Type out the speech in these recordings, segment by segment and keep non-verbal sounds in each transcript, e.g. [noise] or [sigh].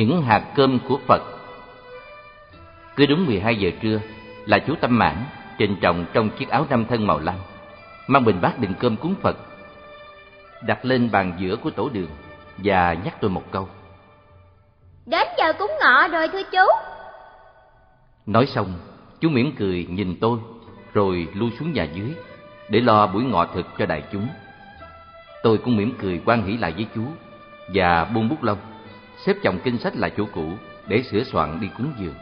Những hạt cơm của Phật Cứ đúng 12 giờ trưa là chú Tâm Mãn trình trọng trong chiếc áo năm thân màu lam, mang bình bát đựng cơm cúng Phật, đặt lên bàn giữa của tổ đường và nhắc tôi một câu. Đến giờ cúng ngọ rồi thưa chú. Nói xong, chú mỉm cười nhìn tôi rồi lui xuống nhà dưới để lo buổi ngọ thực cho đại chúng. Tôi cũng mỉm cười quan hỷ lại với chú và buông bút lông, xếp chồng kinh sách lại chỗ cũ để sửa soạn đi cúng dường.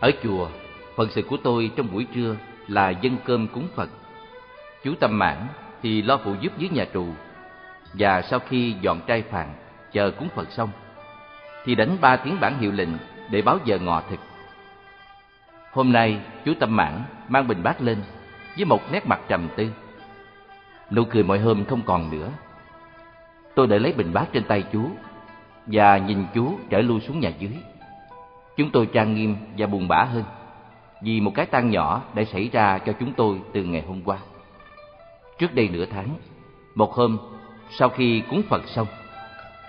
Ở chùa, phần sự của tôi trong buổi trưa là dân cơm cúng Phật. Chú Tâm Mãn thì lo phụ giúp dưới nhà trù và sau khi dọn trai phàn chờ cúng Phật xong thì đánh ba tiếng bản hiệu lệnh để báo giờ ngọ thực. Hôm nay chú Tâm Mãn mang bình bát lên với một nét mặt trầm tư. Nụ cười mọi hôm không còn nữa. Tôi để lấy bình bát trên tay chú và nhìn chú trở lui xuống nhà dưới. Chúng tôi trang nghiêm và buồn bã hơn vì một cái tang nhỏ đã xảy ra cho chúng tôi từ ngày hôm qua. Trước đây nửa tháng, một hôm sau khi cúng Phật xong,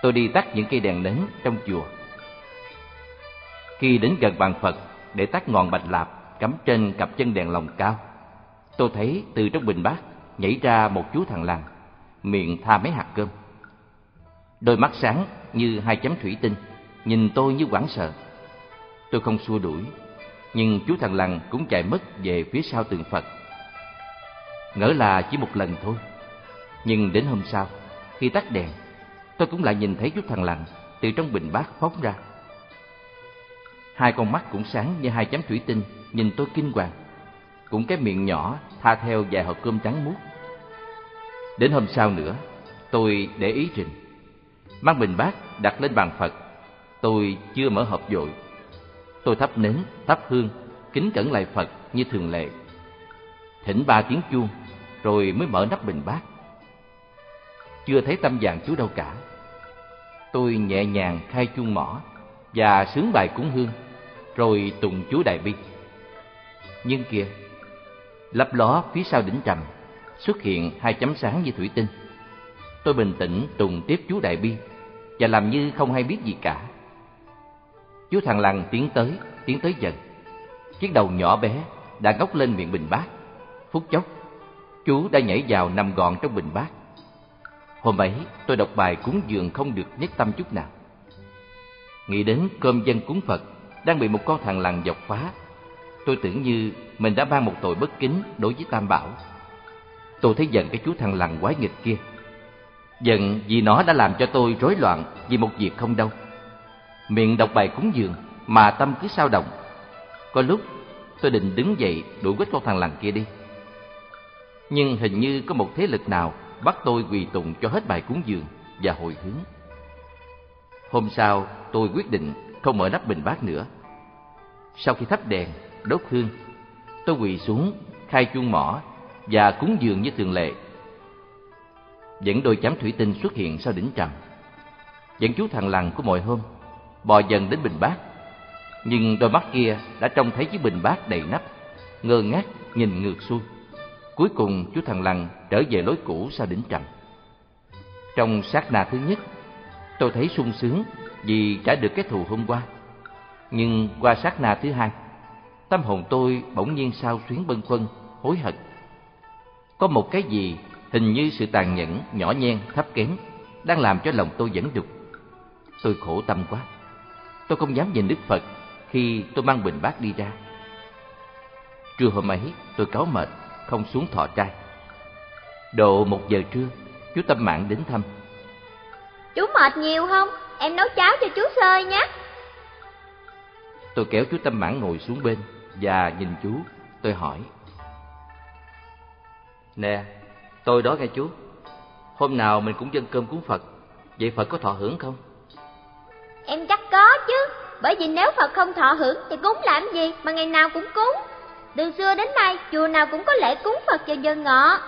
tôi đi tắt những cây đèn nến trong chùa. Khi đến gần bàn Phật để tắt ngọn bạch lạp cắm trên cặp chân đèn lồng cao, tôi thấy từ trong bình bát nhảy ra một chú thằng làng, miệng tha mấy hạt cơm. Đôi mắt sáng như hai chấm thủy tinh, nhìn tôi như hoảng sợ. Tôi không xua đuổi, nhưng chú thằng lằn cũng chạy mất về phía sau tượng Phật. Ngỡ là chỉ một lần thôi, nhưng đến hôm sau, khi tắt đèn, tôi cũng lại nhìn thấy chú thằng lằn từ trong bình bát phóng ra. Hai con mắt cũng sáng như hai chấm thủy tinh, nhìn tôi kinh hoàng. Cũng cái miệng nhỏ tha theo vài hộp cơm trắng muốt. Đến hôm sau nữa, tôi để ý trình. Mang bình bát đặt lên bàn Phật. Tôi chưa mở hộp dội. Tôi thắp nến, thắp hương, kính cẩn lại Phật như thường lệ. Thỉnh ba tiếng chuông, rồi mới mở nắp bình bát. Chưa thấy tâm dạng chú đâu cả. Tôi nhẹ nhàng khai chuông mỏ và sướng bài cúng hương, rồi tùng chú đại bi. Nhưng kìa, lấp ló phía sau đỉnh trầm xuất hiện hai chấm sáng như thủy tinh. Tôi bình tĩnh tùng tiếp chú đại bi và làm như không hay biết gì cả. Chú thằng lằn tiến tới, tiến tới dần. Chiếc đầu nhỏ bé đã ngóc lên miệng bình bát. Phút chốc, chú đã nhảy vào nằm gọn trong bình bát. Hôm ấy, tôi đọc bài cúng dường không được nhất tâm chút nào. Nghĩ đến cơm dân cúng Phật đang bị một con thằng lằn dọc phá. Tôi tưởng như mình đã mang một tội bất kính đối với Tam Bảo. Tôi thấy giận cái chú thằng lằn quái nghịch kia. Giận vì nó đã làm cho tôi rối loạn vì một việc không đâu. Miệng đọc bài cúng dường mà tâm cứ sao động. Có lúc tôi định đứng dậy đuổi quýt con thằng lằn kia đi. Nhưng hình như có một thế lực nào bắt tôi quỳ tụng cho hết bài cúng dường và hồi hướng. Hôm sau, tôi quyết định không mở nắp bình bát nữa. Sau khi thắp đèn, đốt hương, tôi quỳ xuống, khai chuông mỏ và cúng dường như thường lệ. Vẫn đôi chám thủy tinh xuất hiện sau đỉnh trầm. Vẫn chú thằng lằn của mọi hôm, bò dần đến bình bát. Nhưng đôi mắt kia đã trông thấy chiếc bình bát đầy nắp, ngơ ngác nhìn ngược xuôi. Cuối cùng chú thằng lằn trở về lối cũ sau đỉnh trầm. Trong sát na thứ nhất, tôi thấy sung sướng vì trả được cái thù hôm qua. Nhưng qua sát na thứ hai, tâm hồn tôi bỗng nhiên sao xuyến bâng khuâng, hối hận. Có một cái gì hình như sự tàn nhẫn, nhỏ nhen, thấp kém đang làm cho lòng tôi vẫn đục. Tôi khổ tâm quá. Tôi không dám nhìn Đức Phật khi tôi mang bình bát đi ra. Trưa hôm ấy, tôi cáu mệt, không xuống thọ trai. Độ một giờ trưa, chú Tâm Mạng đến thăm. Chú mệt nhiều không? Em nấu cháo cho chú sơi nhé. Tôi kéo chú Tâm Mãn ngồi xuống bên và nhìn chú, tôi hỏi. Nè, tôi đó nghe chú. Hôm nào mình cũng dân cơm cúng Phật, vậy Phật có thọ hưởng không? Em chắc có chứ, bởi vì nếu Phật không thọ hưởng thì cúng làm gì mà ngày nào cũng cúng. Từ xưa đến nay, chùa nào cũng có lễ cúng Phật vào giờ ngọ.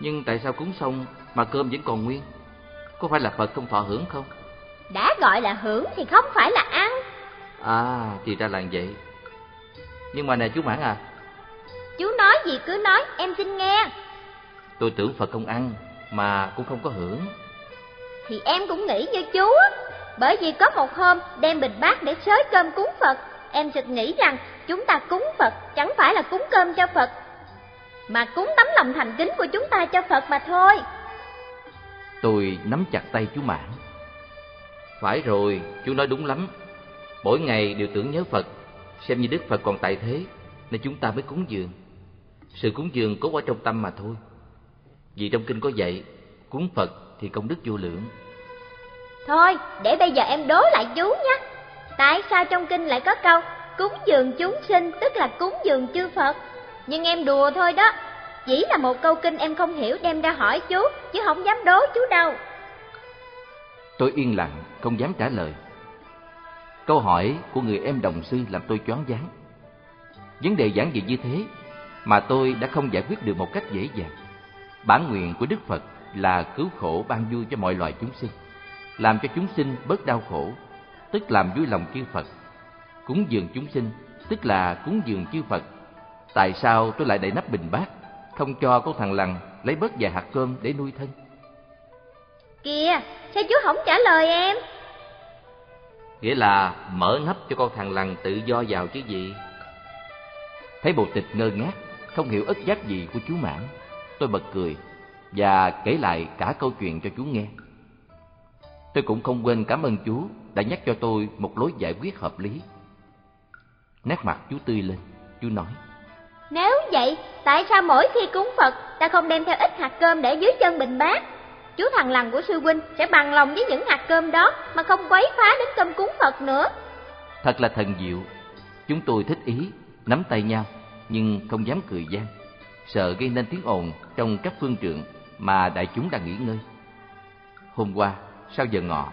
Nhưng tại sao cúng xong mà cơm vẫn còn nguyên? Có phải là Phật không thọ hưởng không? Đã gọi là hưởng thì không phải là ăn. À, thì ra là vậy. Nhưng mà nè chú Mãn à. Chú nói gì cứ nói, em xin nghe. Tôi tưởng Phật không ăn, mà cũng không có hưởng. Thì em cũng nghĩ như chú á. Bởi vì có một hôm đem bình bát để xới cơm cúng Phật, em chợt nghĩ rằng chúng ta cúng Phật chẳng phải là cúng cơm cho Phật, mà cúng tấm lòng thành kính của chúng ta cho Phật mà thôi. Tôi nắm chặt tay chú Mãn. Phải rồi, chú nói đúng lắm. Mỗi ngày đều tưởng nhớ Phật, xem như Đức Phật còn tại thế, nên chúng ta mới cúng dường. Sự cúng dường có ở trong tâm mà thôi. Vì trong kinh có dạy, cúng Phật thì công đức vô lượng. Thôi, để bây giờ em đố lại chú nhé. Tại sao trong kinh lại có câu cúng dường chúng sinh tức là cúng dường chư Phật? Nhưng em đùa thôi đó. Chỉ là một câu kinh em không hiểu đem ra hỏi chú, chứ không dám đố chú đâu. Tôi yên lặng, không dám trả lời. Câu hỏi của người em đồng sư làm tôi choáng váng. Vấn đề giản dị như thế mà tôi đã không giải quyết được một cách dễ dàng. Bản nguyện của Đức Phật là cứu khổ ban vui cho mọi loài chúng sinh, làm cho chúng sinh bớt đau khổ, tức làm vui lòng chư Phật. Cúng dường chúng sinh, tức là cúng dường chư Phật. Tại sao tôi lại đậy nắp bình bát, không cho con thằng lằn lấy bớt vài hạt cơm để nuôi thân? Kìa, sao chú không trả lời em? Nghĩa là mở nắp cho con thằng lằn tự do vào chứ gì? Thấy bộ tịch ngơ ngác, không hiểu ức giác gì của chú Mãn, tôi bật cười và kể lại cả câu chuyện cho chú nghe. Tôi cũng không quên cảm ơn chú đã nhắc cho tôi một lối giải quyết hợp lý. Nét mặt chú tươi lên, chú nói. Nếu vậy, tại sao mỗi khi cúng Phật ta không đem theo ít hạt cơm để dưới chân bình bát? Chú thằng lằn của sư huynh sẽ bằng lòng với những hạt cơm đó mà không quấy phá đến cơm cúng Phật nữa. Thật là thần diệu. Chúng tôi thích ý, nắm tay nhau, nhưng không dám cười gian, sợ gây nên tiếng ồn trong các phương trượng mà đại chúng đang nghỉ ngơi. Hôm qua, sau giờ ngọ,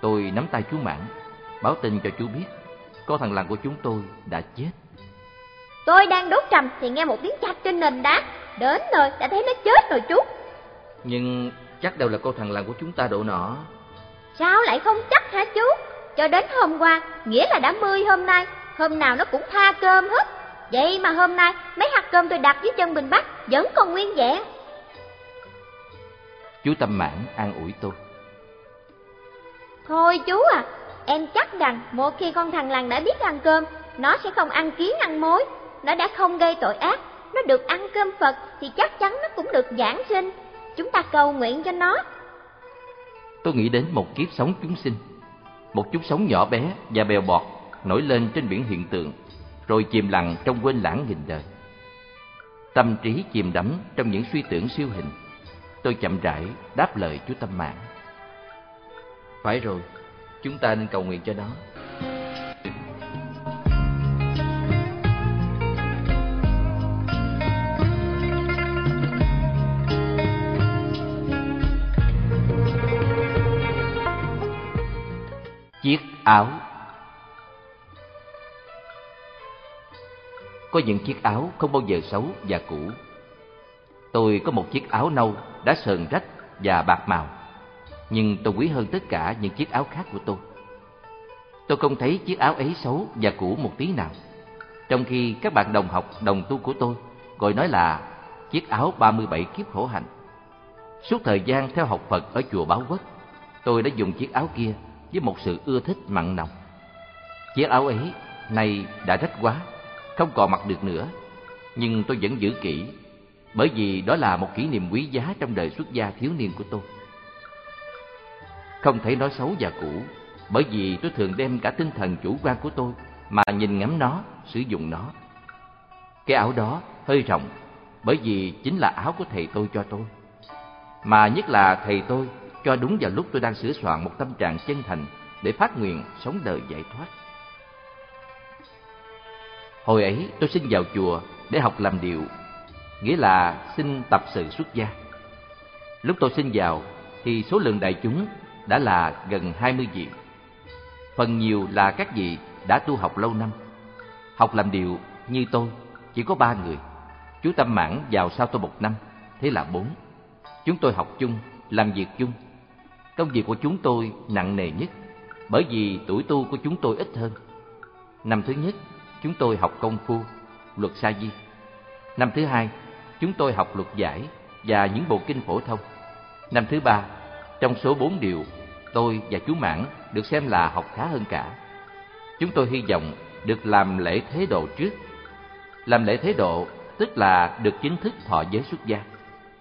tôi nắm tay chú Mãn, báo tin cho chú biết, con thằng lằn của chúng tôi đã chết. Tôi đang đốt trầm thì nghe một tiếng chặt trên nền đá, đến rồi đã thấy nó chết rồi chú. Nhưng chắc đâu là con thằng lằn của chúng ta độ nọ. Sao lại không chắc hả chú? Cho đến hôm qua, nghĩa là đã mươi hôm nay, hôm nào nó cũng tha cơm hết. Vậy mà hôm nay, mấy hạt cơm tôi đặt dưới chân bình bát vẫn còn nguyên vẹn. Chú Tâm Mãn an ủi tôi. Thôi chú à, em chắc rằng một khi con thằng lằn đã biết ăn cơm, nó sẽ không ăn kiến ăn mối. Nó đã không gây tội ác, nó được ăn cơm Phật thì chắc chắn nó cũng được giảng sinh. Chúng ta cầu nguyện cho nó. Tôi nghĩ đến một kiếp sống chúng sinh, một chút sống nhỏ bé và bèo bọt nổi lên trên biển hiện tượng, rồi chìm lặng trong quên lãng nghìn đời. Tâm trí chìm đắm trong những suy tưởng siêu hình. Tôi chậm rãi đáp lời chú Tâm Mạng. Phải rồi, chúng ta nên cầu nguyện cho nó. Chiếc áo Có những chiếc áo không bao giờ xấu và cũ. Tôi có một chiếc áo nâu đã sờn rách và bạc màu Nhưng tôi quý hơn tất cả những chiếc áo khác của tôi. Tôi không thấy chiếc áo ấy xấu và cũ một tí nào. Trong khi các bạn đồng học, đồng tu của tôi Gọi nói là chiếc áo 37 kiếp khổ hạnh. Suốt thời gian theo học Phật ở chùa Báo Quốc Tôi đã dùng chiếc áo kia với một sự ưa thích mặn nồng. Chiếc áo ấy nay đã rách quá, không còn mặc được nữa, nhưng tôi vẫn giữ kỹ, bởi vì đó là một kỷ niệm quý giá trong đời xuất gia thiếu niên của tôi. Không thể nói xấu và cũ, bởi vì tôi thường đem cả tinh thần chủ quan của tôi mà nhìn ngắm nó, sử dụng nó. Cái áo đó hơi rộng, bởi vì chính là áo của thầy tôi cho tôi. Mà nhất là thầy tôi cho đúng vào lúc tôi đang sửa soạn một tâm trạng chân thành để phát nguyện sống đời giải thoát. Hồi ấy tôi xin vào chùa để học làm điệu, nghĩa là xin tập sự xuất gia. Lúc tôi xin vào thì số lượng đại chúng đã là gần 20 vị. Phần nhiều là các vị đã tu học lâu năm. Học làm điệu như tôi chỉ có ba người. Chú Tâm Mãn vào sau tôi một năm, thế là bốn. Chúng tôi học chung, làm việc chung Công việc của chúng tôi nặng nề nhất bởi vì tuổi tu của chúng tôi ít hơn. Năm thứ nhất, chúng tôi học công phu, luật sa di. Năm thứ hai, chúng tôi học luật giải và những bộ kinh phổ thông. Năm thứ ba, trong số bốn điều, tôi và chú Mãn được xem là học khá hơn cả. Chúng tôi hy vọng được làm lễ thế độ trước. Làm lễ thế độ tức là được chính thức thọ giới xuất gia.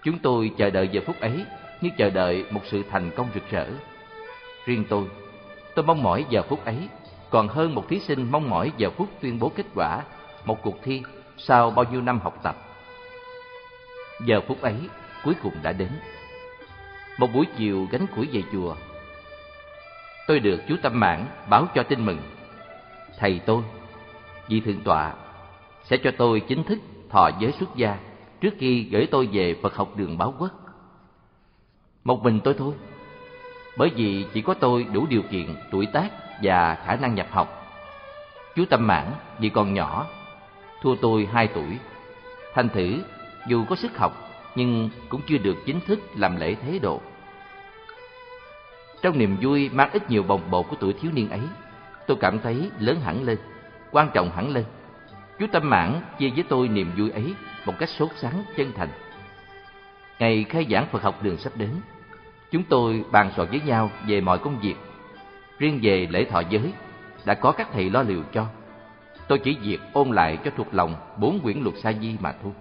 Chúng tôi chờ đợi giờ phút ấy như chờ đợi một sự thành công rực rỡ. Riêng tôi, tôi mong mỏi giờ phút ấy còn hơn một thí sinh mong mỏi giờ phút tuyên bố kết quả một cuộc thi sau bao nhiêu năm học tập. Giờ phút ấy cuối cùng đã đến. Một buổi chiều gánh củi về chùa, tôi được chú Tâm Mãn báo cho tin mừng. Thầy tôi, vị thượng tọa, sẽ cho tôi chính thức thọ giới xuất gia trước khi gửi tôi về Phật học đường báo quốc. Một mình tôi thôi, bởi vì chỉ có tôi đủ điều kiện, tuổi tác và khả năng nhập học. Chú Tâm Mãn vì còn nhỏ, thua tôi hai tuổi. Thành thử, dù có sức học, nhưng cũng chưa được chính thức làm lễ thế độ. Trong niềm vui mang ít nhiều bồng bột của tuổi thiếu niên ấy, tôi cảm thấy lớn hẳn lên, quan trọng hẳn lên. Chú Tâm Mãn chia với tôi niềm vui ấy một cách sốt sắng, chân thành. Ngày khai giảng Phật học đường sắp đến, chúng tôi bàn soạn với nhau về mọi công việc. Riêng về lễ thọ giới, đã có các thầy lo liệu cho. Tôi chỉ việc ôn lại cho thuộc lòng bốn quyển luật sa di mà thôi.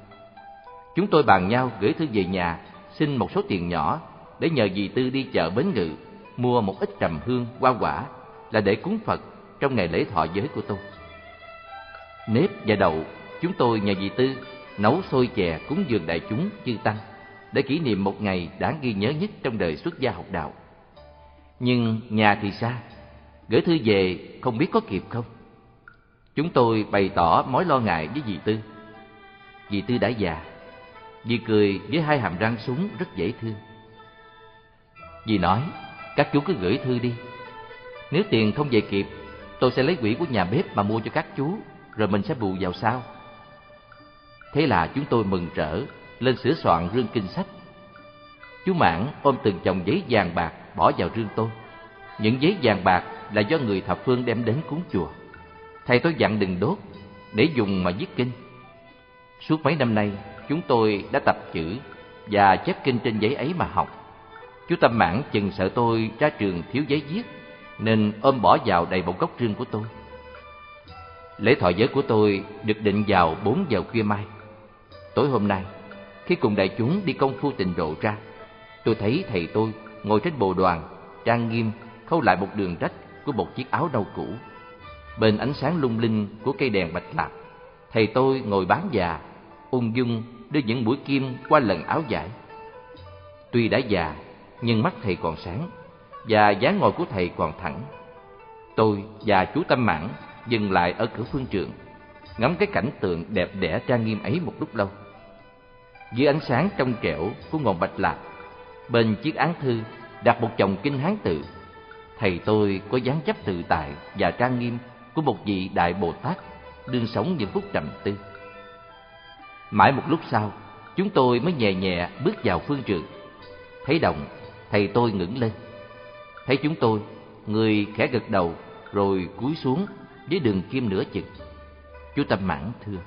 Chúng tôi bàn nhau gửi thư về nhà, xin một số tiền nhỏ để nhờ dì Tư đi chợ Bến Ngự mua một ít trầm hương, hoa quả là để cúng Phật trong ngày lễ thọ giới của tôi. Nếp và đậu, chúng tôi nhờ dì Tư nấu xôi chè cúng dường đại chúng chư tăng để kỷ niệm một ngày đáng ghi nhớ nhất trong đời xuất gia học đạo. Nhưng nhà thì xa, gửi thư về không biết có kịp không. Chúng tôi bày tỏ mối lo ngại với dì Tư. Dì Tư đã già, dì cười với hai hàm răng súng rất dễ thương. Dì nói, các chú cứ gửi thư đi. Nếu tiền không về kịp, tôi sẽ lấy quỹ của nhà bếp mà mua cho các chú, rồi mình sẽ bù vào sau. Thế là chúng tôi mừng rỡ, lên sửa soạn rương kinh sách. Chú Mãn ôm từng chồng giấy vàng bạc bỏ vào rương tôi. Những giấy vàng bạc là do người thập phương đem đến cúng chùa. Thầy tôi dặn đừng đốt, để dùng mà viết kinh. Suốt mấy năm nay, chúng tôi đã tập chữ và chép kinh trên giấy ấy mà học. Chú Tâm Mãn chừng sợ tôi ra trường thiếu giấy viết, nên ôm bỏ vào đầy một góc riêng của tôi. Lễ thọ giới của tôi được định vào bốn giờ khuya mai. Tối hôm nay, khi cùng đại chúng đi công phu tình độ ra, tôi thấy thầy tôi ngồi trên bồ đoàn, trang nghiêm, khâu lại một đường rách của một chiếc áo nâu cũ. Bên ánh sáng lung linh của cây đèn bạch lạp, thầy tôi ngồi bán già, ung dung đưa những mũi kim qua lần áo giải. Tuy đã già, nhưng mắt thầy còn sáng, và dáng ngồi của thầy còn thẳng. Tôi và chú Tâm Mãn dừng lại ở cửa phương trường, ngắm cái cảnh tượng đẹp đẽ trang nghiêm ấy một lúc lâu. Dưới ánh sáng trong trẻo của ngọn bạch lạc, bên chiếc án thư đặt một chồng kinh hán tự. Thầy tôi có dáng chấp tự tại và trang nghiêm của một vị đại Bồ Tát đương sống những phút trầm tư. Mãi một lúc sau, chúng tôi mới nhẹ nhẹ bước vào phương trường. Thấy đồng thầy tôi ngẩng lên. Thấy chúng tôi, người khẽ gật đầu rồi cúi xuống với đường kim nửa chừng. Chú Tâm Mãn thưa.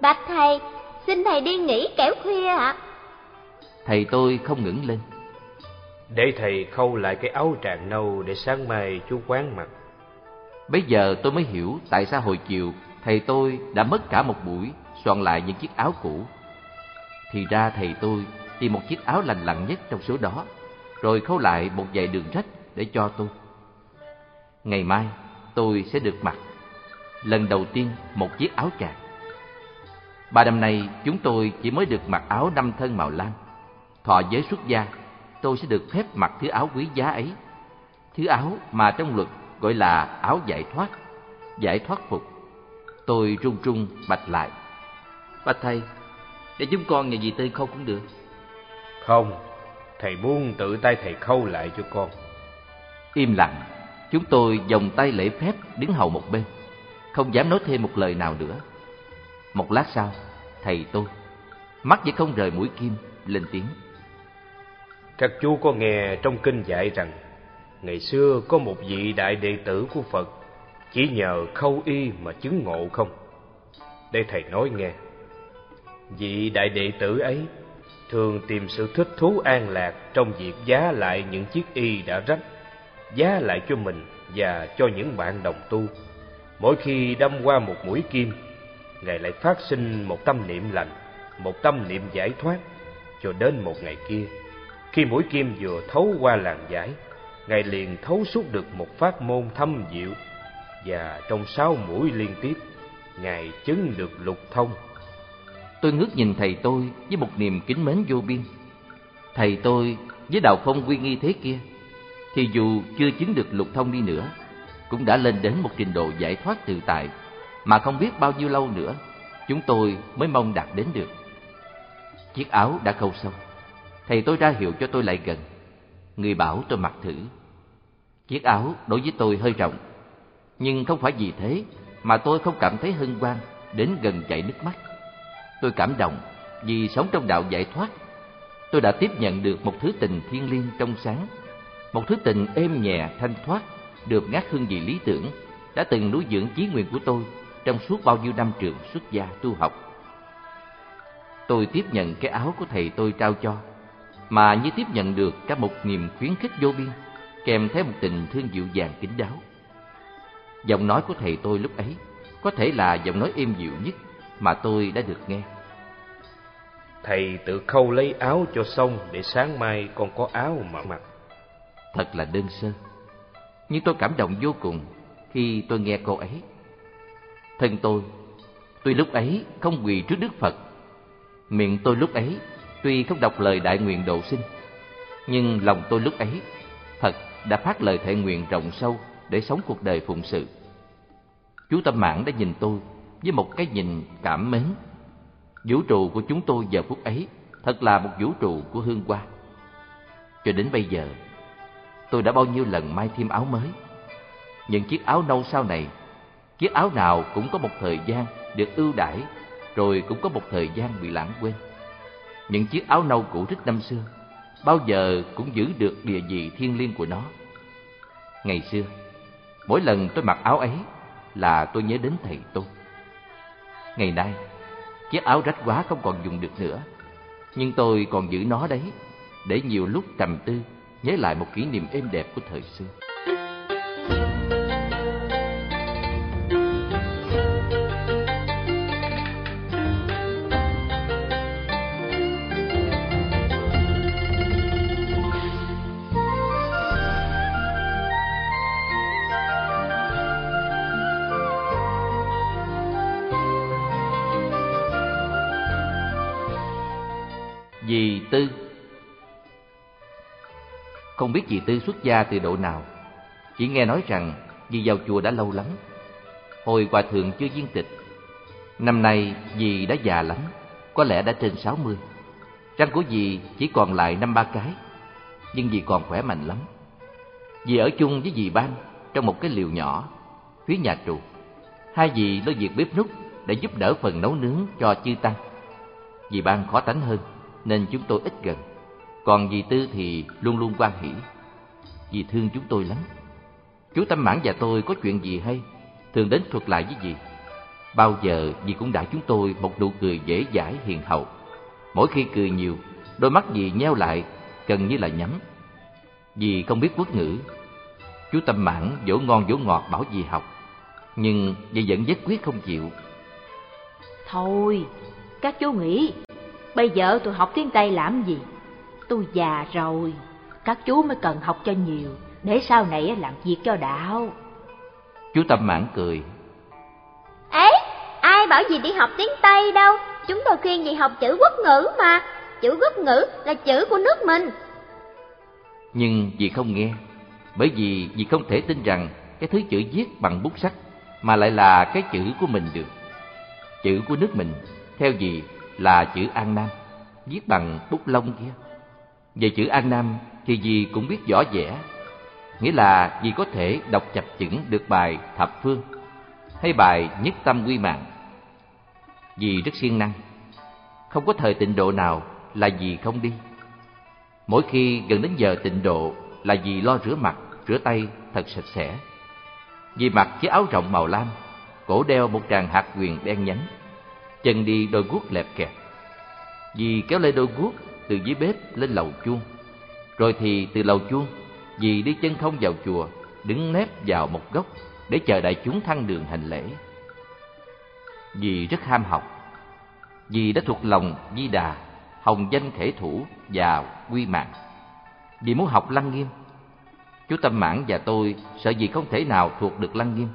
Bạch thầy, xin thầy đi nghỉ kẻo khuya ạ. Thầy tôi không ngẩng lên. Để thầy khâu lại cái áo tràng nâu để sáng mai chú quán mặc. Bây giờ tôi mới hiểu tại sao hồi chiều thầy tôi đã mất cả một buổi soạn lại những chiếc áo cũ. Thì ra thầy tôi tìm một chiếc áo lành lặn nhất trong số đó, rồi khâu lại một vài đường rách để cho tôi. Ngày mai tôi sẽ được mặc lần đầu tiên một chiếc áo tràng. Ba năm nay chúng tôi chỉ mới được mặc áo năm thân màu lam. Thọ giới xuất gia, tôi sẽ được phép mặc thứ áo quý giá ấy. Thứ áo mà trong luật gọi là áo giải thoát, giải thoát phục. Tôi run run bạch lại. Bạch thầy, để chúng con nhà dì Tư khâu cũng được. Không, thầy muốn tự tay thầy khâu lại cho con. Im lặng, chúng tôi vòng tay lễ phép đứng hầu một bên, không dám nói thêm một lời nào nữa. Một lát sau, thầy tôi, mắt vẫn không rời mũi kim, lên tiếng. Các chú có nghe trong kinh dạy rằng, ngày xưa có một vị đại đệ tử của Phật, chỉ nhờ khâu y mà chứng ngộ không? đây thầy nói nghe. Vị đại đệ tử ấy thường tìm sự thích thú an lạc trong việc giá lại những chiếc y đã rách. giá lại cho mình và cho những bạn đồng tu. Mỗi khi đâm qua một mũi kim, Ngài lại phát sinh một tâm niệm lành, một tâm niệm giải thoát, cho đến một ngày kia, khi mũi kim vừa thấu qua làn giải, Ngài liền thấu suốt được một pháp môn thâm diệu, và trong sáu mũi liên tiếp, Ngài chứng được lục thông. Tôi ngước nhìn thầy tôi với một niềm kính mến vô biên. Thầy tôi với đạo phong quy nghi thế kia, thì dù chưa chứng được lục thông đi nữa, cũng đã lên đến một trình độ giải thoát tự tại mà không biết bao nhiêu lâu nữa chúng tôi mới mong đạt đến được. Chiếc áo đã khâu xong, thầy tôi ra hiệu cho tôi lại gần. Người bảo tôi mặc thử. Chiếc áo đối với tôi hơi rộng, nhưng không phải vì thế mà tôi không cảm thấy hân hoan đến gần chảy nước mắt. Tôi cảm động vì sống trong đạo giải thoát. Tôi đã tiếp nhận được một thứ tình thiêng liêng trong sáng, một thứ tình êm nhẹ thanh thoát, được ngát hương vị lý tưởng, đã từng nuôi dưỡng chí nguyện của tôi trong suốt bao nhiêu năm trường xuất gia tu học. Tôi tiếp nhận cái áo của thầy tôi trao cho, mà như tiếp nhận được cả một niềm khuyến khích vô biên, kèm theo một tình thương dịu dàng kính đáo. Giọng nói của thầy tôi lúc ấy có thể là giọng nói êm dịu nhất mà tôi đã được nghe. Thầy tự khâu lấy áo cho xong để sáng mai con có áo mà mặc. Thật là đơn sơ, nhưng tôi cảm động vô cùng khi tôi nghe câu ấy. Thân tôi, tuy lúc ấy không quỳ trước Đức Phật, miệng tôi lúc ấy tuy không đọc lời đại nguyện độ sinh, nhưng lòng tôi lúc ấy thật đã phát lời thệ nguyện rộng sâu để sống cuộc đời phụng sự. Chú Tâm Mãn đã nhìn tôi với một cái nhìn cảm mến. Vũ trụ của chúng tôi giờ phút ấy thật là một vũ trụ của hương hoa. Cho đến bây giờ, tôi đã bao nhiêu lần may thêm áo mới. Những chiếc áo nâu sau này, chiếc áo nào cũng có một thời gian được ưu đãi, rồi cũng có một thời gian bị lãng quên. Những chiếc áo nâu cũ rích năm xưa, bao giờ cũng giữ được địa vị thiêng liêng của nó. Ngày xưa, mỗi lần tôi mặc áo ấy là tôi nhớ đến thầy tôi. Ngày nay, chiếc áo rách quá không còn dùng được nữa, nhưng tôi còn giữ nó đấy, để nhiều lúc trầm tư, nhớ lại một kỷ niệm êm đẹp của thời xưa. Chị Tư xuất gia từ độ nào. Chỉ nghe nói rằng vì vào chùa đã lâu lắm, Hồi hòa thượng chưa viên tịch. Năm nay dì đã già lắm, Có lẽ đã trên sáu mươi. Răng của dì chỉ còn lại năm ba cái, Nhưng dì còn khỏe mạnh lắm. Dì ở chung với dì Ban Trong một cái liều nhỏ, Phía nhà trụ. Hai dì lo việc bếp nút Để giúp đỡ phần nấu nướng cho chư tăng. Dì Ban khó tánh hơn, nên chúng tôi ít gần. Còn dì Tư thì luôn luôn quan hỷ vì thương chúng tôi lắm. Chú Tâm Mãn và tôi có chuyện gì hay, thường đến thuật lại với dì. Bao giờ dì cũng đã chúng tôi một nụ cười dễ dãi hiền hậu. Mỗi khi cười nhiều, đôi mắt dì nheo lại, gần như là nhắm. Dì không biết quốc ngữ. Chú Tâm Mãn dỗ ngon dỗ ngọt bảo dì học, nhưng dì vẫn nhất quyết không chịu. Thôi, các chú nghĩ Bây giờ tôi học tiếng Tây làm gì? Tôi già rồi, các chú mới cần học cho nhiều, để sau này làm việc cho đạo. Chú Tâm Mãn cười. Ấy, ai bảo gì đi học tiếng Tây đâu, chúng tôi khuyên gì học chữ quốc ngữ mà, chữ quốc ngữ là chữ của nước mình. Nhưng dì không nghe, bởi vì dì không thể tin rằng cái thứ chữ viết bằng bút sắt mà lại là cái chữ của mình được. Chữ của nước mình, theo dì là chữ An Nam, viết bằng bút lông kia. Về chữ An Nam thì dì cũng biết rõ vẻ. nghĩa là dì có thể đọc chập chững được bài thập phương hay bài nhất tâm quy mạng. Dì rất siêng năng, không có thời tịnh độ nào là dì không đi. Mỗi khi gần đến giờ tịnh độ là dì lo rửa mặt, rửa tay thật sạch sẽ. Dì mặc chiếc áo rộng màu lam, cổ đeo một tràng hạt quyền đen nhánh chân đi đôi guốc lẹp kẹp. Dì kéo lê đôi guốc từ dưới bếp lên lầu chuông. Rồi thì từ lầu chuông, Dì đi chân không vào chùa, đứng nép vào một góc để chờ đại chúng thăng đường hành lễ. Dì rất ham học. Dì đã thuộc lòng Di Đà, Hồng Danh Thể Thủ và Quy Mạng. Dì muốn học Lăng Nghiêm. Chú Tâm Mãn và tôi sợ dì không thể nào thuộc được Lăng Nghiêm,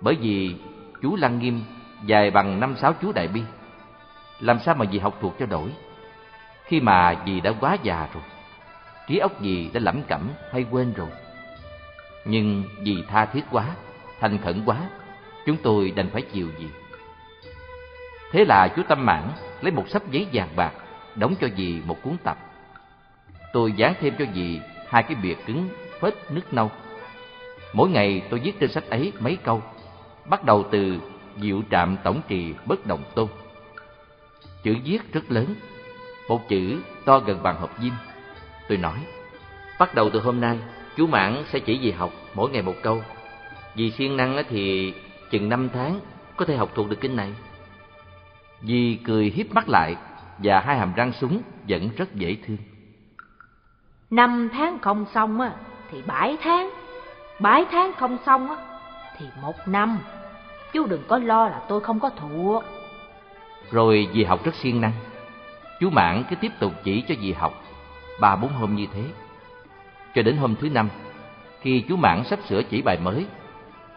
bởi vì chú Lăng Nghiêm dài bằng năm sáu chú Đại Bi. Làm sao mà dì học thuộc cho đổi? Khi mà dì đã quá già rồi, trí óc gì đã lẩm cẩm hay quên rồi. Nhưng vì tha thiết quá, thành khẩn quá, chúng tôi đành phải chịu gì Thế là chú Tâm Mãn lấy một sấp giấy vàng bạc, đóng cho dì một cuốn tập. Tôi dán thêm cho dì hai cái bìa cứng phết nước nâu. Mỗi ngày tôi viết trên sách ấy mấy câu, bắt đầu từ diệu trạm tổng trì bất động tôn. Chữ viết rất lớn, một chữ to gần bằng hộp diêm. Tôi nói, bắt đầu từ hôm nay, chú Mãn sẽ chỉ dì học mỗi ngày một câu. Dì siêng năng thì chừng năm tháng có thể học thuộc được kinh này. Dì cười hiếp mắt lại và hai hàm răng súng vẫn rất dễ thương. Năm tháng không xong á thì bảy tháng, bảy tháng không xong á thì một năm. Chú đừng có lo là tôi không có thuộc. Rồi dì học rất siêng năng. Chú Mãn cứ tiếp tục chỉ cho dì học ba bốn hôm như thế. Cho đến hôm thứ năm, khi chú Mãn sắp sửa chỉ bài mới,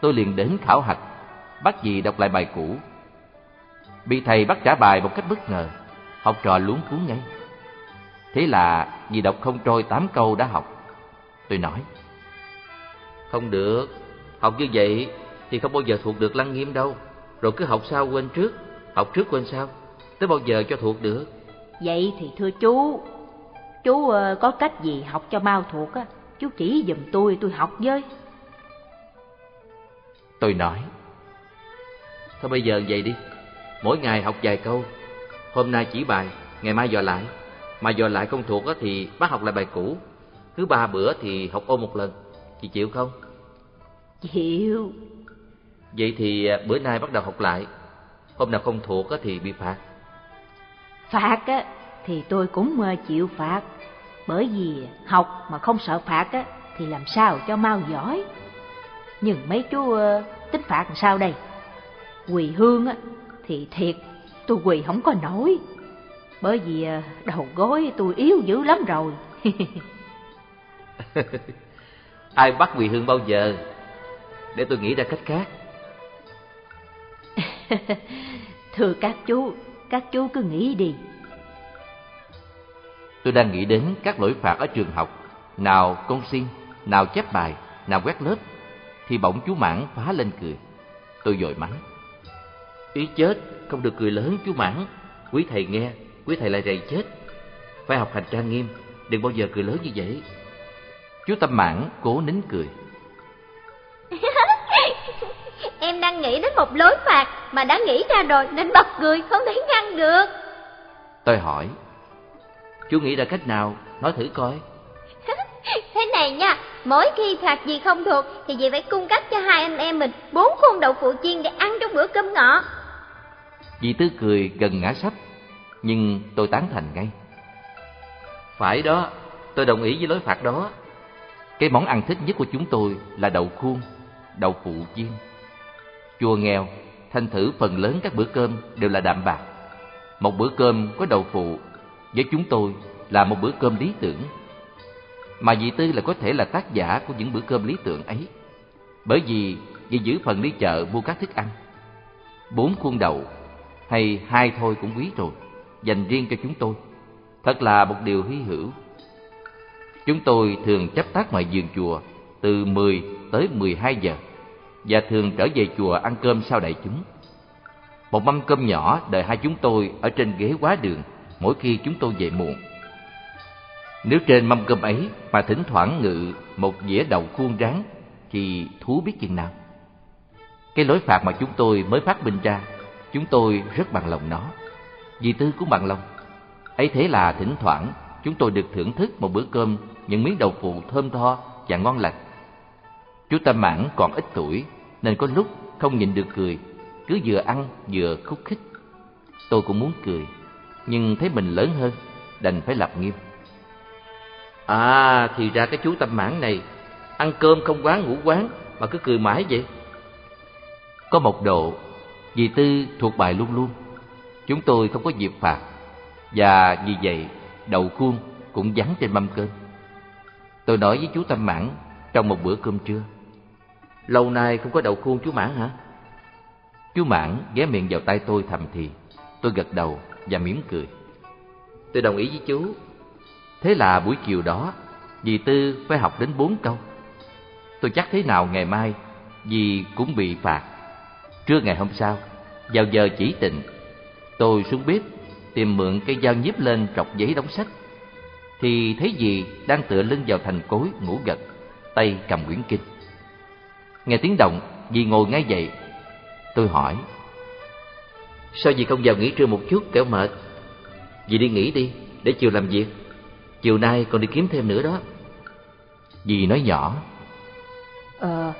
tôi liền đến khảo hạch, bắt dì đọc lại bài cũ. Bị thầy bắt trả bài một cách bất ngờ, học trò luống cuốn ngay. Thế là dì đọc không trôi tám câu đã học. Tôi nói, không được, học như vậy thì không bao giờ thuộc được lăng nghiêm đâu. Rồi cứ học sau quên trước, học trước quên sau, tới bao giờ cho thuộc được. Vậy thì thưa chú, chú uh, có cách gì học cho mau thuộc á, chú chỉ giùm tôi, tôi học với. Tôi nói, thôi bây giờ vậy đi, mỗi ngày học vài câu, hôm nay chỉ bài, ngày mai dò lại, mà dò lại không thuộc á thì bắt học lại bài cũ, cứ ba bữa thì học ôn một lần, chị chịu không? Chịu. Vậy thì à, bữa nay bắt đầu học lại, hôm nào không thuộc á thì bị phạt. Phạt á thì tôi cũng ờ, chịu phạt, bởi vì học mà không sợ phạt á thì làm sao cho mau giỏi. Nhưng mấy chú uh, tính phạt làm sao đây? Quỳ hương á thì thiệt tôi quỳ không có nổi. Bởi vì uh, đầu gối tôi yếu dữ lắm rồi. [laughs] Ai bắt quỳ hương bao giờ? Để tôi nghĩ ra cách khác. [laughs] Thưa các chú, các chú cứ nghĩ đi. Tôi đang nghĩ đến các lỗi phạt ở trường học, nào con xin, nào chép bài, nào quét lớp, thì bỗng chú Mãn phá lên cười. Tôi dội mắng. Ý chết, không được cười lớn chú Mãn. Quý thầy nghe, quý thầy lại rầy chết. Phải học hành trang nghiêm, đừng bao giờ cười lớn như vậy. Chú Tâm Mãn cố nín cười. [laughs] em đang nghĩ đến một lối phạt mà đã nghĩ ra rồi nên bật cười không thể ngăn được. Tôi hỏi, chú nghĩ ra cách nào, nói thử coi. [laughs] Thế này nha, mỗi khi phạt gì không thuộc thì dì phải cung cấp cho hai anh em mình bốn khuôn đậu phụ chiên để ăn trong bữa cơm ngọ. Dì Tư cười gần ngã sắp, nhưng tôi tán thành ngay. Phải đó, tôi đồng ý với lối phạt đó. Cái món ăn thích nhất của chúng tôi là đậu khuôn, đậu phụ chiên. Chùa nghèo, thành thử phần lớn các bữa cơm đều là đạm bạc. Một bữa cơm có đậu phụ với chúng tôi là một bữa cơm lý tưởng. Mà dì Tư là có thể là tác giả của những bữa cơm lý tưởng ấy. Bởi vì dì giữ phần đi chợ mua các thức ăn. Bốn khuôn đầu hay hai thôi cũng quý rồi, dành riêng cho chúng tôi. Thật là một điều hy hữu. Chúng tôi thường chấp tác ngoài giường chùa từ 10 tới 12 giờ và thường trở về chùa ăn cơm sau đại chúng. Một mâm cơm nhỏ đợi hai chúng tôi ở trên ghế quá đường mỗi khi chúng tôi về muộn. Nếu trên mâm cơm ấy mà thỉnh thoảng ngự một dĩa đậu khuôn rán thì thú biết chừng nào. Cái lối phạt mà chúng tôi mới phát minh ra, chúng tôi rất bằng lòng nó. vì Tư cũng bằng lòng. ấy thế là thỉnh thoảng chúng tôi được thưởng thức một bữa cơm những miếng đậu phụ thơm tho và ngon lành. Chú Tâm Mãn còn ít tuổi nên có lúc không nhịn được cười, cứ vừa ăn vừa khúc khích. Tôi cũng muốn cười, nhưng thấy mình lớn hơn, đành phải lập nghiêm. À, thì ra cái chú Tâm Mãn này Ăn cơm không quán ngủ quán mà cứ cười mãi vậy. Có một độ, dì Tư thuộc bài luôn luôn. Chúng tôi không có dịp phạt và vì vậy đậu khuôn cũng vắng trên mâm cơm. Tôi nói với chú Tâm Mãn trong một bữa cơm trưa. Lâu nay không có đậu khuôn chú Mãn hả? Chú Mãn ghé miệng vào tay tôi thầm thì. Tôi gật đầu mỉm cười. Tôi đồng ý với chú. Thế là buổi chiều đó, dì Tư phải học đến bốn câu. Tôi chắc thế nào ngày mai, dì cũng bị phạt. Trưa ngày hôm sau, vào giờ chỉ tịnh, tôi xuống bếp tìm mượn cây dao nhíp lên trọc giấy đóng sách. Thì thấy dì đang tựa lưng vào thành cối ngủ gật, tay cầm quyển kinh. Nghe tiếng động, dì ngồi ngay dậy. Tôi hỏi, Sao dì không vào nghỉ trưa một chút kẻo mệt? Dì đi nghỉ đi Để chiều làm việc. Chiều nay còn đi kiếm thêm nữa đó. Dì nói nhỏ. Ờ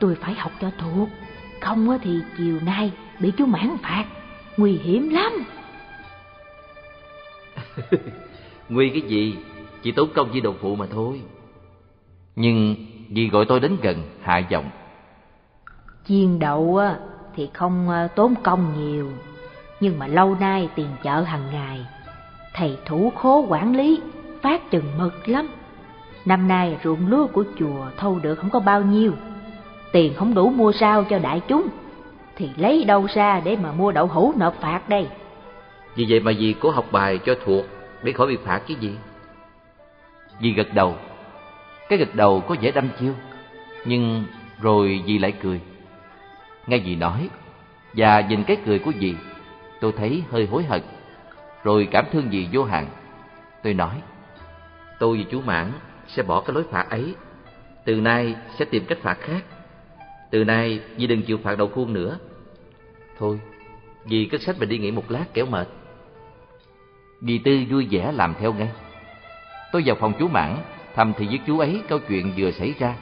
tôi phải học cho thuộc. Không thì chiều nay bị chú mãn phạt. Nguy hiểm lắm. [laughs] Nguy cái gì? Chỉ tốn công với đồng phụ mà thôi. Nhưng dì gọi tôi đến gần hạ giọng. Chiên đậu thì không ờ, tốn công nhiều. Nhưng mà lâu nay tiền chợ hàng ngày, Thầy thủ khố quản lý, Phát chừng mực lắm. Năm nay ruộng lúa của chùa thâu được không có bao nhiêu, Tiền không đủ mua sao cho đại chúng, Thì lấy đâu ra để mà mua đậu hũ nộp phạt đây? Vì vậy mà dì cố học bài cho thuộc, Để khỏi bị phạt chứ gì. Dì gật đầu, Cái gật đầu có vẻ đâm chiêu, Nhưng rồi dì lại cười. Nghe dì nói, Và nhìn cái cười của dì, Tôi thấy hơi hối hận, Rồi cảm thương dì vô hạn. Tôi nói, Tôi và chú Mãn sẽ bỏ cái lối phạt ấy. Từ nay sẽ tìm cách phạt khác. Từ nay dì đừng chịu phạt đầu khuôn nữa. Thôi, Dì cất sách mình đi nghỉ một lát kéo mệt. Dì Tư vui vẻ làm theo ngay. Tôi vào phòng chú Mãn Thầm thì với chú ấy câu chuyện vừa xảy ra,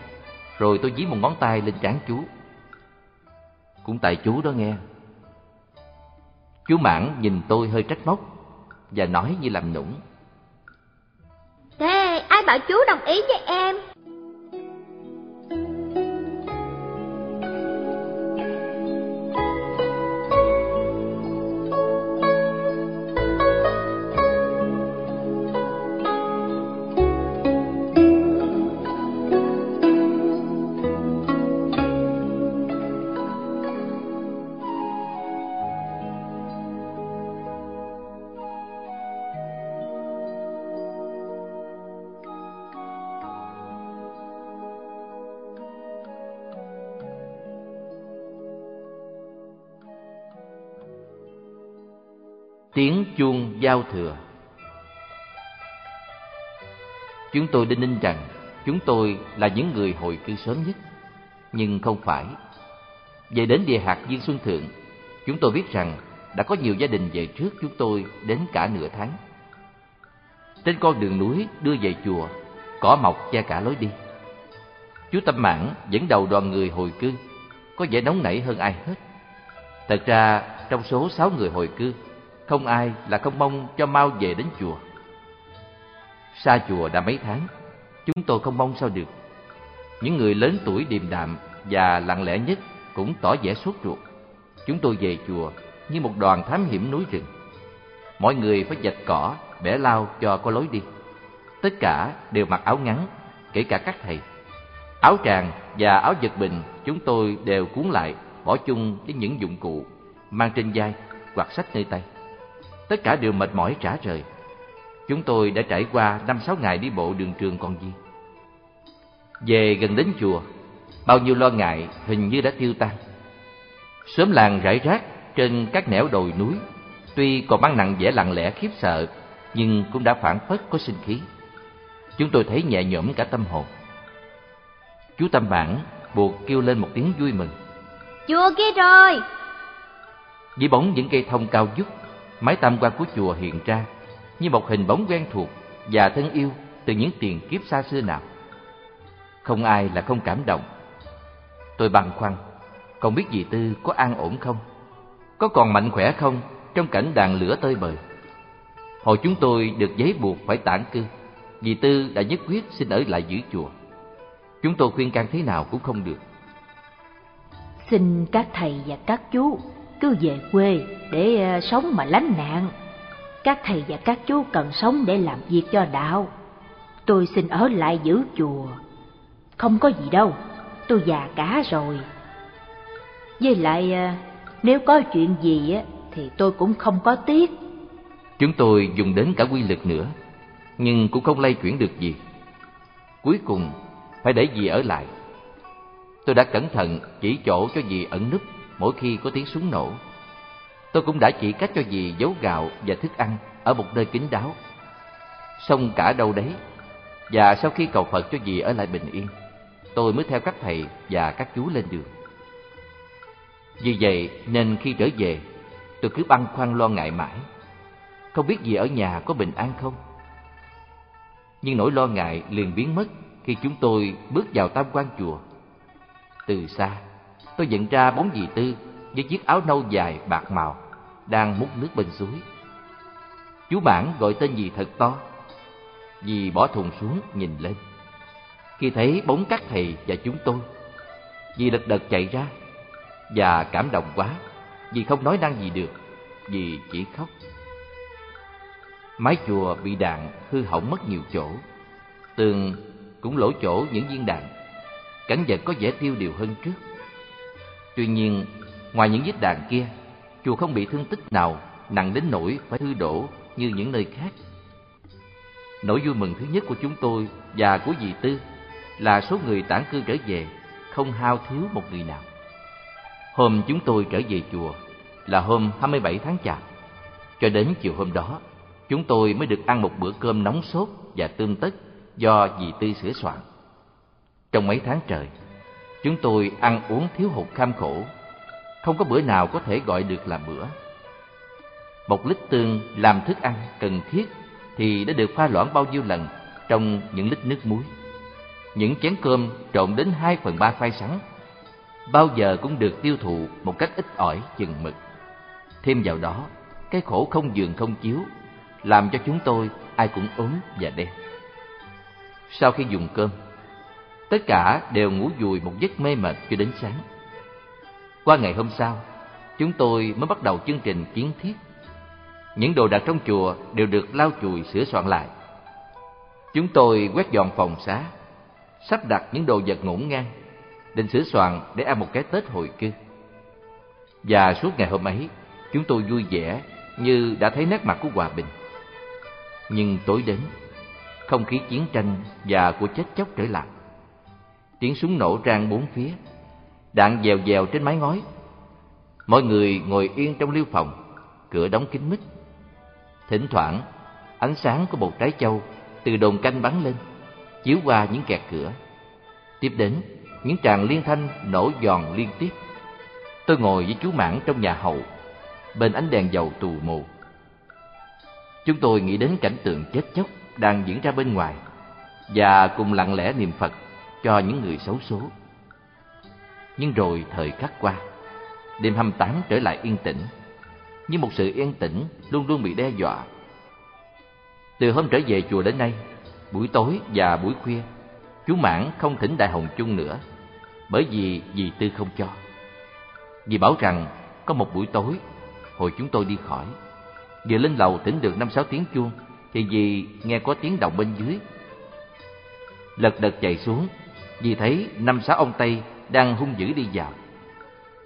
Rồi tôi dí một ngón tay lên trán chú cũng tại chú đó nghe. Chú Mãn nhìn tôi hơi trách móc Và nói như làm nũng. Thế ai bảo chú đồng ý với em? Chuông giao thừa. Chúng tôi đinh ninh rằng chúng tôi là những người hồi cư sớm nhất, Nhưng không phải. Về đến địa hạt Viên Xuân Thượng, Chúng tôi biết rằng đã có nhiều gia đình về trước chúng tôi đến cả nửa tháng. Trên con đường núi đưa về chùa, Cỏ mọc che cả lối đi. Chú Tâm Mãn dẫn đầu đoàn người hồi cư, Có vẻ nóng nảy hơn ai hết. Thật ra, trong số sáu người hồi cư không ai là không mong cho mau về đến chùa. Xa chùa đã mấy tháng, chúng tôi không mong sao được. Những người lớn tuổi điềm đạm và lặng lẽ nhất cũng tỏ vẻ sốt ruột. Chúng tôi về chùa như một đoàn thám hiểm núi rừng. Mọi người phải dạch cỏ, bẻ lau cho có lối đi. Tất cả đều mặc áo ngắn, kể cả các thầy. Áo tràng và áo giật bình chúng tôi đều cuốn lại, bỏ chung với những dụng cụ, mang trên vai hoặc sách nơi tay tất cả đều mệt mỏi trả rời. Chúng tôi đã trải qua năm sáu ngày đi bộ đường trường còn gì. Về gần đến chùa, bao nhiêu lo ngại hình như đã tiêu tan. Sớm làng rải rác trên các nẻo đồi núi, tuy còn mang nặng vẻ lặng lẽ khiếp sợ, nhưng cũng đã phản phất có sinh khí. Chúng tôi thấy nhẹ nhõm cả tâm hồn. Chú Tâm Bản buộc kêu lên một tiếng vui mừng. Chùa kia rồi! Dưới bóng những cây thông cao vút mái tam quan của chùa hiện ra như một hình bóng quen thuộc và thân yêu từ những tiền kiếp xa xưa nào. Không ai là không cảm động. Tôi băn khoăn, không biết dì Tư có an ổn không? Có còn mạnh khỏe không trong cảnh đàn lửa tơi bời? Hồi chúng tôi được giấy buộc phải tản cư, dì Tư đã nhất quyết xin ở lại giữ chùa. Chúng tôi khuyên can thế nào cũng không được. Xin các thầy và các chú cứ về quê để ờ, sống mà lánh nạn. Các thầy và các chú cần sống để làm việc cho đạo. Tôi xin ở lại giữ chùa. Không có gì đâu, tôi già cả rồi. Với lại ờ, nếu có chuyện gì thì tôi cũng không có tiếc. Chúng tôi dùng đến cả quy lực nữa, nhưng cũng không lay chuyển được gì. Cuối cùng phải để dì ở lại. Tôi đã cẩn thận chỉ chỗ cho dì ẩn núp mỗi khi có tiếng súng nổ. Tôi cũng đã chỉ cách cho dì giấu gạo và thức ăn ở một nơi kín đáo. Xong cả đâu đấy, và sau khi cầu Phật cho dì ở lại bình yên, tôi mới theo các thầy và các chú lên đường. Vì vậy nên khi trở về, tôi cứ băn khoăn lo ngại mãi. Không biết dì ở nhà có bình an không? Nhưng nỗi lo ngại liền biến mất khi chúng tôi bước vào tam quan chùa. Từ xa, tôi nhận ra bóng dì Tư với chiếc áo nâu dài bạc màu đang múc nước bên suối. Chú Bản gọi tên dì thật to. Dì bỏ thùng xuống nhìn lên. Khi thấy bóng các thầy và chúng tôi, dì lật đật chạy ra và cảm động quá, dì không nói năng gì được, dì chỉ khóc. Mái chùa bị đạn hư hỏng mất nhiều chỗ, tường cũng lỗ chỗ những viên đạn. Cảnh vật có vẻ tiêu điều hơn trước. Tuy nhiên, ngoài những vết đạn kia, chùa không bị thương tích nào nặng đến nỗi phải hư đổ như những nơi khác. Nỗi vui mừng thứ nhất của chúng tôi và của dì Tư là số người tản cư trở về không hao thiếu một người nào. Hôm chúng tôi trở về chùa là hôm 27 tháng Chạp. Cho đến chiều hôm đó, chúng tôi mới được ăn một bữa cơm nóng sốt và tươm tất do dì Tư sửa soạn. Trong mấy tháng trời, chúng tôi ăn uống thiếu hụt kham khổ, không có bữa nào có thể gọi được là bữa. Một lít tương làm thức ăn cần thiết thì đã được pha loãng bao nhiêu lần trong những lít nước muối. Những chén cơm trộn đến hai phần ba khoai sắn bao giờ cũng được tiêu thụ một cách ít ỏi chừng mực. Thêm vào đó, cái khổ không giường không chiếu làm cho chúng tôi ai cũng ốm và đen. Sau khi dùng cơm, tất cả đều ngủ dùi một giấc mê mệt cho đến sáng. Qua ngày hôm sau, chúng tôi mới bắt đầu chương trình kiến thiết. Những đồ đạc trong chùa đều được lau chùi sửa soạn lại. Chúng tôi quét dọn phòng xá, sắp đặt những đồ vật ngổn ngang, định sửa soạn để ăn một cái Tết hồi cư. Và suốt ngày hôm ấy, chúng tôi vui vẻ như đã thấy nét mặt của hòa bình. Nhưng tối đến, không khí chiến tranh và của chết chóc trở lại. Tiếng súng nổ rang bốn phía, đạn dèo dèo trên mái ngói. Mọi người ngồi yên trong liêu phòng, cửa đóng kín mít. Thỉnh thoảng, ánh sáng của một trái châu từ đồn canh bắn lên, chiếu qua những kẹt cửa. Tiếp đến, những tràng liên thanh nổ giòn liên tiếp. Tôi ngồi với chú Mãn trong nhà hậu, bên ánh đèn dầu tù mù. Chúng tôi nghĩ đến cảnh tượng chết chóc đang diễn ra bên ngoài và cùng lặng lẽ niệm Phật cho những người xấu số. Nhưng rồi thời khắc qua, đêm 28 trở lại yên tĩnh, như một sự yên tĩnh luôn luôn bị đe dọa. Từ hôm trở về chùa đến nay, buổi tối và buổi khuya, chú Mãn không thỉnh Đại Hồng chung nữa, bởi vì dì Tư không cho. Dì bảo rằng có một buổi tối, hồi chúng tôi đi khỏi, vừa lên lầu thỉnh được năm sáu tiếng chuông, thì dì nghe có tiếng động bên dưới. Lật đật chạy xuống, vì thấy năm sáu ông Tây đang hung dữ đi vào.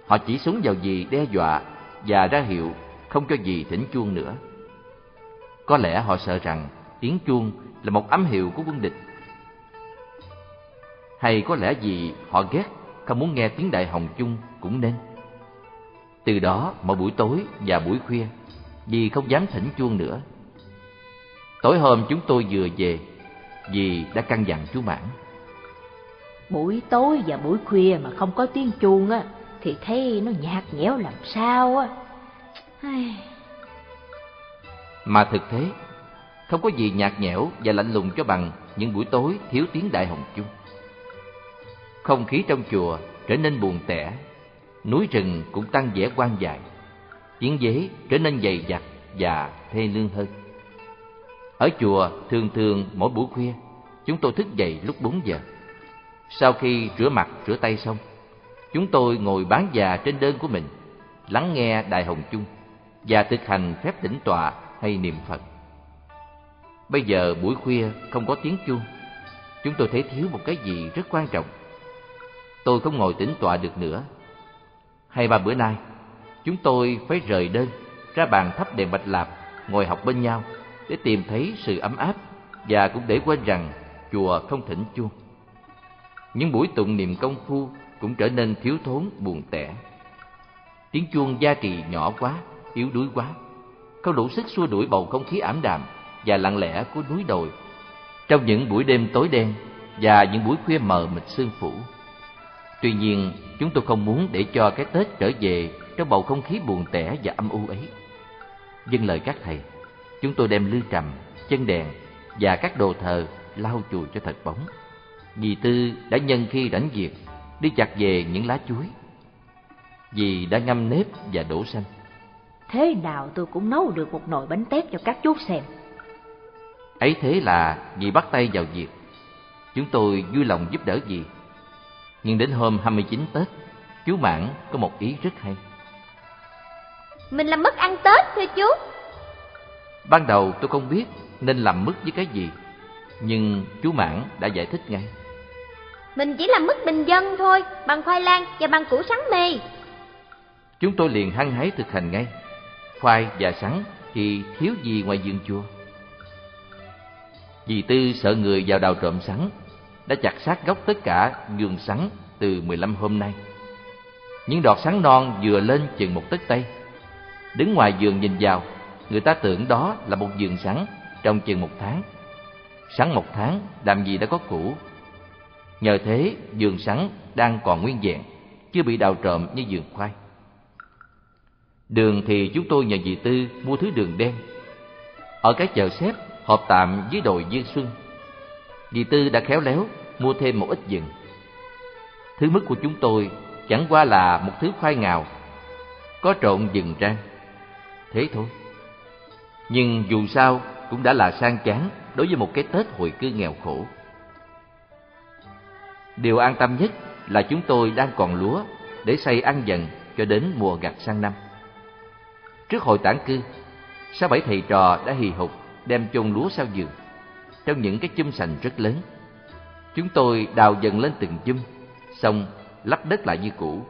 Họ chỉ súng vào dì đe dọa và ra hiệu không cho dì thỉnh chuông nữa. Có lẽ họ sợ rằng tiếng chuông là một ám hiệu của quân địch. Hay có lẽ vì họ ghét, không muốn nghe tiếng đại hồng chung cũng nên. Từ đó, mỗi buổi tối và buổi khuya, dì không dám thỉnh chuông nữa. Tối hôm chúng tôi vừa về, dì đã căn dặn chú Mãn. Buổi tối và buổi khuya mà không có tiếng chuông á, thì thấy nó nhạt nhẽo làm sao á. Mà thực thế, không có gì nhạt nhẽo và lạnh lùng cho bằng những buổi tối thiếu tiếng đại hồng chung. Không khí trong chùa trở nên buồn tẻ, núi rừng cũng tăng vẻ quan dài, tiếng dế trở nên dày dặt và thê lương hơn. Ở chùa thường thường mỗi buổi khuya, chúng tôi thức dậy lúc bốn giờ. Sau khi rửa mặt, rửa tay xong, chúng tôi ngồi bán già trên đơn của mình, lắng nghe Đại Hồng Chung và thực hành phép tĩnh tọa hay niệm Phật. Bây giờ buổi khuya không có tiếng chuông, chúng tôi thấy thiếu một cái gì rất quan trọng. Tôi không ngồi tĩnh tọa được nữa. Hai ba bữa nay, chúng tôi phải rời đơn, ra bàn thắp đèn bạch lạp, ngồi học bên nhau để tìm thấy sự ấm áp và cũng để quên rằng chùa không thỉnh chuông. Những buổi tụng niệm công phu cũng trở nên thiếu thốn buồn tẻ. Tiếng chuông gia trì nhỏ quá, yếu đuối quá, không đủ sức xua đuổi bầu không khí ảm đạm và lặng lẽ của núi đồi. Trong những buổi đêm tối đen và những buổi khuya mờ mịt sương phủ. Tuy nhiên, chúng tôi không muốn để cho cái Tết trở về trong bầu không khí buồn tẻ và âm u ấy. Dâng lời các thầy, chúng tôi đem lư trầm, chân đèn và các đồ thờ lau chùi cho thật bóng. Dì Tư đã nhân khi rảnh việc đi chặt về những lá chuối. Dì đã ngâm nếp và đổ xanh. Thế nào tôi cũng nấu được một nồi bánh tét cho các chú xem. Ấy thế là dì bắt tay vào việc. Chúng tôi vui lòng giúp đỡ dì. Nhưng đến hôm 29 Tết, chú Mãn có một ý rất hay. Mình làm mất ăn Tết thưa chú. Ban đầu tôi không biết nên làm mứt với cái gì, nhưng chú Mãn đã giải thích ngay. Mình chỉ làm mứt bình dân thôi, bằng khoai lang và bằng củ sắn mì. Chúng tôi liền hăng hái thực hành ngay. Khoai và sắn thì thiếu gì ngoài vườn chùa. Dì Tư sợ người vào đào trộm sắn, đã chặt sát gốc tất cả vườn sắn từ 15 hôm nay. Những đọt sắn non vừa lên chừng một tấc tay. Đứng ngoài vườn nhìn vào, người ta tưởng đó là một vườn sắn trong chừng một tháng. Sắn một tháng làm gì đã có củ. Nhờ thế vườn sắn đang còn nguyên vẹn, chưa bị đào trộm như vườn khoai. Đường thì chúng tôi nhờ dì Tư mua thứ đường đen. Ở cái chợ xếp họp tạm dưới đồi dương Xuân. Dì Tư đã khéo léo mua thêm một ít dừng. Thứ mức của chúng tôi chẳng qua là một thứ khoai ngào, có trộn dừng rang. Thế thôi. Nhưng dù sao cũng đã là sang chán đối với một cái Tết hồi cư nghèo khổ. Điều an tâm nhất là chúng tôi đang còn lúa để xây ăn dần cho đến mùa gặt sang năm. Trước hội tản cư, sáu bảy thầy trò đã hì hục đem chôn lúa sau giường, trong những cái chum sành rất lớn. Chúng tôi đào dần lên từng chum, xong lắp đất lại như cũ.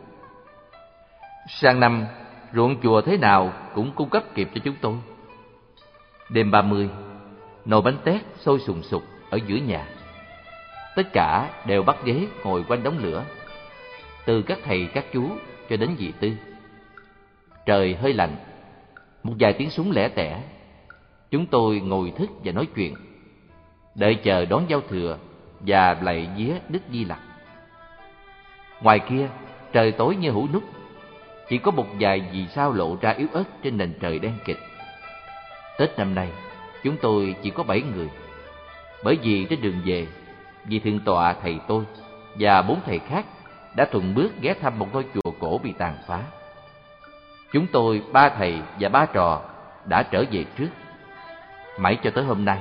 Sang năm, ruộng chùa thế nào cũng cung cấp kịp cho chúng tôi. Đêm ba mươi, nồi bánh tét sôi sùng sục ở giữa nhà. Tất cả đều bắt ghế ngồi quanh đống lửa, từ các thầy các chú cho đến dì tư. Trời hơi lạnh, một vài tiếng súng lẻ tẻ. Chúng tôi ngồi thức và nói chuyện, đợi chờ đón giao thừa và lạy vía Đức Di Lặc. Ngoài kia, trời tối như hũ nút, chỉ có một vài vì sao lộ ra yếu ớt trên nền trời đen kịch. Tết năm nay, chúng tôi chỉ có bảy người, bởi vì trên đường về, vì thượng tọa thầy tôi và bốn thầy khác đã thuận bước ghé thăm một ngôi chùa cổ bị tàn phá. Chúng tôi, ba thầy và ba trò đã trở về trước. Mãi cho tới hôm nay,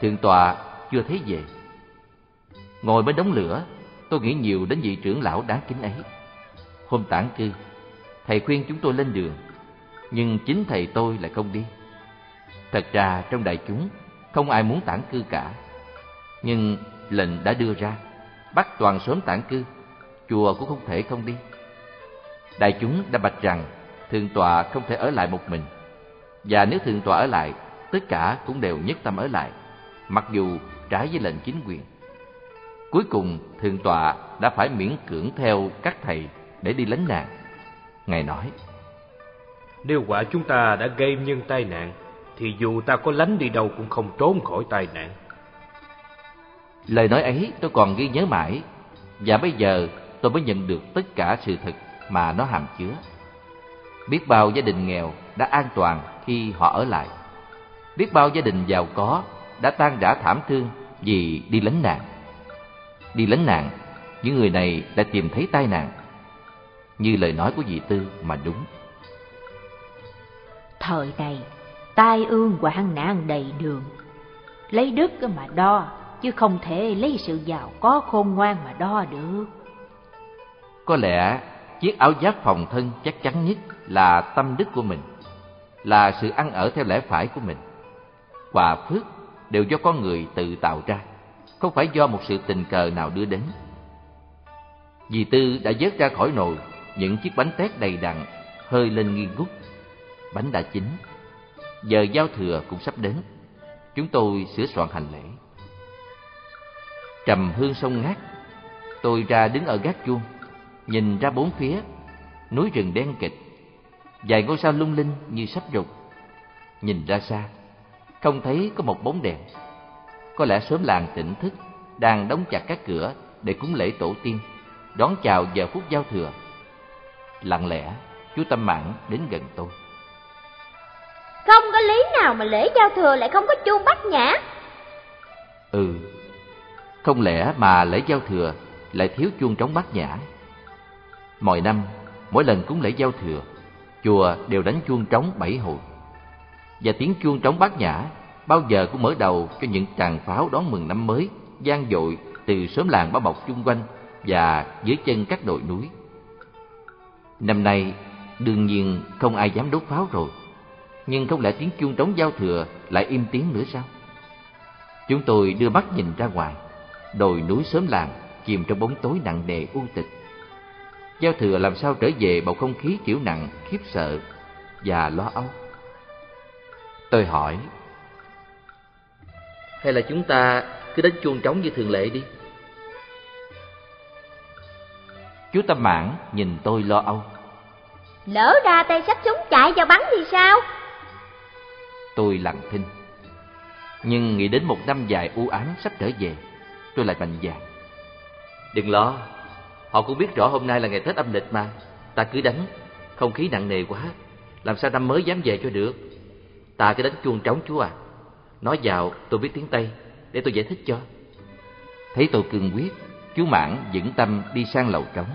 thượng tọa chưa thấy về. Ngồi bên đống lửa, tôi nghĩ nhiều đến vị trưởng lão đáng kính ấy. Hôm tản cư, thầy khuyên chúng tôi lên đường, nhưng chính thầy tôi lại không đi. Thật ra trong đại chúng, không ai muốn tản cư cả. Nhưng lệnh đã đưa ra, bắt toàn sớm tản cư, chùa cũng không thể không đi. Đại chúng đã bạch rằng thượng tọa không thể ở lại một mình, và nếu thượng tọa ở lại, tất cả cũng đều nhất tâm ở lại, mặc dù trái với lệnh chính quyền. Cuối cùng, thượng tọa đã phải miễn cưỡng theo các thầy để đi lánh nạn. Ngài nói, Nếu quả chúng ta đã gây nhân tai nạn, thì dù ta có lánh đi đâu cũng không trốn khỏi tai nạn. Lời nói ấy tôi còn ghi nhớ mãi, và bây giờ tôi mới nhận được tất cả sự thật mà nó hàm chứa. Biết bao gia đình nghèo đã an toàn khi họ ở lại. Biết bao gia đình giàu có đã tan rã thảm thương vì đi lánh nạn. Đi lánh nạn, những người này đã tìm thấy tai nạn. Như lời nói của vị Tư mà đúng. Thời này, tai ương hoạn nạn đầy đường. Lấy đức mà đo, chứ không thể lấy sự giàu có khôn ngoan mà đo được. Có lẽ chiếc áo giáp phòng thân chắc chắn nhất là tâm đức của mình, là sự ăn ở theo lẽ phải của mình. Quà phước đều do con người tự tạo ra, không phải do một sự tình cờ nào đưa đến. Dì Tư đã vớt ra khỏi nồi những chiếc bánh tét đầy đặn, hơi lên nghi ngút. Bánh đã chín, giờ giao thừa cũng sắp đến. Chúng tôi sửa soạn hành lễ. Trầm hương sông ngát, tôi ra đứng ở gác chuông, nhìn ra bốn phía, núi rừng đen kịch, vài ngôi sao lung linh như sắp rụng. Nhìn ra xa, không thấy có một bóng đèn. Có lẽ sớm làng tỉnh thức, đang đóng chặt các cửa để cúng lễ tổ tiên, đón chào giờ phút giao thừa. Lặng lẽ, chú Tâm Mãn đến gần tôi. Không có lý nào mà lễ giao thừa lại không có chuông bắt nhã. Ừ, không lẽ mà lễ giao thừa lại thiếu chuông trống bát nhã? Mọi năm, mỗi lần cúng lễ giao thừa, chùa đều đánh chuông trống bảy hồi. Và tiếng chuông trống bát nhã bao giờ cũng mở đầu cho những tràng pháo đón mừng năm mới gian dội từ xóm làng bao bọc chung quanh và dưới chân các đồi núi. Năm nay, đương nhiên không ai dám đốt pháo rồi, nhưng không lẽ tiếng chuông trống giao thừa lại im tiếng nữa sao? Chúng tôi đưa mắt nhìn ra ngoài, đồi núi xóm làng chìm trong bóng tối nặng nề u tịch. Giao thừa làm sao trở về bầu không khí kiểu nặng, khiếp sợ và lo âu. Tôi hỏi, hay là chúng ta cứ đánh chuông trống như thường lệ đi? Chú Tâm Mãn nhìn tôi lo âu. Lỡ ra tay sách súng chạy vào bắn thì sao? Tôi lặng thinh. Nhưng nghĩ đến một năm dài u ám sắp trở về, tôi lại mạnh dạn. Đừng lo, họ cũng biết rõ hôm nay là ngày Tết âm lịch mà. Ta cứ đánh, không khí nặng nề quá, làm sao năm mới dám về cho được. Ta cứ đánh chuông trống chú à. Nói vào tôi biết tiếng Tây, để tôi giải thích cho. Thấy tôi cương quyết, chú Mãn vững tâm đi sang lầu trống.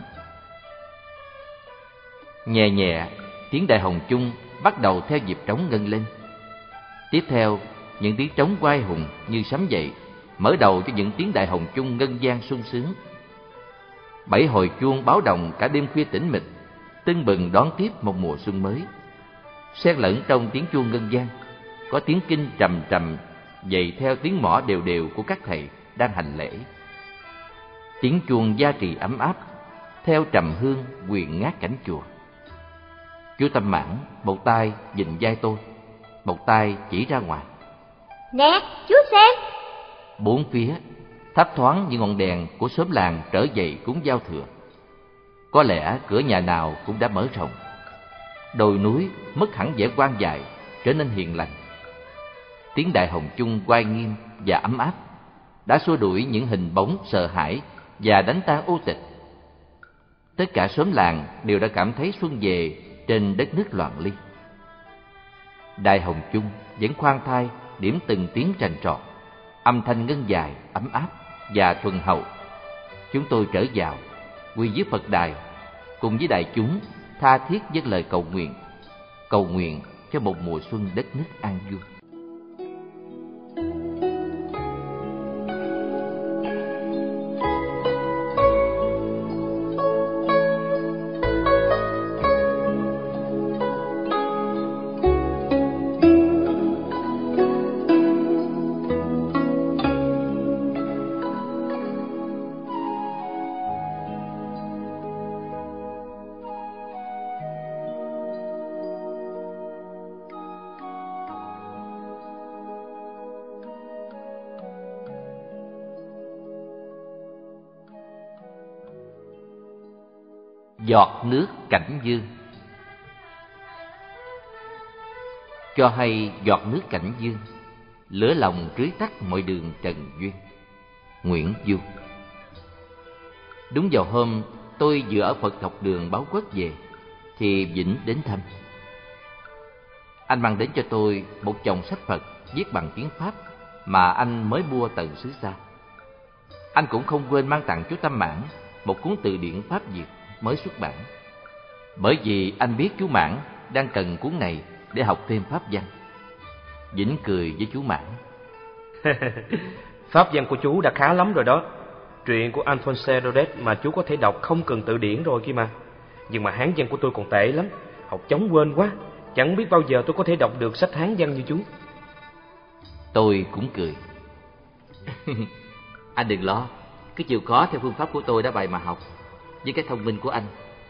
Nhẹ nhẹ, tiếng đại hồng chung bắt đầu theo nhịp trống ngân lên. Tiếp theo, những tiếng trống quay hùng như sấm dậy, mở đầu cho những tiếng đại hồng chung ngân gian sung sướng. Bảy hồi chuông báo động cả đêm khuya tĩnh mịch, tưng bừng đón tiếp một mùa xuân mới. Xen lẫn trong tiếng chuông ngân gian, có tiếng kinh trầm trầm dậy theo tiếng mõ đều đều của các thầy đang hành lễ. Tiếng chuông gia trì ấm áp, theo trầm hương quyền ngát cảnh chùa. Chú Tâm Mãn một tay nhìn vai tôi, một tay chỉ ra ngoài. Nè, chú xem. Bốn phía thấp thoáng những ngọn đèn của xóm làng trở dậy cúng giao thừa. Có lẽ cửa nhà nào cũng đã mở rộng. Đồi núi mất hẳn vẻ quan dài, trở nên hiền lành. Tiếng đại hồng chung quay nghiêm và ấm áp đã xua đuổi những hình bóng sợ hãi và đánh tan ô tịch. Tất cả xóm làng đều đã cảm thấy xuân về trên đất nước loạn ly. Đại hồng chung vẫn khoan thai điểm từng tiếng trành trọt, âm thanh ngân dài, ấm áp và thuần hậu. Chúng tôi trở vào, quy dưới Phật đài, cùng với đại chúng tha thiết dâng lời cầu nguyện, cầu nguyện cho một mùa xuân đất nước an vui. Giọt nước cảnh dương. Cho hay giọt nước cảnh dương, Lửa lòng rưới tắt mọi đường trần duyên. Nguyễn Du. Đúng vào hôm tôi vừa ở Phật học đường báo quốc về, Thì Vĩnh đến thăm. Anh mang đến cho tôi một chồng sách Phật viết bằng tiếng Pháp Mà anh mới mua từ xứ xa. Anh cũng không quên mang tặng chú Tâm Mãn Một cuốn từ điển Pháp Việt mới xuất bản. Bởi vì anh biết chú Mãn đang cần cuốn này để học thêm pháp văn. Vĩnh cười với chú Mãn. [laughs] Pháp văn của chú đã khá lắm rồi đó. Truyện của Alphonse Daudet mà chú có thể đọc không cần tự điển rồi kia mà. Nhưng mà Hán văn của tôi còn tệ lắm, học chóng quên quá. Chẳng biết bao giờ tôi có thể đọc được sách Hán văn như chú. Tôi cũng cười. [laughs] anh đừng lo, cứ chịu khó theo phương pháp của tôi đã bày mà học. Với cái thông minh của anh,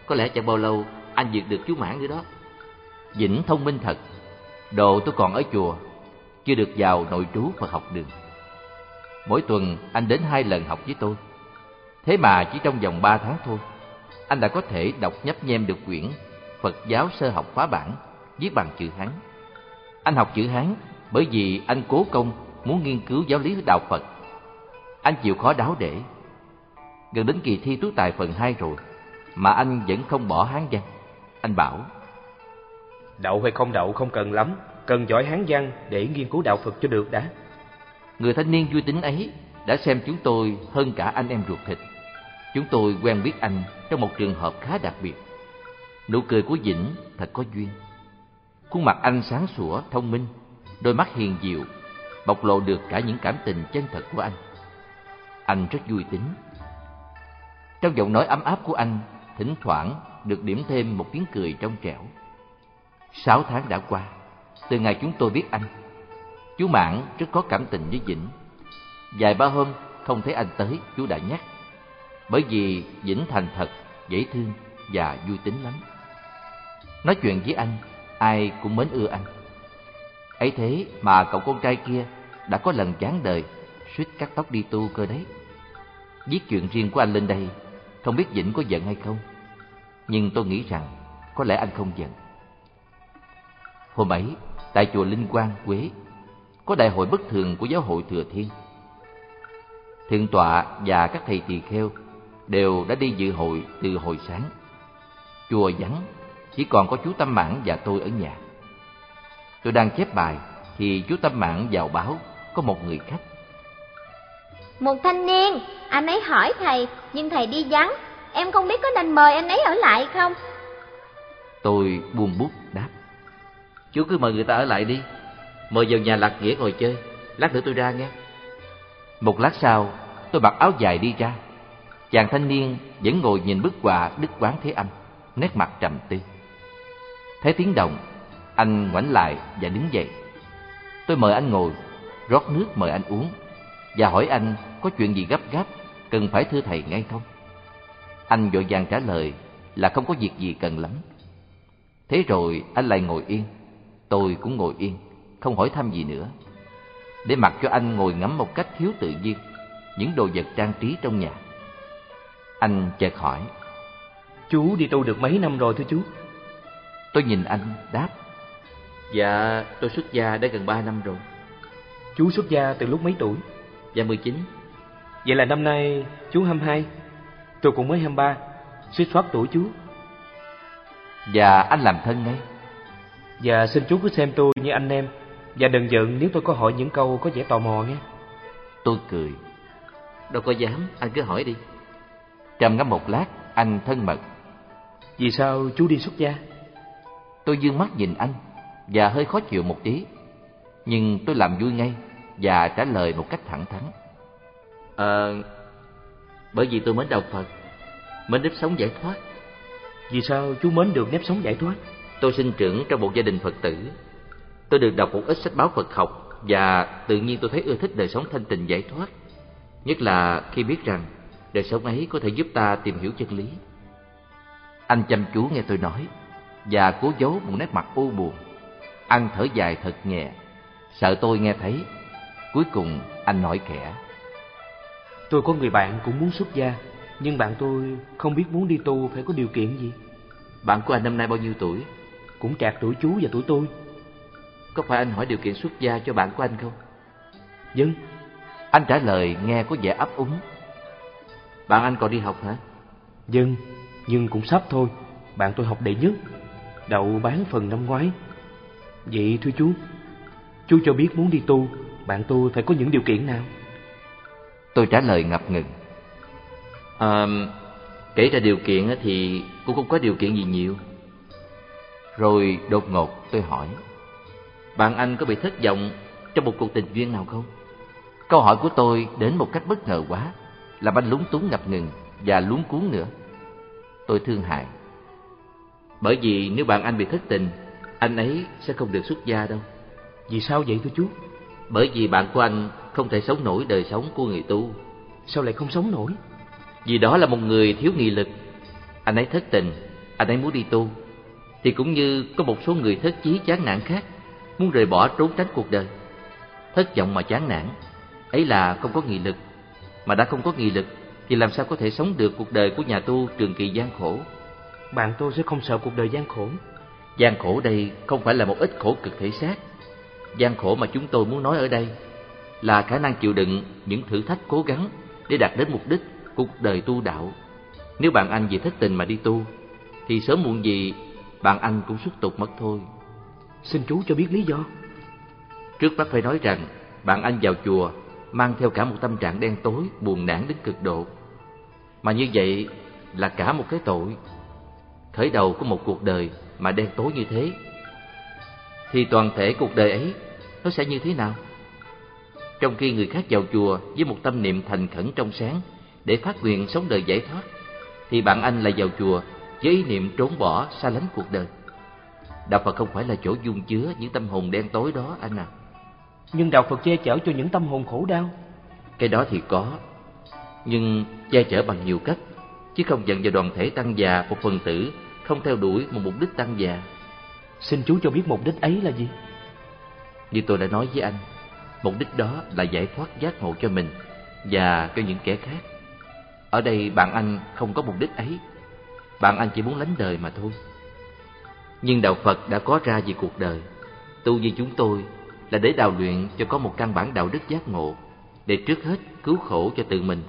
có lẽ chẳng bao lâu anh vượt được chú Mãn nữa đó. Dĩnh thông minh thật, đồ tôi còn ở chùa, chưa được vào nội trú Phật học đường. Mỗi tuần anh đến hai lần học với tôi. Thế mà chỉ trong vòng ba tháng thôi, anh đã có thể đọc nhấp nhem được quyển Phật giáo sơ học phá bản viết bằng chữ Hán. Anh học chữ Hán bởi vì anh cố công muốn nghiên cứu giáo lý đạo Phật. Anh chịu khó đáo để. Gần đến kỳ thi tú tài phần 2 rồi, mà anh vẫn không bỏ Hán văn. Anh bảo, Đậu hay không đậu không cần lắm, cần giỏi Hán văn để nghiên cứu đạo Phật cho được đã. Người thanh niên vui tính ấy đã xem chúng tôi hơn cả anh em ruột thịt. Chúng tôi quen biết anh trong một trường hợp khá đặc biệt. Nụ cười của Vĩnh thật có duyên. Khuôn mặt anh sáng sủa, thông minh, đôi mắt hiền diệu, bộc lộ được cả những cảm tình chân thật của anh. Anh rất vui tính. Trong giọng nói ấm áp của anh, thỉnh thoảng được điểm thêm một tiếng cười trong trẻo. Sáu tháng đã qua, từ ngày chúng tôi biết anh, chú Mãn rất có cảm tình với Vĩnh. Vài ba hôm không thấy anh tới, chú đã nhắc. Bởi vì Vĩnh thành thật, dễ thương và vui tính lắm. Nói chuyện với anh, ai cũng mến ưa anh. ấy thế mà cậu con trai kia đã có lần chán đời, suýt cắt tóc đi tu cơ đấy. Viết chuyện riêng của anh lên đây, không biết Vĩnh có giận hay không. Nhưng tôi nghĩ rằng có lẽ anh không giận. Hôm ấy, tại chùa Linh Quang, Quế, có đại hội bất thường của giáo hội Thừa Thiên. Thượng tọa và các thầy tỳ kheo đều đã đi dự hội từ hồi sáng. Chùa vắng, chỉ còn có chú Tâm Mãn và tôi ở nhà. Tôi đang chép bài thì chú Tâm Mãn vào báo có một người khách. Một thanh niên, anh ấy hỏi thầy, nhưng thầy đi vắng. Em không biết có nên mời anh ấy ở lại không? Tôi buồn bút đáp. Chú cứ mời người ta ở lại đi. Mời vào nhà Lạc Nghĩa ngồi chơi. Lát nữa tôi ra nghe. Một lát sau, tôi mặc áo dài đi ra. Chàng thanh niên vẫn ngồi nhìn bức họa Đức Quán Thế Âm, nét mặt trầm tư. Thấy tiếng động, anh ngoảnh lại và đứng dậy. Tôi mời anh ngồi, rót nước mời anh uống và hỏi anh có chuyện gì gấp gáp cần phải thưa thầy ngay không. Anh vội vàng trả lời là không có việc gì cần lắm. Thế rồi anh lại ngồi yên, tôi cũng ngồi yên, không hỏi thăm gì nữa. Để mặc cho anh ngồi ngắm một cách thiếu tự nhiên những đồ vật trang trí trong nhà. Anh chợt hỏi, Chú đi tu được mấy năm rồi thưa chú? tôi nhìn anh đáp, Dạ, tôi xuất gia đã gần ba năm rồi, Chú xuất gia từ lúc mấy tuổi? dạ mười chín. Vậy là năm nay chú 22 Tôi cũng mới 23 Suýt soát tuổi chú Và anh làm thân ngay. Và xin chú cứ xem tôi như anh em Và đừng giận nếu tôi có hỏi những câu có vẻ tò mò nghe Tôi cười. Đâu có dám, anh cứ hỏi đi. Trầm ngâm một lát, anh thân mật. Vì sao chú đi xuất gia? Tôi dương mắt nhìn anh và hơi khó chịu một tí. Nhưng tôi làm vui ngay và trả lời một cách thẳng thắn. Ờ, bởi vì tôi mến đạo Phật, mến nếp sống giải thoát. Vì sao chú mến được nếp sống giải thoát? Tôi sinh trưởng trong một gia đình Phật tử. Tôi được đọc một ít sách báo Phật học và tự nhiên tôi thấy ưa thích đời sống thanh tịnh giải thoát. Nhất là khi biết rằng đời sống ấy có thể giúp ta tìm hiểu chân lý. Anh chăm chú nghe tôi nói và cố giấu một nét mặt u buồn. Anh thở dài thật nhẹ, sợ tôi nghe thấy. Cuối cùng anh nói khẽ. Tôi có người bạn cũng muốn xuất gia Nhưng bạn tôi không biết muốn đi tu phải có điều kiện gì Bạn của anh năm nay bao nhiêu tuổi? Cũng trạc tuổi chú và tuổi tôi Có phải anh hỏi điều kiện xuất gia cho bạn của anh không? Dân Anh trả lời nghe có vẻ ấp úng. Bạn anh còn đi học hả? Dân Nhưng cũng sắp thôi Bạn tôi học đệ nhất Đậu bán phần năm ngoái Vậy thưa chú Chú cho biết muốn đi tu Bạn tôi phải có những điều kiện nào Tôi trả lời ngập ngừng. À, kể ra điều kiện thì cũng không có điều kiện gì nhiều. Rồi đột ngột tôi hỏi, bạn anh có bị thất vọng trong một cuộc tình duyên nào không? Câu hỏi của tôi đến một cách bất ngờ quá, làm anh lúng túng ngập ngừng và luống cuốn nữa. Tôi thương hại. Bởi vì nếu bạn anh bị thất tình, anh ấy sẽ không được xuất gia đâu. Vì sao vậy thưa chú? Bởi vì bạn của anh không thể sống nổi đời sống của người tu. Sao lại không sống nổi? Vì đó là một người thiếu nghị lực. Anh ấy thất tình, anh ấy muốn đi tu. Thì cũng như có một số người thất chí chán nản khác, muốn rời bỏ trốn tránh cuộc đời. Thất vọng mà chán nản, ấy là không có nghị lực. Mà đã không có nghị lực, thì làm sao có thể sống được cuộc đời của nhà tu trường kỳ gian khổ? Bạn tôi sẽ không sợ cuộc đời gian khổ. Gian khổ đây không phải là một ít khổ cực thể xác. Gian khổ mà chúng tôi muốn nói ở đây là khả năng chịu đựng những thử thách cố gắng để đạt đến mục đích cuộc đời tu đạo. Nếu bạn anh vì thất tình mà đi tu, thì sớm muộn gì bạn anh cũng xuất tục mất thôi. Xin chú cho biết lý do. Trước bác phải nói rằng, bạn anh vào chùa mang theo cả một tâm trạng đen tối, buồn nản đến cực độ. Mà như vậy là cả một cái tội. Khởi đầu của một cuộc đời mà đen tối như thế, thì toàn thể cuộc đời ấy nó sẽ như thế nào? Trong khi người khác vào chùa với một tâm niệm thành khẩn trong sáng để phát nguyện sống đời giải thoát, thì bạn anh lại vào chùa với ý niệm trốn bỏ, xa lánh cuộc đời. Đạo Phật không phải là chỗ dung chứa những tâm hồn đen tối đó anh à. Nhưng đạo Phật che chở cho những tâm hồn khổ đau. Cái đó thì có, nhưng che chở bằng nhiều cách, chứ không dần vào đoàn thể tăng già một phần tử không theo đuổi một mục đích tăng già. Xin chú cho biết mục đích ấy là gì? Như tôi đã nói với anh, mục đích đó là giải thoát giác ngộ cho mình và cho những kẻ khác. Ở đây bạn anh không có mục đích ấy, bạn anh chỉ muốn lánh đời mà thôi. Nhưng đạo Phật đã có ra vì cuộc đời, tu như chúng tôi là để đào luyện cho có một căn bản đạo đức giác ngộ, để trước hết cứu khổ cho tự mình,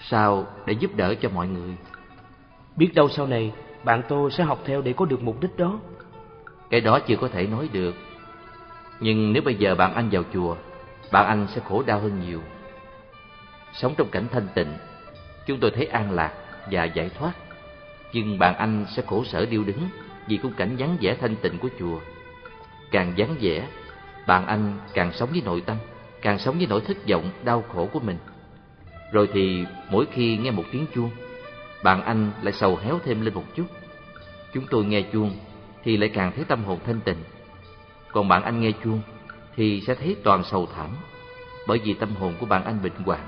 sau để giúp đỡ cho mọi người. Biết đâu sau này bạn tôi sẽ học theo để có được mục đích đó. Cái đó chưa có thể nói được. Nhưng nếu bây giờ bạn anh vào chùa, bạn anh sẽ khổ đau hơn nhiều. Sống trong cảnh thanh tịnh, chúng tôi thấy an lạc và giải thoát. Nhưng bạn anh sẽ khổ sở điêu đứng vì khung cảnh vắng vẻ thanh tịnh của chùa. Càng vắng vẻ, bạn anh càng sống với nội tâm, càng sống với nỗi thất vọng, đau khổ của mình. Rồi thì mỗi khi nghe một tiếng chuông, bạn anh lại sầu héo thêm lên một chút. Chúng tôi nghe chuông thì lại càng thấy tâm hồn thanh tịnh. Còn bạn anh nghe chuông thì sẽ thấy toàn sầu thảm, bởi vì tâm hồn của bạn anh bệnh hoạn,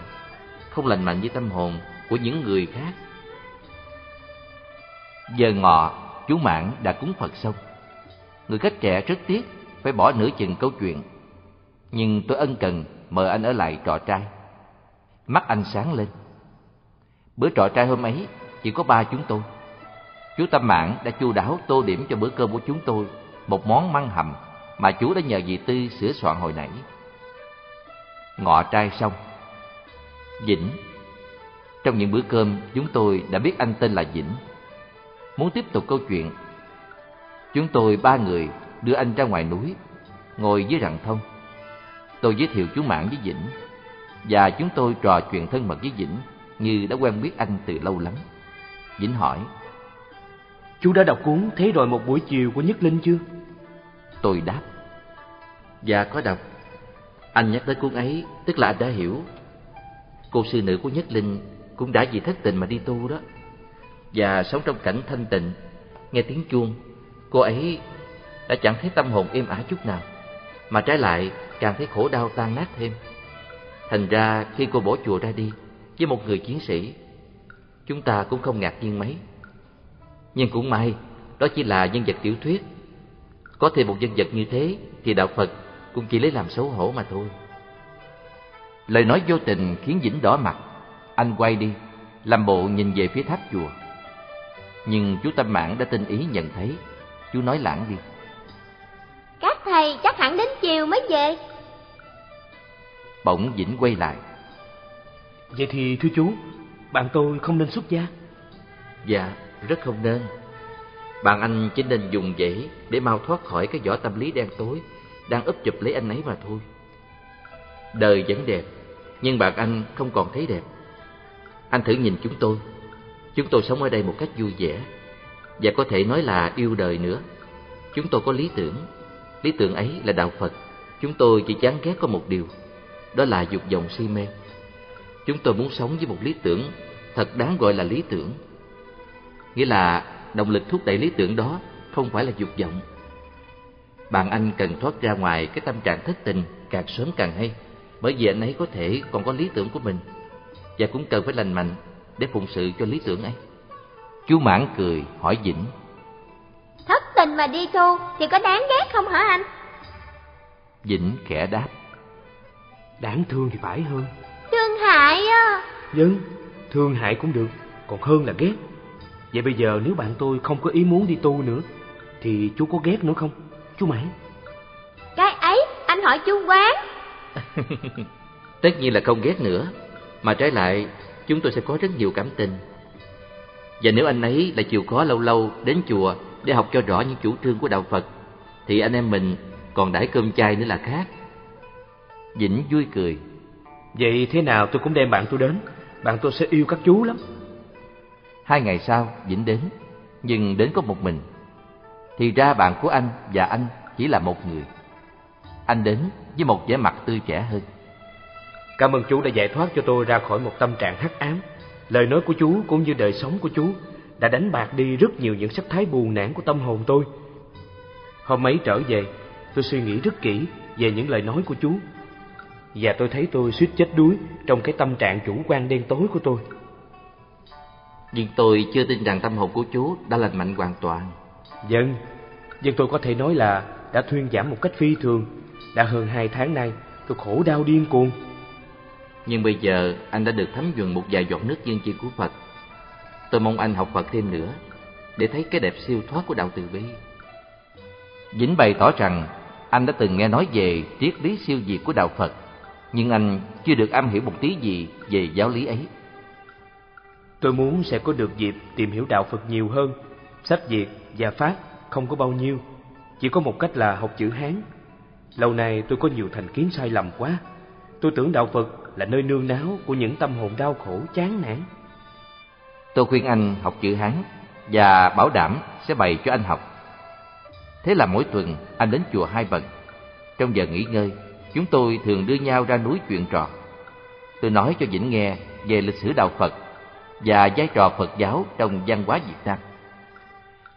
không lành mạnh với tâm hồn của những người khác. Giờ ngọ, chú Mãn đã cúng Phật xong. Người khách trẻ rất tiếc phải bỏ nửa chừng câu chuyện. Nhưng tôi ân cần mời anh ở lại trọ trai. Mắt anh sáng lên. Bữa trọ trai hôm ấy chỉ có ba chúng tôi. Chú Tâm Mãn đã chu đáo tô điểm cho bữa cơm của chúng tôi một món măng hầm mà chú đã nhờ dì Tư sửa soạn hồi nãy. Ngọ trai xong. Vĩnh Trong những bữa cơm chúng tôi đã biết anh tên là Vĩnh. Muốn tiếp tục câu chuyện, chúng tôi ba người đưa anh ra ngoài núi, ngồi dưới rặng thông. Tôi giới thiệu chú Mãn với Vĩnh, và chúng tôi trò chuyện thân mật với Vĩnh như đã quen biết anh từ lâu lắm. Vĩnh hỏi, Chú đã đọc cuốn Thế rồi một buổi chiều của Nhất Linh chưa? Tôi đáp, Dạ có đọc. Anh nhắc tới cuốn ấy, tức là anh đã hiểu. Cô sư nữ của Nhất Linh cũng đã vì thất tình mà đi tu đó. Và sống trong cảnh thanh tịnh, nghe tiếng chuông, cô ấy đã chẳng thấy tâm hồn êm ả chút nào, mà trái lại càng thấy khổ đau tan nát thêm. Thành ra khi cô bỏ chùa ra đi với một người chiến sĩ, chúng ta cũng không ngạc nhiên mấy. Nhưng cũng may, đó chỉ là nhân vật tiểu thuyết. Có thêm một nhân vật như thế thì đạo Phật cũng chỉ lấy làm xấu hổ mà thôi. Lời nói vô tình khiến Vĩnh đỏ mặt. Anh quay đi, làm bộ nhìn về phía tháp chùa. Nhưng chú Tâm Mãn đã tinh ý nhận thấy, chú nói lãng đi. Các thầy chắc hẳn đến chiều mới về. Bỗng Vĩnh quay lại. Vậy thì thưa chú, bạn tôi không nên xuất gia. Dạ, rất không nên. Bạn anh chỉ nên dùng vậy để mau thoát khỏi cái vỏ tâm lý đen tối đang úp chụp lấy anh ấy mà thôi. Đời vẫn đẹp, nhưng bạn anh không còn thấy đẹp. Anh thử nhìn chúng tôi. Chúng tôi sống ở đây một cách vui vẻ và có thể nói là yêu đời nữa. Chúng tôi có lý tưởng. Lý tưởng ấy là đạo Phật. Chúng tôi chỉ chán ghét có một điều. đó là dục vọng si mê. Chúng tôi muốn sống với một lý tưởng thật đáng gọi là lý tưởng. Nghĩa là động lực thúc đẩy lý tưởng đó không phải là dục vọng. Bạn anh cần thoát ra ngoài cái tâm trạng thất tình càng sớm càng hay, bởi vì anh ấy có thể còn có lý tưởng của mình và cũng cần phải lành mạnh để phụng sự cho lý tưởng ấy. Chú Mãn cười hỏi Vĩnh. Thất tình mà đi tu thì có đáng ghét không hả anh? Vĩnh khẽ đáp. Đáng thương thì phải hơn. Thương hại á. Vâng, thương hại cũng được, còn hơn là ghét. Vậy bây giờ nếu bạn tôi không có ý muốn đi tu nữa, thì chú có ghét nữa không? Chú Mãn. Cái ấy, anh hỏi chú quán. [laughs] Tất nhiên là không ghét nữa, mà trái lại chúng tôi sẽ có rất nhiều cảm tình. Và nếu anh ấy lại chịu khó lâu lâu đến chùa để học cho rõ những chủ trương của đạo Phật, thì anh em mình còn đãi cơm chay nữa là khác. Vĩnh vui cười. Vậy thế nào tôi cũng đem bạn tôi đến, bạn tôi sẽ yêu các chú lắm. Hai ngày sau, Vĩnh đến, nhưng đến có một mình. Thì ra bạn của anh và anh chỉ là một người. Anh đến với một vẻ mặt tươi trẻ hơn. Cảm ơn chú đã giải thoát cho tôi ra khỏi một tâm trạng hắc ám. Lời nói của chú cũng như đời sống của chú đã đánh bạc đi rất nhiều những sắc thái buồn nản của tâm hồn tôi. Hôm ấy trở về, tôi suy nghĩ rất kỹ về những lời nói của chú. Và tôi thấy tôi suýt chết đuối trong cái tâm trạng chủ quan đen tối của tôi. Nhưng tôi chưa tin rằng tâm hồn của chú đã lành mạnh hoàn toàn. Vâng, nhưng tôi có thể nói là đã thuyên giảm một cách phi thường. Đã hơn hai tháng nay, tôi khổ đau điên cuồng. Nhưng bây giờ anh đã được thấm nhuần một vài giọt nước dương chi của Phật. Tôi mong anh học Phật thêm nữa, để thấy cái đẹp siêu thoát của đạo từ bi. Vĩnh bày tỏ rằng anh đã từng nghe nói về triết lý siêu diệt của đạo Phật, nhưng anh chưa được am hiểu một tí gì về giáo lý ấy. Tôi muốn sẽ có được dịp tìm hiểu đạo Phật nhiều hơn. Sách Việt và Pháp không có bao nhiêu, chỉ có một cách là học chữ Hán. Lâu nay tôi có nhiều thành kiến sai lầm quá. Tôi tưởng đạo Phật là nơi nương náu của những tâm hồn đau khổ chán nản. Tôi khuyên anh học chữ Hán và bảo đảm sẽ bày cho anh học. Thế là mỗi tuần anh đến chùa hai lần. Trong giờ nghỉ ngơi, chúng tôi thường đưa nhau ra núi chuyện trò. Tôi nói cho Vĩnh nghe về lịch sử đạo Phật và vai trò Phật giáo trong văn hóa Việt Nam.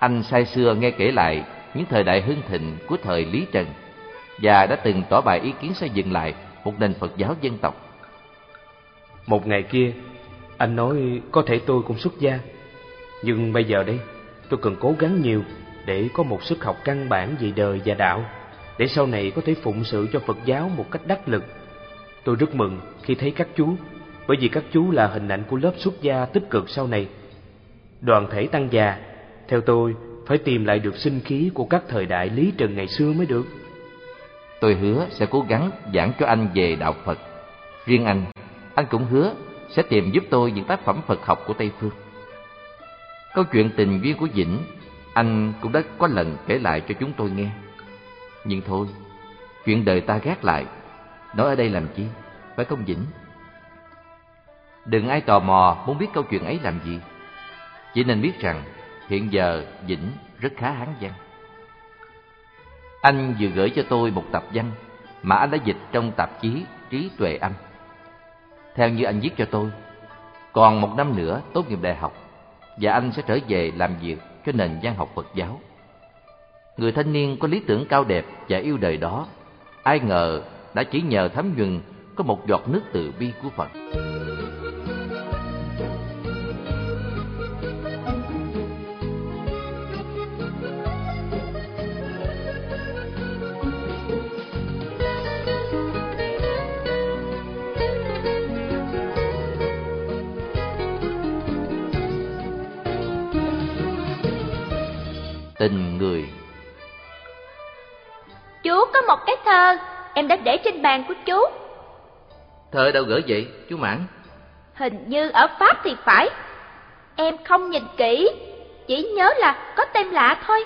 Anh say xưa nghe kể lại những thời đại hưng thịnh của thời Lý Trần và đã từng tỏ bài ý kiến xây dựng lại một nền Phật giáo dân tộc. Một ngày kia, anh nói có thể tôi cũng xuất gia, nhưng bây giờ đây tôi cần cố gắng nhiều để có một sức học căn bản về đời và đạo, để sau này có thể phụng sự cho Phật giáo một cách đắc lực. Tôi rất mừng khi thấy các chú, bởi vì các chú là hình ảnh của lớp xuất gia tích cực sau này. Đoàn thể tăng già, theo tôi, phải tìm lại được sinh khí của các thời đại Lý Trần ngày xưa mới được. Tôi hứa sẽ cố gắng giảng cho anh về đạo Phật. Riêng anh, anh cũng hứa sẽ tìm giúp tôi những tác phẩm Phật học của Tây Phương. Câu chuyện tình duyên của Vĩnh, anh cũng đã có lần kể lại cho chúng tôi nghe. Nhưng thôi, chuyện đời ta gác lại, nói ở đây làm chi, phải không Vĩnh? Đừng ai tò mò muốn biết câu chuyện ấy làm gì. Chỉ nên biết rằng hiện giờ Vĩnh rất khá hán văn. Anh vừa gửi cho tôi một tập văn mà anh đã dịch trong tạp chí Trí Tuệ Anh. Theo như anh viết cho tôi, còn một năm nữa tốt nghiệp đại học và anh sẽ trở về làm việc cho nền văn học Phật giáo. Người thanh niên có lý tưởng cao đẹp và yêu đời đó, ai ngờ đã chỉ nhờ thấm nhuần có một giọt nước từ bi của Phật. Tình người. Chú có một cái thơ Em đã để trên bàn của chú. Thơ đâu gửi vậy, chú Mãn? Hình như ở Pháp thì phải. Em không nhìn kỹ Chỉ nhớ là có tên lạ thôi.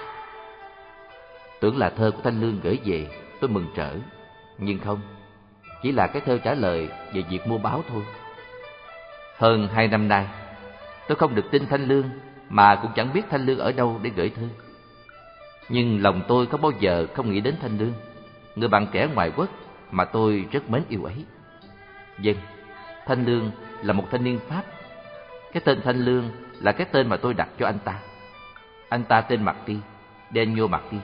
Tưởng là thơ của Thanh Lương gửi về Tôi mừng trở. Nhưng không Chỉ là cái thơ trả lời về việc mua báo thôi. Hơn hai năm nay Tôi không được tin Thanh Lương Mà cũng chẳng biết Thanh Lương ở đâu để gửi thư nhưng lòng tôi có bao giờ không nghĩ đến Thanh Lương, người bạn trẻ ngoài quốc mà tôi rất mến yêu ấy. Dân, Thanh Lương là một thanh niên Pháp. Cái tên Thanh Lương là cái tên mà tôi đặt cho anh ta. Anh ta tên Marty, Daniel Ti.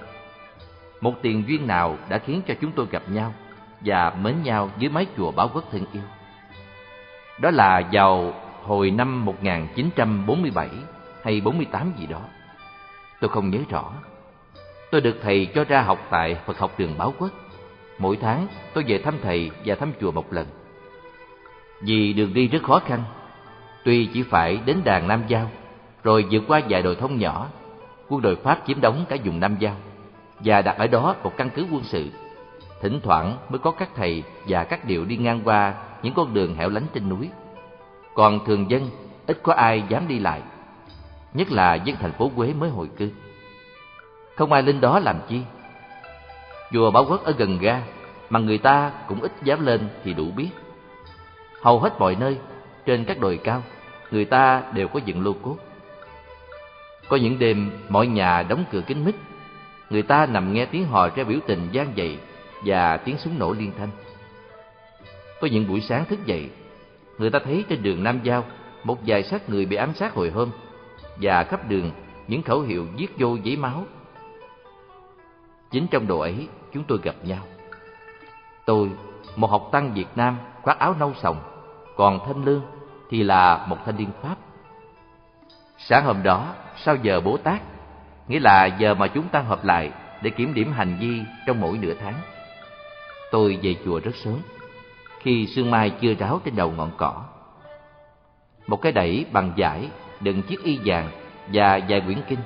Một tiền duyên nào đã khiến cho chúng tôi gặp nhau và mến nhau dưới mái chùa báo quốc thân yêu. Đó là vào hồi năm 1947 hay 48 gì đó. Tôi không nhớ rõ. Tôi được thầy cho ra học tại Phật học trường Báo Quốc. Mỗi tháng tôi về thăm thầy và thăm chùa một lần. Vì đường đi rất khó khăn, tuy chỉ phải đến đàn Nam Giao, rồi vượt qua vài đồi thông nhỏ, quân đội Pháp chiếm đóng cả vùng Nam Giao và đặt ở đó một căn cứ quân sự. Thỉnh thoảng mới có các thầy và các điệu đi ngang qua những con đường hẻo lánh trên núi. Còn thường dân ít có ai dám đi lại, nhất là dân thành phố Quế mới hồi cư. Không ai lên đó làm chi. Chùa Bảo Quốc ở gần ga, mà người ta cũng ít dám lên thì đủ biết. Hầu hết mọi nơi, trên các đồi cao, người ta đều có dựng lô cốt. Có những đêm mọi nhà đóng cửa kín mít, người ta nằm nghe tiếng hò reo biểu tình gian dậy và tiếng súng nổ liên thanh. Có những buổi sáng thức dậy, người ta thấy trên đường Nam Giao một vài xác người bị ám sát hồi hôm và khắp đường những khẩu hiệu giết vô giấy máu. Chính trong độ ấy, chúng tôi gặp nhau. Tôi, một học tăng Việt Nam khoác áo nâu sòng, còn Thanh Lương thì là một thanh niên Pháp. Sáng hôm đó, sau giờ bố tác, nghĩa là giờ mà chúng ta họp lại để kiểm điểm hành vi trong mỗi nửa tháng. Tôi về chùa rất sớm, khi sương mai chưa ráo trên đầu ngọn cỏ. Một cái đẩy bằng vải đựng chiếc y vàng và vài quyển kinh,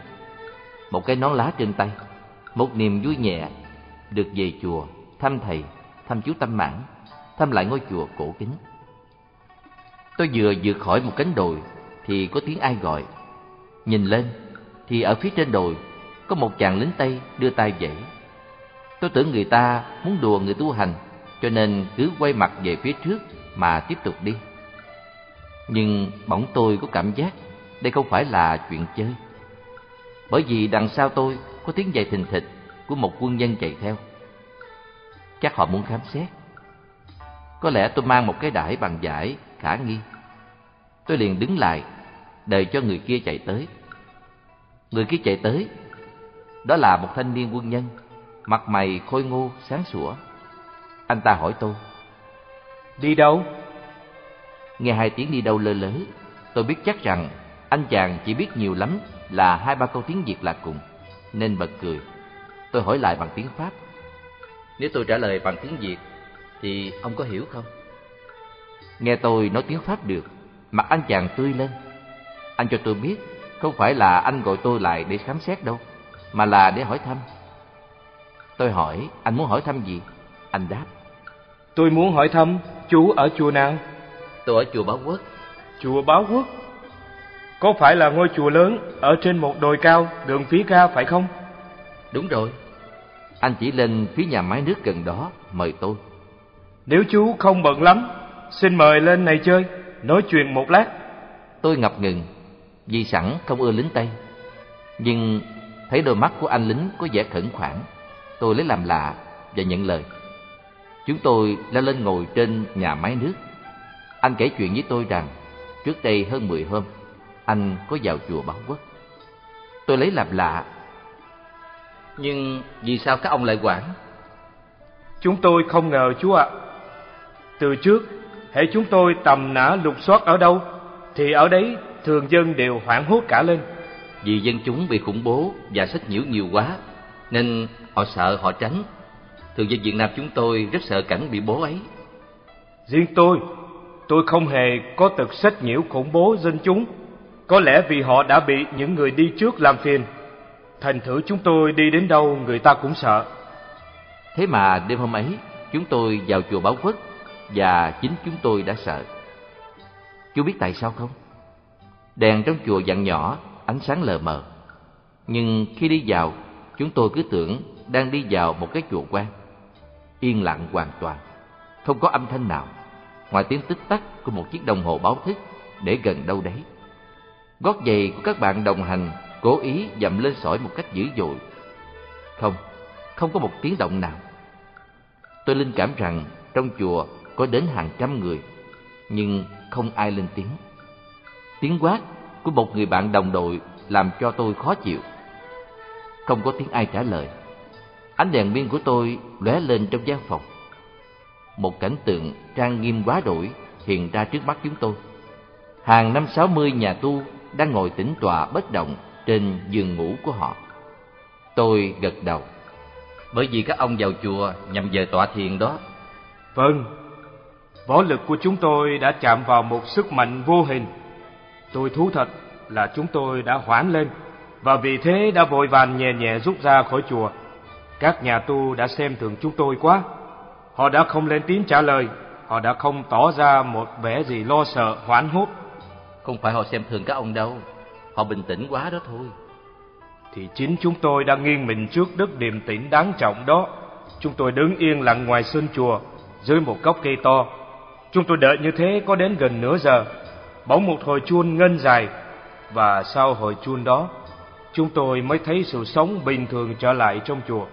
một cái nón lá trên tay, một niềm vui nhẹ được về chùa thăm thầy, thăm chú Tâm Mãn, thăm lại ngôi chùa cổ kính. Tôi vừa vượt khỏi một cánh đồi thì có tiếng ai gọi. Nhìn lên thì ở phía trên đồi có một chàng lính Tây đưa tay vẫy. Tôi tưởng người ta muốn đùa người tu hành cho nên cứ quay mặt về phía trước mà tiếp tục đi. Nhưng bỗng tôi có cảm giác đây không phải là chuyện chơi. Bởi vì đằng sau tôi có tiếng giày thình thịch của một quân nhân chạy theo. Chắc họ muốn khám xét. Có lẽ tôi mang một cái đải bằng giải khả nghi. Tôi liền đứng lại, đợi cho người kia chạy tới. Người kia chạy tới, đó là một thanh niên quân nhân, mặt mày khôi ngô, sáng sủa. Anh ta hỏi tôi, Đi đâu? Nghe hai tiếng đi đâu lơ lớ, tôi biết chắc rằng anh chàng chỉ biết nhiều lắm là hai ba câu tiếng Việt là cùng, nên bật cười. Tôi hỏi lại bằng tiếng Pháp. Nếu tôi trả lời bằng tiếng Việt, thì ông có hiểu không? Nghe tôi nói tiếng Pháp được, mặt anh chàng tươi lên. Anh cho tôi biết, không phải là anh gọi tôi lại để khám xét đâu, mà là để hỏi thăm. Tôi hỏi, anh muốn hỏi thăm gì? Anh đáp. Tôi muốn hỏi thăm chú ở chùa nào? Tôi ở chùa Báo Quốc. Chùa Báo Quốc. Có phải là ngôi chùa lớn ở trên một đồi cao đường phía ga phải không? Đúng rồi. Anh chỉ lên phía nhà máy nước gần đó mời tôi. Nếu chú không bận lắm, xin mời lên này chơi, nói chuyện một lát. Tôi ngập ngừng, vì sẵn không ưa lính Tây. Nhưng thấy đôi mắt của anh lính có vẻ khẩn khoản, tôi lấy làm lạ và nhận lời. Chúng tôi leo lên ngồi trên nhà máy nước. Anh kể chuyện với tôi rằng trước đây hơn 10 hôm, anh có vào chùa Bảo Quốc. Tôi lấy làm lạ. Nhưng vì sao các ông lại quản? Chúng tôi không ngờ chú ạ. Từ trước, hễ chúng tôi tầm nã lục soát ở đâu, thì ở đấy thường dân đều hoảng hốt cả lên. Vì dân chúng bị khủng bố và sách nhiễu nhiều quá, nên họ sợ họ tránh. Thường dân Việt Nam chúng tôi rất sợ cảnh bị bố ấy. Riêng tôi, tôi không hề có tật sách nhiễu khủng bố dân chúng. Có lẽ vì họ đã bị những người đi trước làm phiền. Thành thử chúng tôi đi đến đâu người ta cũng sợ. Thế mà đêm hôm ấy, chúng tôi vào chùa Bảo Quốc và chính chúng tôi đã sợ. Chú biết tại sao không? Đèn trong chùa dặn nhỏ, ánh sáng lờ mờ. Nhưng khi đi vào, chúng tôi cứ tưởng đang đi vào một cái chùa quan. Yên lặng hoàn toàn, không có âm thanh nào, ngoài tiếng tích tắc của một chiếc đồng hồ báo thức để gần đâu đấy. Gót giày của các bạn đồng hành cố ý dậm lên sỏi một cách dữ dội. Không, không có một tiếng động nào. Tôi linh cảm rằng trong chùa có đến hàng trăm người Nhưng không ai lên tiếng. Tiếng quát của một người bạn đồng đội làm cho tôi khó chịu. Không có tiếng ai trả lời. Ánh đèn pin của tôi lóe lên trong gian phòng. Một cảnh tượng trang nghiêm quá đổi hiện ra trước mắt chúng tôi. Hàng năm sáu mươi nhà tu đang ngồi tĩnh tọa bất động trên giường ngủ của họ. Tôi gật đầu. Bởi vì các ông vào chùa nhằm giờ tọa thiền đó. Vâng, võ lực của chúng tôi đã chạm vào một sức mạnh vô hình. Tôi thú thật là chúng tôi đã hoãn lên và vì thế đã vội vàng nhẹ nhẹ rút ra khỏi chùa. Các nhà tu đã xem thường chúng tôi quá. Họ đã không lên tiếng trả lời, họ đã không tỏ ra một vẻ gì lo sợ, hoảng hốt. Không phải họ xem thường các ông đâu, họ bình tĩnh quá đó thôi. Thì chính chúng tôi đang nghiêng mình trước đức điềm tĩnh đáng trọng đó. Chúng tôi đứng yên lặng ngoài sân chùa, dưới một gốc cây to. Chúng tôi đợi như thế có đến gần nửa giờ. Bỗng một hồi chuông ngân dài, và sau hồi chuông đó, chúng tôi mới thấy sự sống bình thường trở lại trong chùa.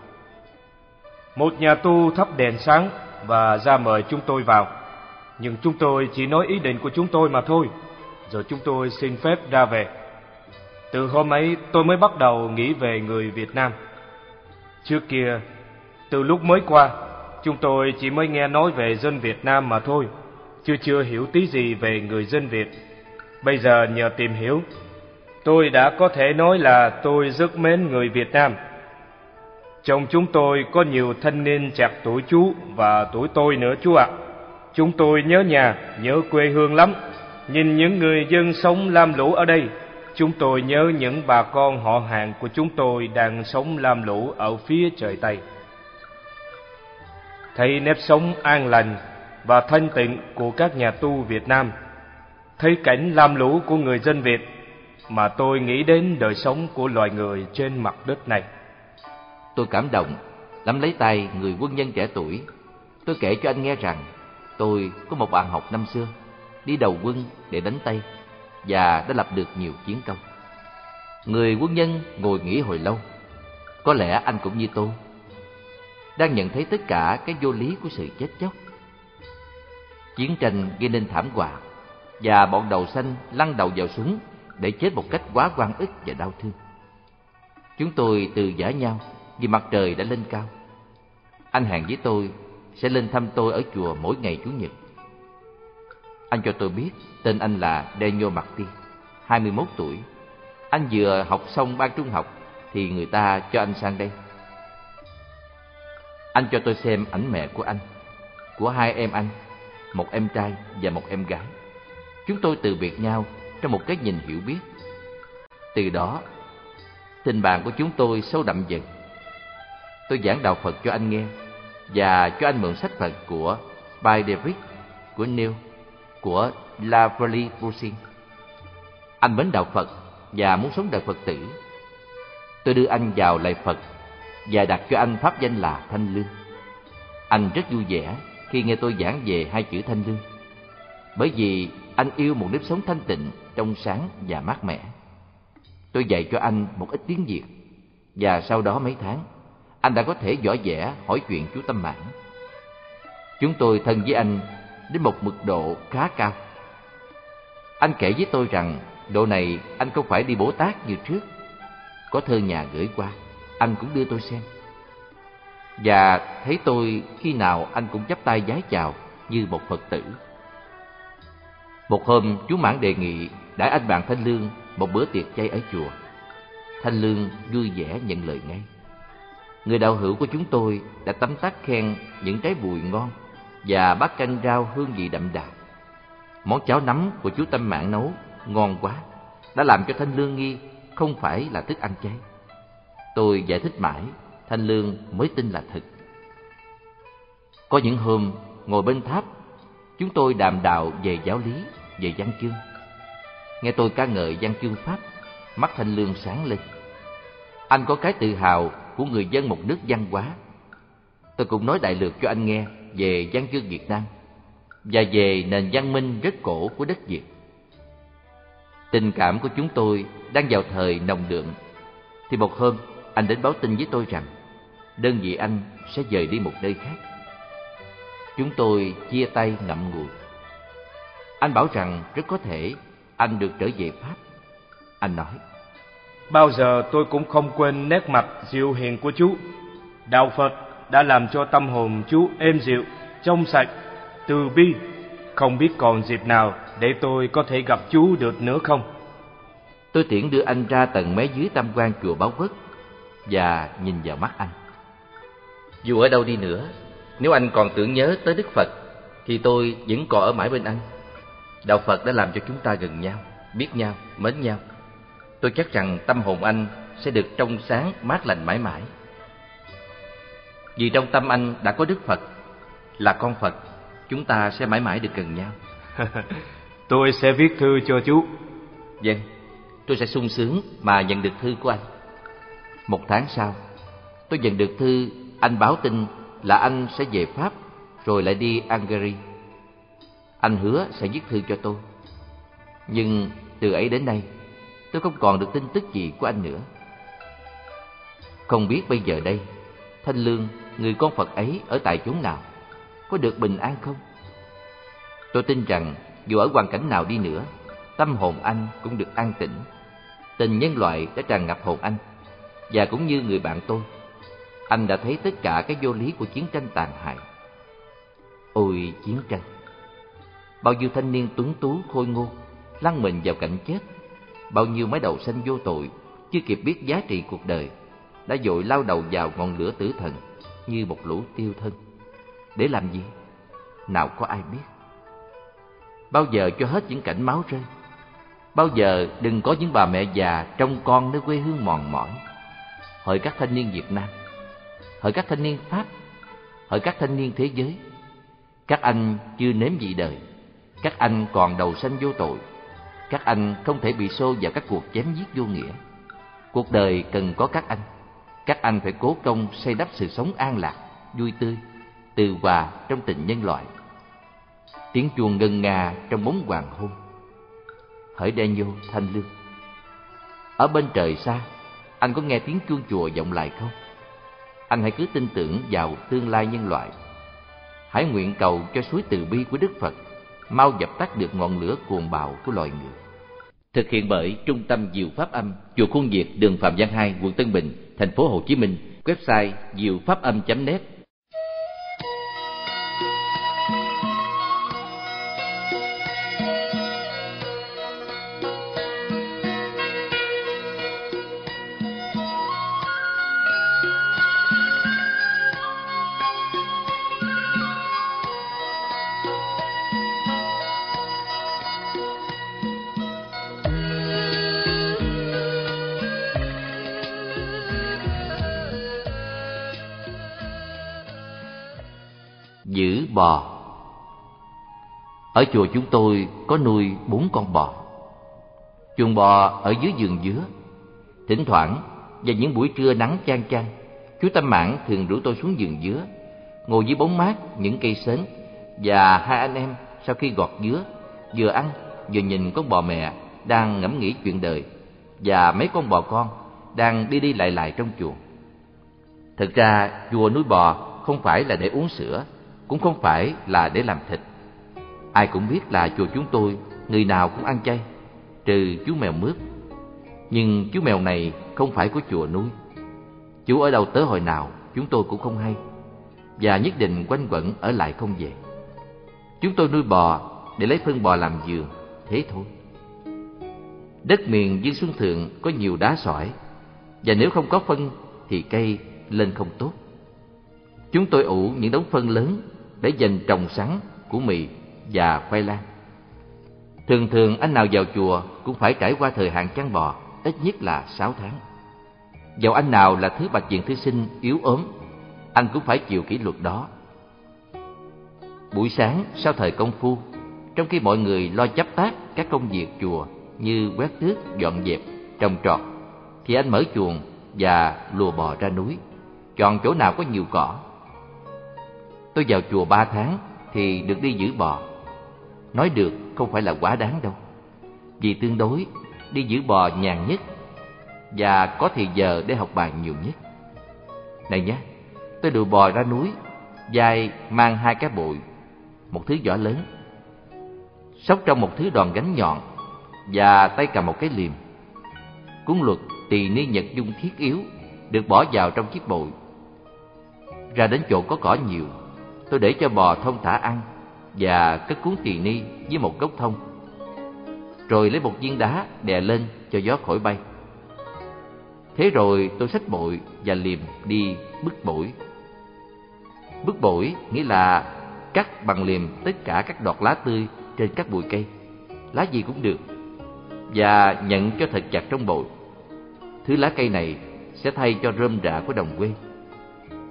Một nhà tu thắp đèn sáng và ra mời chúng tôi vào. Nhưng chúng tôi chỉ nói ý định của chúng tôi mà thôi. Rồi chúng tôi xin phép ra về. Từ hôm ấy tôi mới bắt đầu nghĩ về người Việt Nam. Trước kia, từ lúc mới qua, chúng tôi chỉ mới nghe nói về dân Việt Nam mà thôi, chưa chưa hiểu tí gì về người dân Việt. Bây giờ nhờ tìm hiểu, tôi đã có thể nói là tôi rất mến người Việt Nam. Trong chúng tôi có nhiều thanh niên chạc tuổi chú và tuổi tôi nữa chú ạ. Chúng tôi nhớ nhà, nhớ quê hương lắm. Nhìn những người dân sống lam lũ ở đây, chúng tôi nhớ những bà con họ hàng của chúng tôi đang sống lam lũ ở phía trời Tây. Thấy nếp sống an lành và thanh tịnh của các nhà tu Việt Nam, thấy cảnh lam lũ của người dân Việt mà tôi nghĩ đến đời sống của loài người trên mặt đất này. Tôi cảm động, nắm lấy tay người quân nhân trẻ tuổi. Tôi kể cho anh nghe rằng tôi có một bạn học năm xưa đi đầu quân để đánh Tây và đã lập được nhiều chiến công. Người quân nhân ngồi nghỉ hồi lâu. Có lẽ anh cũng như tôi, đang nhận thấy tất cả cái vô lý của sự chết chóc. Chiến tranh gây nên thảm họa và bọn đầu xanh lăn đầu vào súng để chết một cách quá quan ức và đau thương. Chúng tôi từ giả nhau vì mặt trời đã lên cao. Anh hàng với tôi sẽ lên thăm tôi ở chùa mỗi ngày Chủ nhật. Anh cho tôi biết tên anh là Daniel Martin, 21 tuổi. Anh vừa học xong ban trung học thì người ta cho anh sang đây. Anh cho tôi xem ảnh mẹ của anh, của hai em anh, một em trai và một em gái. Chúng tôi từ biệt nhau trong một cái nhìn hiểu biết. Từ đó, tình bạn của chúng tôi sâu đậm dần. Tôi giảng đạo Phật cho anh nghe và cho anh mượn sách Phật của By David, của Neil, của La Valley Pusin. Anh mến đạo Phật và muốn sống đời Phật tử. Tôi đưa anh vào lạy Phật và đặt cho anh pháp danh là Thanh Lương. Anh rất vui vẻ khi nghe tôi giảng về hai chữ Thanh Lương, bởi vì anh yêu một nếp sống thanh tịnh, trong sáng và mát mẻ. Tôi dạy cho anh một ít tiếng Việt, và sau đó mấy tháng, anh đã có thể giỏi vẻ hỏi chuyện chú Tâm Mãn. Chúng tôi thân với anh đến một mực độ khá cao. Anh kể với tôi rằng độ này anh không phải đi Bồ Tát như trước. Có thơ nhà gửi qua, anh cũng đưa tôi xem. Và thấy tôi khi nào anh cũng chắp tay giái chào như một Phật tử. Một hôm chú Mãn đề nghị đãi anh bạn Thanh Lương một bữa tiệc chay ở chùa. Thanh Lương vui vẻ nhận lời ngay. Người đạo hữu của chúng tôi đã tấm tắc khen những trái bùi ngon và bát canh rau hương vị đậm đà. Món cháo nấm của chú Tâm mạng nấu ngon quá, đã làm cho Thanh Lương nghi không phải là thức ăn chay. Tôi giải thích mãi, Thanh Lương mới tin là thật. Có những hôm ngồi bên tháp, chúng tôi đàm đạo về giáo lý, về văn chương. Nghe tôi ca ngợi văn chương Pháp, mắt Thanh Lương sáng lên. Anh có cái tự hào của người dân một nước văn hóa. Tôi cũng nói đại lược cho anh nghe về văn chương Việt Nam và về nền văn minh rất cổ của đất Việt. Tình cảm của chúng tôi đang vào thời nồng đượm thì một hôm anh đến báo tin với tôi rằng đơn vị anh sẽ rời đi một nơi khác. Chúng tôi chia tay ngậm ngùi. Anh bảo rằng rất có thể anh được trở về Pháp. Anh nói, Bao giờ tôi cũng không quên nét mặt dịu hiền của chú. Đạo Phật đã làm cho tâm hồn chú êm dịu, trong sạch, từ bi. Không biết còn dịp nào để tôi có thể gặp chú được nữa không? Tôi tiện đưa anh ra tầng mé dưới tam quan chùa Báo Quốc và nhìn vào mắt anh. Dù ở đâu đi nữa, nếu anh còn tưởng nhớ tới Đức Phật, thì tôi vẫn còn ở mãi bên anh. Đạo Phật đã làm cho chúng ta gần nhau, biết nhau, mến nhau. Tôi chắc rằng tâm hồn anh sẽ được trong sáng, mát lành mãi mãi. Vì trong tâm anh đã có Đức Phật, là con Phật, chúng ta sẽ mãi mãi được gần nhau. [laughs] tôi sẽ viết thư cho chú. Vâng, tôi sẽ sung sướng mà nhận được thư của anh. Một tháng sau, tôi nhận được thư anh báo tin là anh sẽ về Pháp rồi lại đi Hungary. Anh hứa sẽ viết thư cho tôi. Nhưng từ ấy đến nay, tôi không còn được tin tức gì của anh nữa. Không biết bây giờ đây, Thanh Lương, người con Phật ấy ở tại chốn nào, có được bình an không? Tôi tin rằng dù ở hoàn cảnh nào đi nữa, tâm hồn anh cũng được an tĩnh. Tình nhân loại đã tràn ngập hồn anh, và cũng như người bạn tôi, anh đã thấy tất cả cái vô lý của chiến tranh tàn hại. Ôi chiến tranh! Bao nhiêu thanh niên tuấn tú khôi ngô lăn mình vào cảnh chết, bao nhiêu mái đầu xanh vô tội chưa kịp biết giá trị cuộc đời đã dội lao đầu vào ngọn lửa tử thần như một lũ tiêu thân. Để làm gì? Nào có ai biết? Bao giờ cho hết những cảnh máu rơi? Bao giờ đừng có những bà mẹ già trông con nơi quê hương mòn mỏi? Hỡi các thanh niên Việt Nam, hỡi các thanh niên Pháp, hỡi các thanh niên thế giới, các anh chưa nếm vị đời, các anh còn đầu xanh vô tội, các anh không thể bị xô vào các cuộc chém giết vô nghĩa. Cuộc đời cần có các anh, các anh phải cố công xây đắp sự sống an lạc, vui tươi, từ hòa trong tình nhân loại. Tiếng chuông ngân nga trong bóng hoàng hôn. Hỡi Daniel Thanh Lương, ở bên trời xa, anh có nghe tiếng chuông chùa vọng lại không? Anh hãy cứ tin tưởng vào tương lai nhân loại. Hãy nguyện cầu cho suối từ bi của Đức Phật mau dập tắt được ngọn lửa cuồng bạo của loài người. Thực hiện bởi Trung tâm Diệu Pháp Âm, chùa Khuôn Việt, đường Phạm Văn Hai, quận Tân Bình, thành phố Hồ Chí Minh. Website diệu pháp âm.net ở chùa chúng tôi có nuôi bốn con bò chuồng bò ở dưới giường dứa, thỉnh thoảng vào những buổi trưa nắng chang chang, chú tâm mãn thường rủ tôi xuống giường dứa, ngồi dưới bóng mát những cây sến và hai anh em sau khi gọt dứa, vừa ăn vừa nhìn con bò mẹ đang ngẫm nghĩ chuyện đời và mấy con bò con đang đi đi lại lại trong chuồng thực ra chùa nuôi bò không phải là để uống sữa, cũng không phải là để làm thịt. Ai cũng biết là chùa chúng tôi người nào cũng ăn chay, trừ chú mèo mướp. Nhưng chú mèo này không phải của chùa nuôi. Chú ở đâu tới hồi nào chúng tôi cũng không hay, và nhất định quanh quẩn ở lại không về. Chúng tôi nuôi bò để lấy phân bò làm giường, thế thôi. Đất miền Dương Xuân Thượng có nhiều đá sỏi, và nếu không có phân thì cây lên không tốt. Chúng tôi ủ những đống phân lớn để dành trồng sắn, của mì và khoai lang. Thường thường anh nào vào chùa cũng phải trải qua thời hạn chăn bò, ít nhất là sáu tháng. Dẫu anh nào là thứ bạch diện thư sinh yếu ốm, anh cũng phải chịu kỷ luật đó. Buổi sáng sau thời công phu, trong khi mọi người lo chấp tác các công việc chùa như quét tước, dọn dẹp, trồng trọt, thì anh mở chuồng và lùa bò ra núi, chọn chỗ nào có nhiều cỏ Tôi vào chùa ba tháng thì được đi giữ bò. Nói được không phải là quá đáng đâu. Vì tương đối, đi giữ bò nhàn nhất và có thì giờ để học bài nhiều nhất. Này nhé, tôi đùi bò ra núi, dài mang hai cái bụi, một thứ vỏ lớn. sóc trong một thứ đòn gánh nhọn và tay cầm một cái liềm. Cuốn luật tỳ ni nhật dung thiết yếu được bỏ vào trong chiếc bội. Ra đến chỗ có cỏ nhiều, tôi để cho bò thông thả ăn và cất cuốn tỳ ni với một gốc thông. Rồi lấy một viên đá đè lên cho gió khỏi bay. Thế rồi tôi xách bội và liềm đi bức bổi. Bức bổi nghĩa là cắt bằng liềm tất cả các đọt lá tươi trên các bụi cây. Lá gì cũng được. Và nhận cho thật chặt trong bội. Thứ lá cây này sẽ thay cho rơm rạ của đồng quê.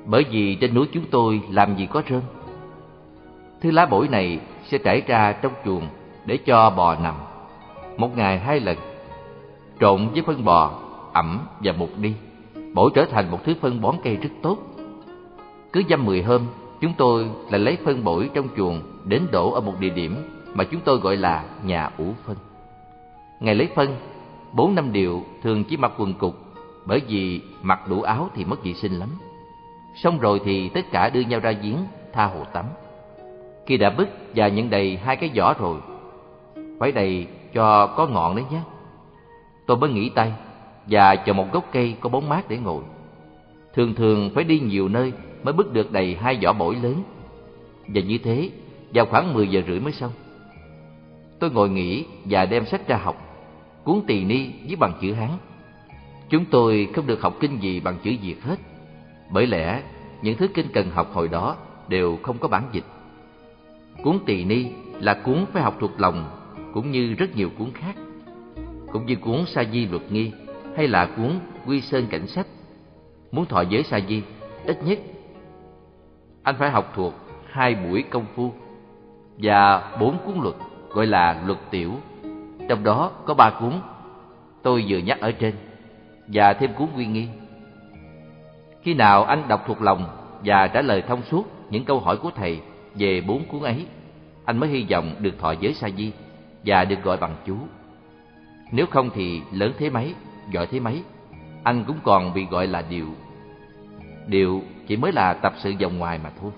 Bởi vì trên núi chúng tôi làm gì có rơm. Thứ lá bổi này sẽ trải ra trong chuồng để cho bò nằm. Một ngày hai lần, trộn với phân bò, ẩm và mục đi. Bổi trở thành một thứ phân bón cây rất tốt. Cứ dăm mười hôm, chúng tôi lại lấy phân bổi trong chuồng đến đổ ở một địa điểm mà chúng tôi gọi là nhà ủ phân. Ngày lấy phân, bốn năm điệu thường chỉ mặc quần cục bởi vì mặc đủ áo thì mất vệ sinh lắm. Xong rồi thì tất cả đưa nhau ra giếng tha hồ tắm. Khi đã bứt và nhận đầy hai cái vỏ rồi, phải đầy cho có ngọn đấy nhé. Tôi mới nghỉ tay và chọn một gốc cây có bóng mát để ngồi. Thường thường phải đi nhiều nơi mới bứt được đầy hai vỏ bổi lớn. Và như thế, vào khoảng 10 giờ rưỡi mới xong. Tôi ngồi nghỉ và đem sách ra học, cuốn tỳ ni với bằng chữ Hán. Chúng tôi không được học kinh gì bằng chữ Việt hết, bởi lẽ những thứ kinh cần học hồi đó đều không có bản dịch. Cuốn tỳ ni là cuốn phải học thuộc lòng, cũng như rất nhiều cuốn khác, cũng như cuốn sa di luật nghi hay là cuốn quy sơn cảnh sách. Muốn thọ giới sa di, ít nhất anh phải học thuộc hai buổi công phu và bốn cuốn luật gọi là luật tiểu. Trong đó có ba cuốn tôi vừa nhắc ở trên và thêm cuốn quy nghi. Khi nào anh đọc thuộc lòng và trả lời thông suốt những câu hỏi của thầy về bốn cuốn ấy, anh mới hy vọng được thọ giới sa di và được gọi bằng chú. Nếu không thì lớn thế mấy, giỏi thế mấy, anh cũng còn bị gọi là điệu điệu chỉ mới là tập sự vòng ngoài mà thôi.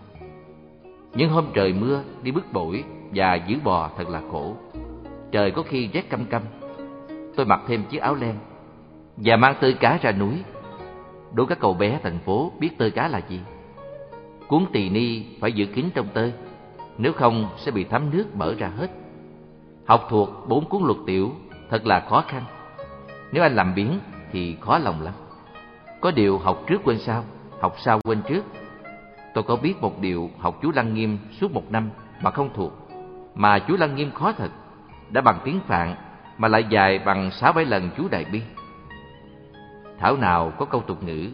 Những hôm trời mưa đi bức bổi và giữ bò thật là khổ. Trời có khi rét căm căm. Tôi mặc thêm chiếc áo len và mang tơi cá ra núi. Đố các cậu bé thành phố biết tơi cá là gì. Cuốn tỳ ni phải giữ kín trong tơi, nếu không sẽ bị thấm nước mở ra hết. Học thuộc bốn cuốn luật tiểu thật là khó khăn. Nếu anh làm biến thì khó lòng lắm. Có điều học trước quên sau, học sau quên trước. Tôi có biết một điều học chú Lăng Nghiêm suốt một năm mà không thuộc. Mà chú Lăng Nghiêm khó thật, đã bằng tiếng Phạn mà lại dài bằng sáu bảy lần chú Đại Bi. Thảo nào có câu tục ngữ,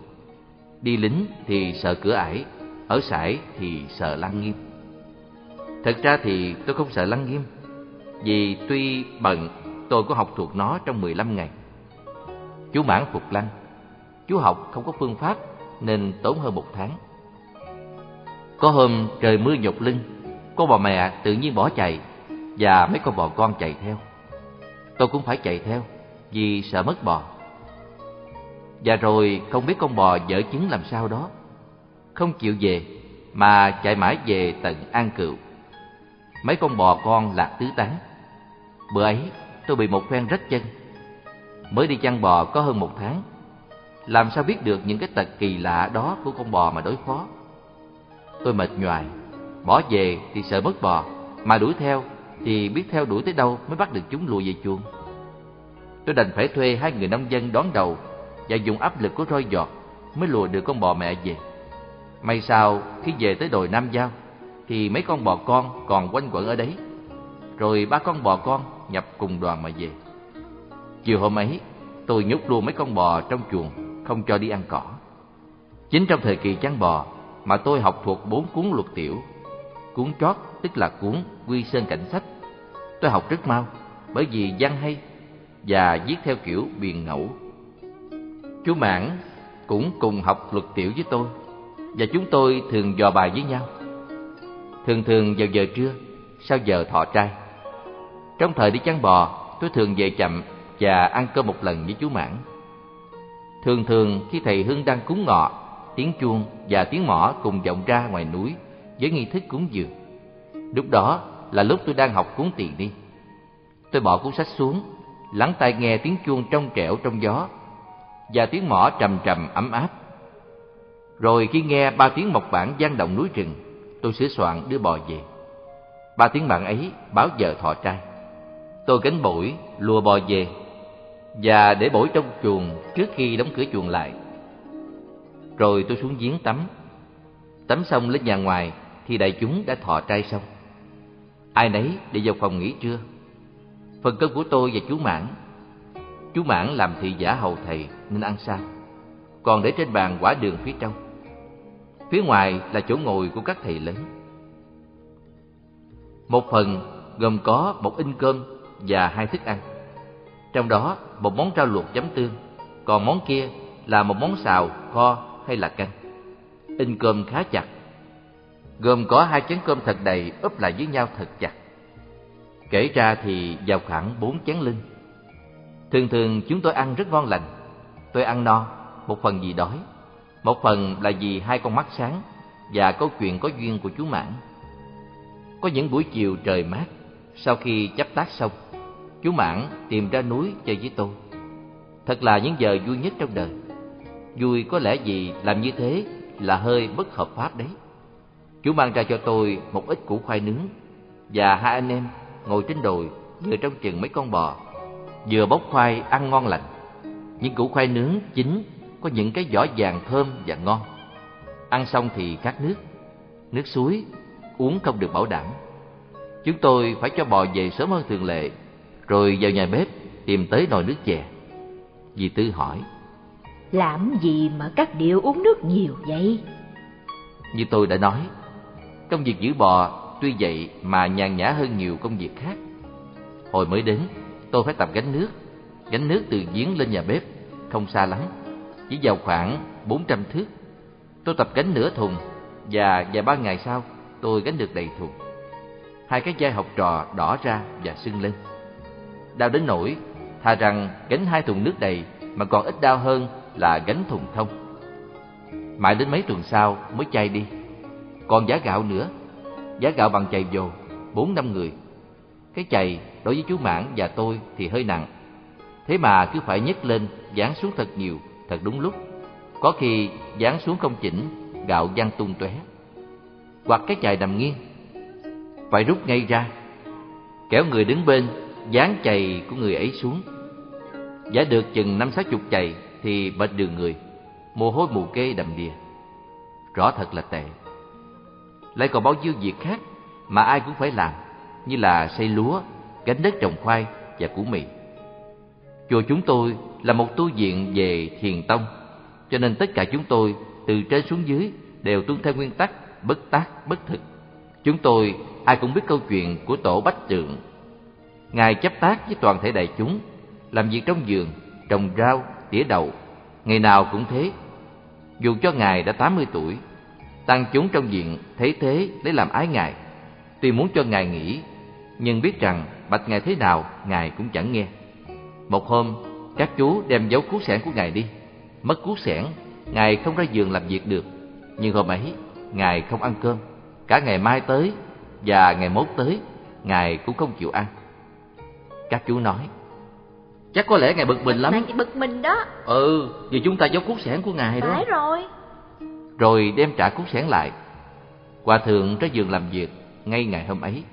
đi lính thì sợ cửa ải, ở sải thì sợ Lăng Nghiêm. Thật ra thì tôi không sợ Lăng Nghiêm, vì tuy bận tôi có học thuộc nó trong 15 ngày. Chú mãn phục Lăng, chú học không có phương pháp nên tốn hơn một tháng. Có hôm trời mưa nhột lưng, cô bò mẹ tự nhiên bỏ chạy và mấy con bò con chạy theo. Tôi cũng phải chạy theo vì sợ mất bò. Và rồi không biết con bò dở chứng làm sao đó, không chịu về mà chạy mãi về tận An Cựu. Mấy con bò con lạc tứ tán. Bữa ấy tôi bị một phen rách chân. Mới đi chăn bò có hơn một tháng làm sao biết được những cái tật kỳ lạ đó của con bò mà đối phó. Tôi mệt nhoài, bỏ về thì sợ mất bò, mà đuổi theo thì biết theo đuổi tới đâu mới bắt được chúng lùi về chuồng. Tôi đành phải thuê hai người nông dân đón đầu và dùng áp lực của roi giọt mới lùa được con bò mẹ về. May sao khi về tới đồi Nam Giao thì mấy con bò con còn quanh quẩn ở đấy. Rồi ba con bò con nhập cùng đoàn mà về. Chiều hôm ấy, tôi nhốt luôn mấy con bò trong chuồng không cho đi ăn cỏ. Chính trong thời kỳ chăn bò mà tôi học thuộc bốn cuốn luật tiểu. Cuốn chót tức là cuốn Quy Sơn Cảnh Sách. Tôi học rất mau bởi vì văn hay và viết theo kiểu biền ngẫu. Chú Mãn cũng cùng học luật tiểu với tôi và chúng tôi thường dò bài với nhau. Thường thường vào giờ trưa, sau giờ thọ trai. Trong thời đi chăn bò, tôi thường về chậm và ăn cơm một lần với chú Mãn. Thường thường khi thầy Hưng đang cúng ngọ, tiếng chuông và tiếng mõ cùng vọng ra ngoài núi với nghi thức cúng dường. Lúc đó là lúc tôi đang học cuốn tiền đi. Tôi bỏ cuốn sách xuống, lắng tai nghe tiếng chuông trong trẻo trong gió và tiếng mỏ trầm trầm ấm áp. Rồi khi nghe ba tiếng mộc bản gian động núi rừng, tôi sửa soạn đưa bò về. Ba tiếng bản ấy báo giờ thọ trai. Tôi gánh bổi, lùa bò về và để bổi trong chuồng trước khi đóng cửa chuồng lại. Rồi tôi xuống giếng tắm. Tắm xong lên nhà ngoài thì đại chúng đã thọ trai xong. Ai nấy đi vào phòng nghỉ trưa. Phần cơm của tôi và chú Mãn. Chú Mãn làm thị giả hầu thầy nên ăn sao. Còn để trên bàn quả đường phía trong. Phía ngoài là chỗ ngồi của các thầy lớn. Một phần gồm có một in cơm và hai thức ăn. Trong đó một món rau luộc chấm tương, còn món kia là một món xào, kho hay là canh. In cơm khá chặt, gồm có hai chén cơm thật đầy úp lại với nhau thật chặt. Kể ra thì vào khoảng bốn chén lưng. Thường thường chúng tôi ăn rất ngon lành. Tôi ăn no, một phần vì đói, một phần là vì hai con mắt sáng và câu chuyện có duyên của chú Mãn. Có những buổi chiều trời mát, sau khi chấp tác xong, chú Mãn tìm ra núi chơi với tôi. Thật là những giờ vui nhất trong đời. Vui có lẽ gì làm như thế là hơi bất hợp pháp đấy. Chú mang ra cho tôi một ít củ khoai nướng và hai anh em ngồi trên đồi vừa trong chừng mấy con bò, vừa bóc khoai ăn ngon lành. Những củ khoai nướng chín có những cái vỏ vàng thơm và ngon. Ăn xong thì khát nước, nước suối uống không được bảo đảm. Chúng tôi phải cho bò về sớm hơn thường lệ, rồi vào nhà bếp tìm tới nồi nước chè. Dì Tư hỏi, Làm gì mà các điệu uống nước nhiều vậy? Như tôi đã nói, công việc giữ bò tuy vậy mà nhàn nhã hơn nhiều công việc khác. Hồi mới đến, tôi phải tập gánh nước, gánh nước từ giếng lên nhà bếp, không xa lắm, chỉ vào khoảng 400 thước. Tôi tập gánh nửa thùng và vài ba ngày sau tôi gánh được đầy thùng. Hai cái vai học trò đỏ ra và sưng lên. Đau đến nỗi, thà rằng gánh hai thùng nước đầy mà còn ít đau hơn là gánh thùng thông. Mãi đến mấy tuần sau mới chay đi. Còn giá gạo nữa, giá gạo bằng chày vồ, bốn năm người. Cái chày đối với chú Mãn và tôi thì hơi nặng. Thế mà cứ phải nhấc lên, dán xuống thật nhiều, thật đúng lúc. Có khi dán xuống không chỉnh, gạo văng tung tóe. Hoặc cái chày nằm nghiêng, phải rút ngay ra. Kéo người đứng bên, dán chày của người ấy xuống. giả được chừng năm sáu chục chày thì bệt đường người, mồ hôi mù kê đầm đìa. Rõ thật là tệ. Lại còn bao nhiêu việc khác mà ai cũng phải làm, như là xây lúa, gánh đất trồng khoai và củ mì. Chùa chúng tôi là một tu viện về thiền tông, cho nên tất cả chúng tôi từ trên xuống dưới đều tuân theo nguyên tắc bất tác bất thực. Chúng tôi ai cũng biết câu chuyện của tổ Bách Trượng. Ngài chấp tác với toàn thể đại chúng, làm việc trong vườn, trồng rau, tỉa đậu, ngày nào cũng thế. Dù cho Ngài đã 80 tuổi, tăng chúng trong viện thấy thế để làm ái Ngài. Tuy muốn cho Ngài nghỉ, nhưng biết rằng bạch Ngài thế nào, Ngài cũng chẳng nghe. Một hôm, các chú đem dấu cuốc sẻn của Ngài đi. Mất cuốc sẻn, Ngài không ra giường làm việc được. Nhưng hôm ấy, Ngài không ăn cơm. Cả ngày mai tới và ngày mốt tới, Ngài cũng không chịu ăn. Các chú nói, chắc có lẽ Ngài bực mình lắm. Ngài bực mình đó. Ừ, vì chúng ta giấu cuốc sẻn của Ngài đó. Phải rồi. Rồi đem trả cuốc sẻn lại. Hòa thượng ra giường làm việc ngay ngày hôm ấy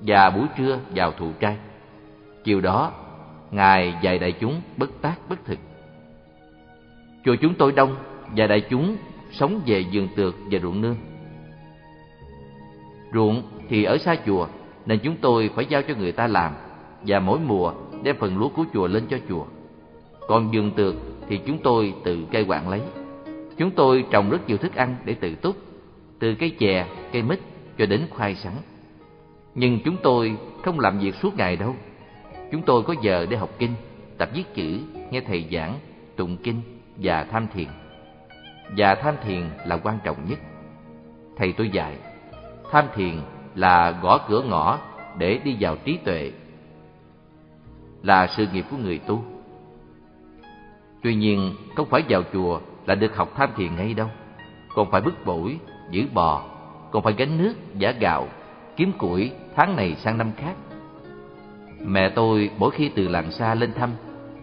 và buổi trưa vào thụ trai. Chiều đó, Ngài dạy đại chúng bất tác bất thực. Chùa chúng tôi đông và đại chúng sống về vườn tược và ruộng nương. Ruộng thì ở xa chùa nên chúng tôi phải giao cho người ta làm và mỗi mùa đem phần lúa của chùa lên cho chùa. Còn vườn tược thì chúng tôi tự cây quản lấy. Chúng tôi trồng rất nhiều thức ăn để tự túc, từ cây chè, cây mít cho đến khoai sắn. Nhưng chúng tôi không làm việc suốt ngày đâu. Chúng tôi có giờ để học kinh, tập viết chữ, nghe thầy giảng, tụng kinh và tham thiền. Và tham thiền là quan trọng nhất. Thầy tôi dạy, tham thiền là gõ cửa ngõ để đi vào trí tuệ, là sự nghiệp của người tu. Tuy nhiên, không phải vào chùa là được học tham thiền ngay đâu. Còn phải bức bổi, giữ bò, còn phải gánh nước, giả gạo, kiếm củi tháng này sang năm khác. Mẹ tôi mỗi khi từ làng xa lên thăm,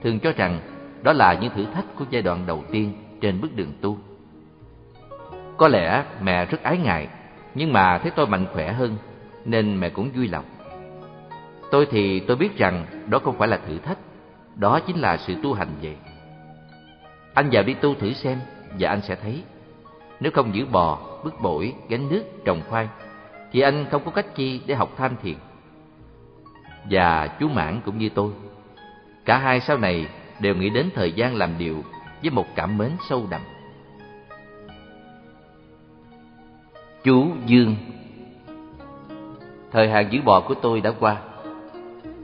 thường cho rằng đó là những thử thách của giai đoạn đầu tiên trên bước đường tu. Có lẽ mẹ rất ái ngại, nhưng mà thấy tôi mạnh khỏe hơn, nên mẹ cũng vui lòng. Tôi thì tôi biết rằng đó không phải là thử thách, đó chính là sự tu hành vậy. Anh vào đi tu thử xem và anh sẽ thấy. Nếu không giữ bò, bức bổi, gánh nước, trồng khoai, thì anh không có cách chi để học tham thiền. Và chú Mãn cũng như tôi. Cả hai sau này đều nghĩ đến thời gian làm điều với một cảm mến sâu đậm. Chú Dương Thời hạn giữ bò của tôi đã qua.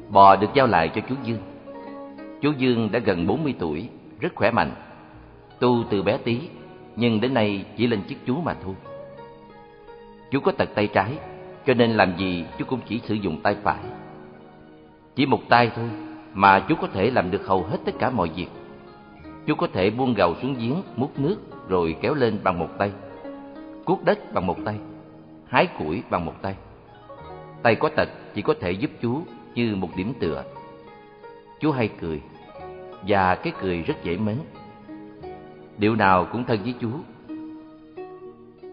Bò được giao lại cho chú Dương. Chú Dương đã gần 40 tuổi, rất khỏe mạnh. Tu từ bé tí, nhưng đến nay chỉ lên chức chú mà thôi. Chú có tật tay trái, cho nên làm gì chú cũng chỉ sử dụng tay phải. Chỉ một tay thôi mà chú có thể làm được hầu hết tất cả mọi việc. Chú có thể buông gầu xuống giếng, múc nước rồi kéo lên bằng một tay. Cuốc đất bằng một tay, hái củi bằng một tay. Tay có tật chỉ có thể giúp chú như một điểm tựa. Chú hay cười, và cái cười rất dễ mến. Điều nào cũng thân với chú.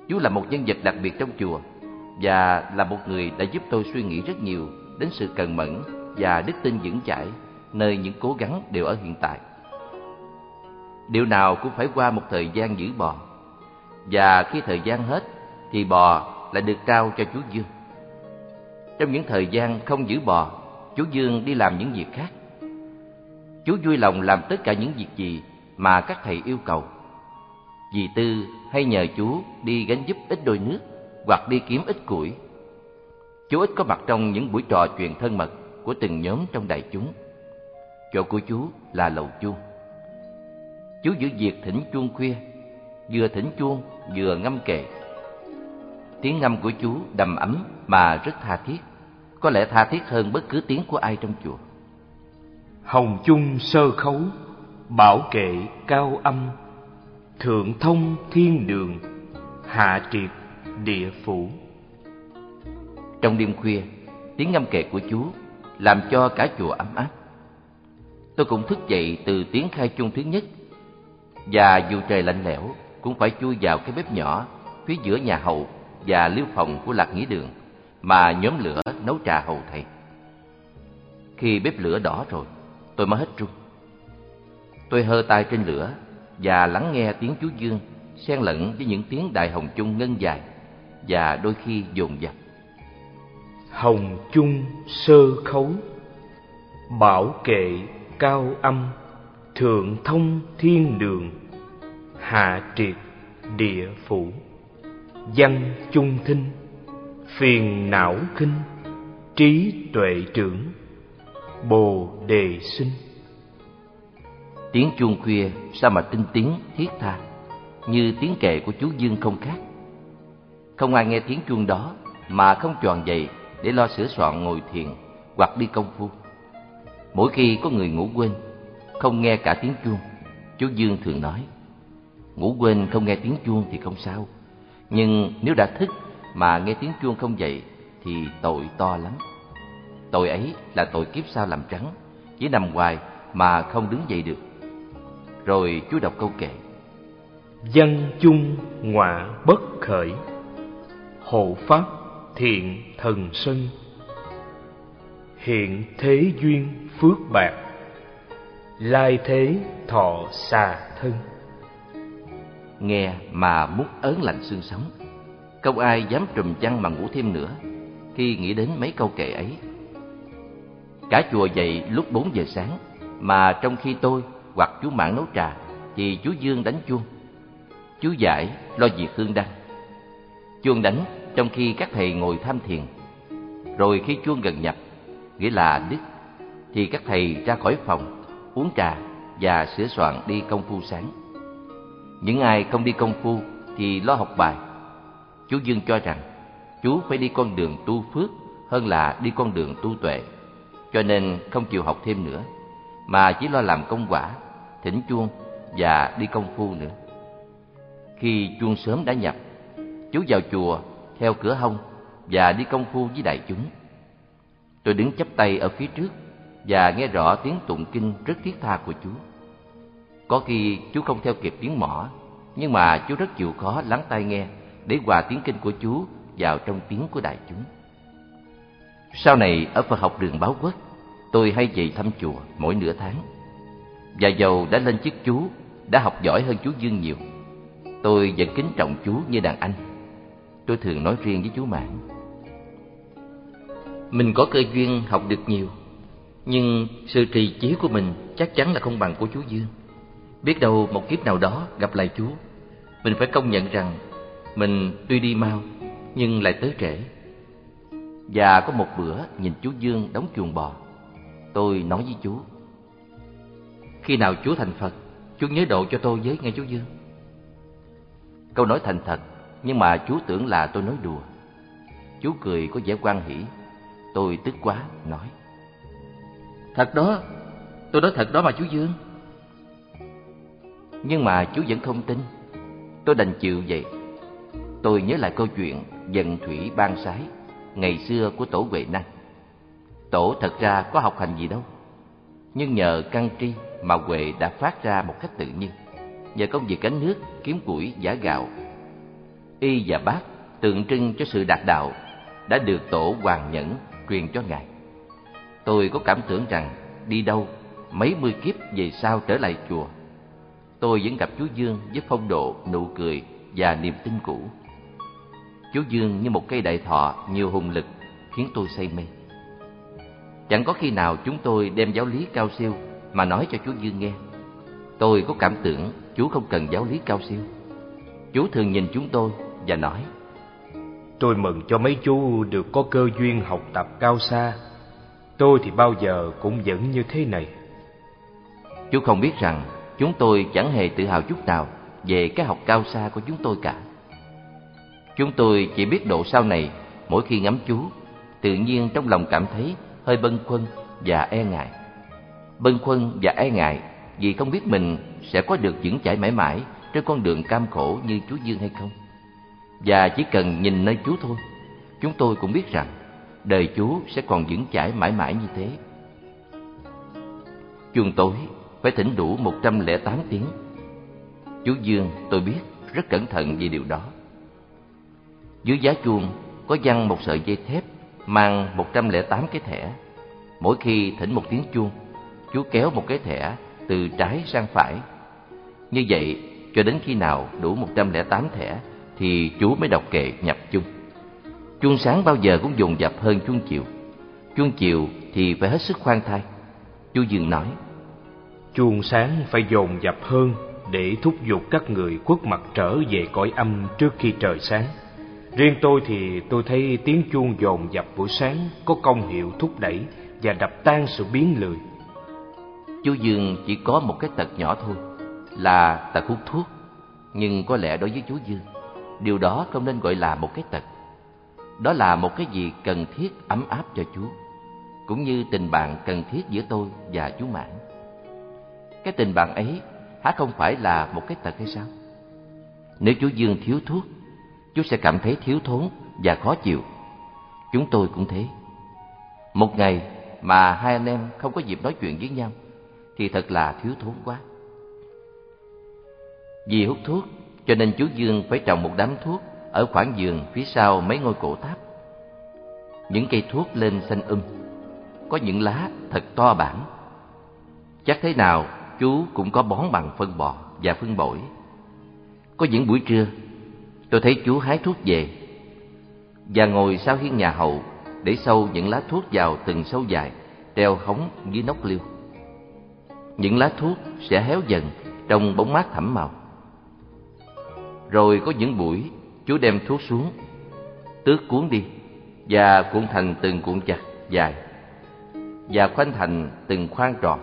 Chú là một nhân vật đặc biệt trong chùa và là một người đã giúp tôi suy nghĩ rất nhiều đến sự cần mẫn và đức tin vững chãi nơi những cố gắng đều ở hiện tại. Điều nào cũng phải qua một thời gian giữ bò và khi thời gian hết thì bò lại được trao cho chú Dương. Trong những thời gian không giữ bò, chú Dương đi làm những việc khác. Chú vui lòng làm tất cả những việc gì mà các thầy yêu cầu. Dì Tư hay nhờ chú đi gánh giúp ít đôi nước hoặc đi kiếm ít củi. Chú ít có mặt trong những buổi trò chuyện thân mật của từng nhóm trong đại chúng. Chỗ của chú là lầu chuông. Chú giữ việc thỉnh chuông khuya, vừa thỉnh chuông vừa ngâm kệ. Tiếng ngâm của chú đầm ấm mà rất tha thiết, có lẽ tha thiết hơn bất cứ tiếng của ai trong chùa. Hồng chung sơ khấu, bảo kệ cao âm, thượng thông thiên đường, hạ triệt địa phủ. Trong đêm khuya, tiếng ngâm kệ của chú làm cho cả chùa ấm áp. Tôi cũng thức dậy từ tiếng khai chung thứ nhất, và dù trời lạnh lẽo cũng phải chui vào cái bếp nhỏ phía giữa nhà hậu và liêu phòng của lạc nghỉ đường mà nhóm lửa nấu trà hầu thầy. Khi bếp lửa đỏ rồi, tôi mới hết run. Tôi hơ tay trên lửa và lắng nghe tiếng chú Dương xen lẫn với những tiếng đại hồng chung ngân dài và đôi khi dồn dập. Hồng chung sơ khấu, bảo kệ cao âm, thượng thông thiên đường, hạ triệt địa phủ, văn chung thinh, phiền não khinh, trí tuệ trưởng, bồ đề sinh. Tiếng chuông khuya sao mà tinh tiếng thiết tha, như tiếng kệ của chú Dương không khác. Không ai nghe tiếng chuông đó mà không tròn dậy để lo sửa soạn ngồi thiền hoặc đi công phu. Mỗi khi có người ngủ quên, không nghe cả tiếng chuông, chú Dương thường nói, ngủ quên không nghe tiếng chuông thì không sao, nhưng nếu đã thức mà nghe tiếng chuông không dậy thì tội to lắm. Tội ấy là tội kiếp sau làm trắng, chỉ nằm hoài mà không đứng dậy được. Rồi chú đọc câu kệ. Dân chung ngọa bất khởi, hộ pháp thiện thần sân. Hiện thế duyên phước bạc, lai thế thọ xà thân. Nghe mà muốn ớn lạnh xương sống, không ai dám trùm chăn mà ngủ thêm nữa, khi nghĩ đến mấy câu kệ ấy. Cả chùa dậy lúc bốn giờ sáng, mà trong khi tôi hoặc chú mãn nấu trà, thì chú dương đánh chuông. Chú giải lo việc hương đăng. Chuông đánh trong khi các thầy ngồi tham thiền. Rồi khi chuông gần nhập, nghĩa là đứt, thì các thầy ra khỏi phòng, uống trà và sửa soạn đi công phu sáng. Những ai không đi công phu thì lo học bài. Chú Dương cho rằng chú phải đi con đường tu phước hơn là đi con đường tu tuệ, cho nên không chịu học thêm nữa, mà chỉ lo làm công quả, thỉnh chuông và đi công phu nữa. Khi chuông sớm đã nhập, chú vào chùa theo cửa hông và đi công phu với đại chúng. Tôi đứng chắp tay ở phía trước và nghe rõ tiếng tụng kinh rất thiết tha của chú. Có khi chú không theo kịp tiếng mỏ, nhưng mà chú rất chịu khó lắng tai nghe để hòa tiếng kinh của chú vào trong tiếng của đại chúng. Sau này ở Phật học đường Báo Quốc, tôi hay về thăm chùa mỗi nửa tháng. Và dầu đã lên chức chú, đã học giỏi hơn chú Dương nhiều, tôi vẫn kính trọng chú như đàn anh. Tôi thường nói riêng với chú Mãn. Mình có cơ duyên học được nhiều, nhưng sự trì chí của mình chắc chắn là không bằng của chú Dương. Biết đâu một kiếp nào đó gặp lại chú, mình phải công nhận rằng mình tuy đi mau nhưng lại tới trễ. Và có một bữa nhìn chú Dương đóng chuồng bò, tôi nói với chú: "Khi nào chú thành Phật, chú nhớ độ cho tôi với nghe chú Dương." Câu nói thành thật, nhưng mà chú tưởng là tôi nói đùa. Chú cười có vẻ quan hỷ. Tôi tức quá nói: "Thật đó, tôi nói thật đó mà chú Dương." Nhưng mà chú vẫn không tin. Tôi đành chịu vậy. Tôi nhớ lại câu chuyện dần thủy ban sái ngày xưa của tổ Huệ Năng. Tổ thật ra có học hành gì đâu, nhưng nhờ căn tri mà Huệ đã phát ra một cách tự nhiên, nhờ công việc gánh nước, kiếm củi, giả gạo. Y và bác tượng trưng cho sự đạt đạo đã được tổ hoàng nhẫn truyền cho ngài. Tôi có cảm tưởng rằng đi đâu mấy mươi kiếp về sau trở lại chùa, tôi vẫn gặp chú Dương với phong độ, nụ cười và niềm tin cũ. Chú Dương như một cây đại thọ nhiều hùng lực khiến tôi say mê. Chẳng có khi nào chúng tôi đem giáo lý cao siêu mà nói cho chú Dương nghe. Tôi có cảm tưởng chú không cần giáo lý cao siêu. Chú thường nhìn chúng tôi và nói Tôi mừng cho mấy chú được có cơ duyên học tập cao xa. Tôi thì bao giờ cũng vẫn như thế này. Chú không biết rằng chúng tôi chẳng hề tự hào chút nào về cái học cao xa của chúng tôi cả. Chúng tôi chỉ biết độ sau này mỗi khi ngắm chú, tự nhiên trong lòng cảm thấy hơi bâng khuâng và e ngại. Bâng khuâng và e ngại vì không biết mình sẽ có được vững chãi mãi mãi trên con đường cam khổ như chú Dương hay không. Và chỉ cần nhìn nơi chú thôi, chúng tôi cũng biết rằng đời chú sẽ còn vững chãi mãi mãi như thế. Chuông tối phải thỉnh đủ 108 tiếng. Chú Dương tôi biết rất cẩn thận về điều đó. Dưới giá chuông có văng một sợi dây thép mang 108 cái thẻ. Mỗi khi thỉnh một tiếng chuông, chú kéo một cái thẻ từ trái sang phải. Như vậy, cho đến khi nào đủ 108 thẻ thì chú mới đọc kệ nhập chung. Chuông sáng bao giờ cũng dồn dập hơn chuông chiều. Chuông chiều thì phải hết sức khoan thai. Chú Dương nói: Chuông sáng phải dồn dập hơn để thúc giục các người khuất mặt trở về cõi âm trước khi trời sáng. Riêng tôi thì tôi thấy tiếng chuông dồn dập buổi sáng có công hiệu thúc đẩy và đập tan sự biến lười. Chú Dương chỉ có một cái tật nhỏ thôi, là tật hút thuốc. Nhưng có lẽ đối với chú Dương, điều đó không nên gọi là một cái tật. Đó là một cái gì cần thiết ấm áp cho chú, cũng như tình bạn cần thiết giữa tôi và chú Mãn. Cái tình bạn ấy há không phải là một cái tật hay sao? Nếu chú Dương thiếu thuốc, chú sẽ cảm thấy thiếu thốn và khó chịu. Chúng tôi cũng thế. Một ngày mà hai anh em không có dịp nói chuyện với nhau thì thật là thiếu thốn quá. Vì hút thuốc cho nên chú Dương phải trồng một đám thuốc ở khoảng giường phía sau mấy ngôi cổ tháp. Những cây thuốc lên xanh um, có những lá thật to bản. Chắc thế nào chú cũng có bón bằng phân bò và phân bổi. Có những buổi trưa, tôi thấy chú hái thuốc về và ngồi sau hiên nhà hậu để sâu những lá thuốc vào từng sâu dài treo hóng dưới nóc liêu. Những lá thuốc sẽ héo dần trong bóng mát thẳm màu. Rồi có những buổi chú đem thuốc xuống, tước cuốn đi và cuộn thành từng cuộn chặt dài và khoanh thành từng khoan tròn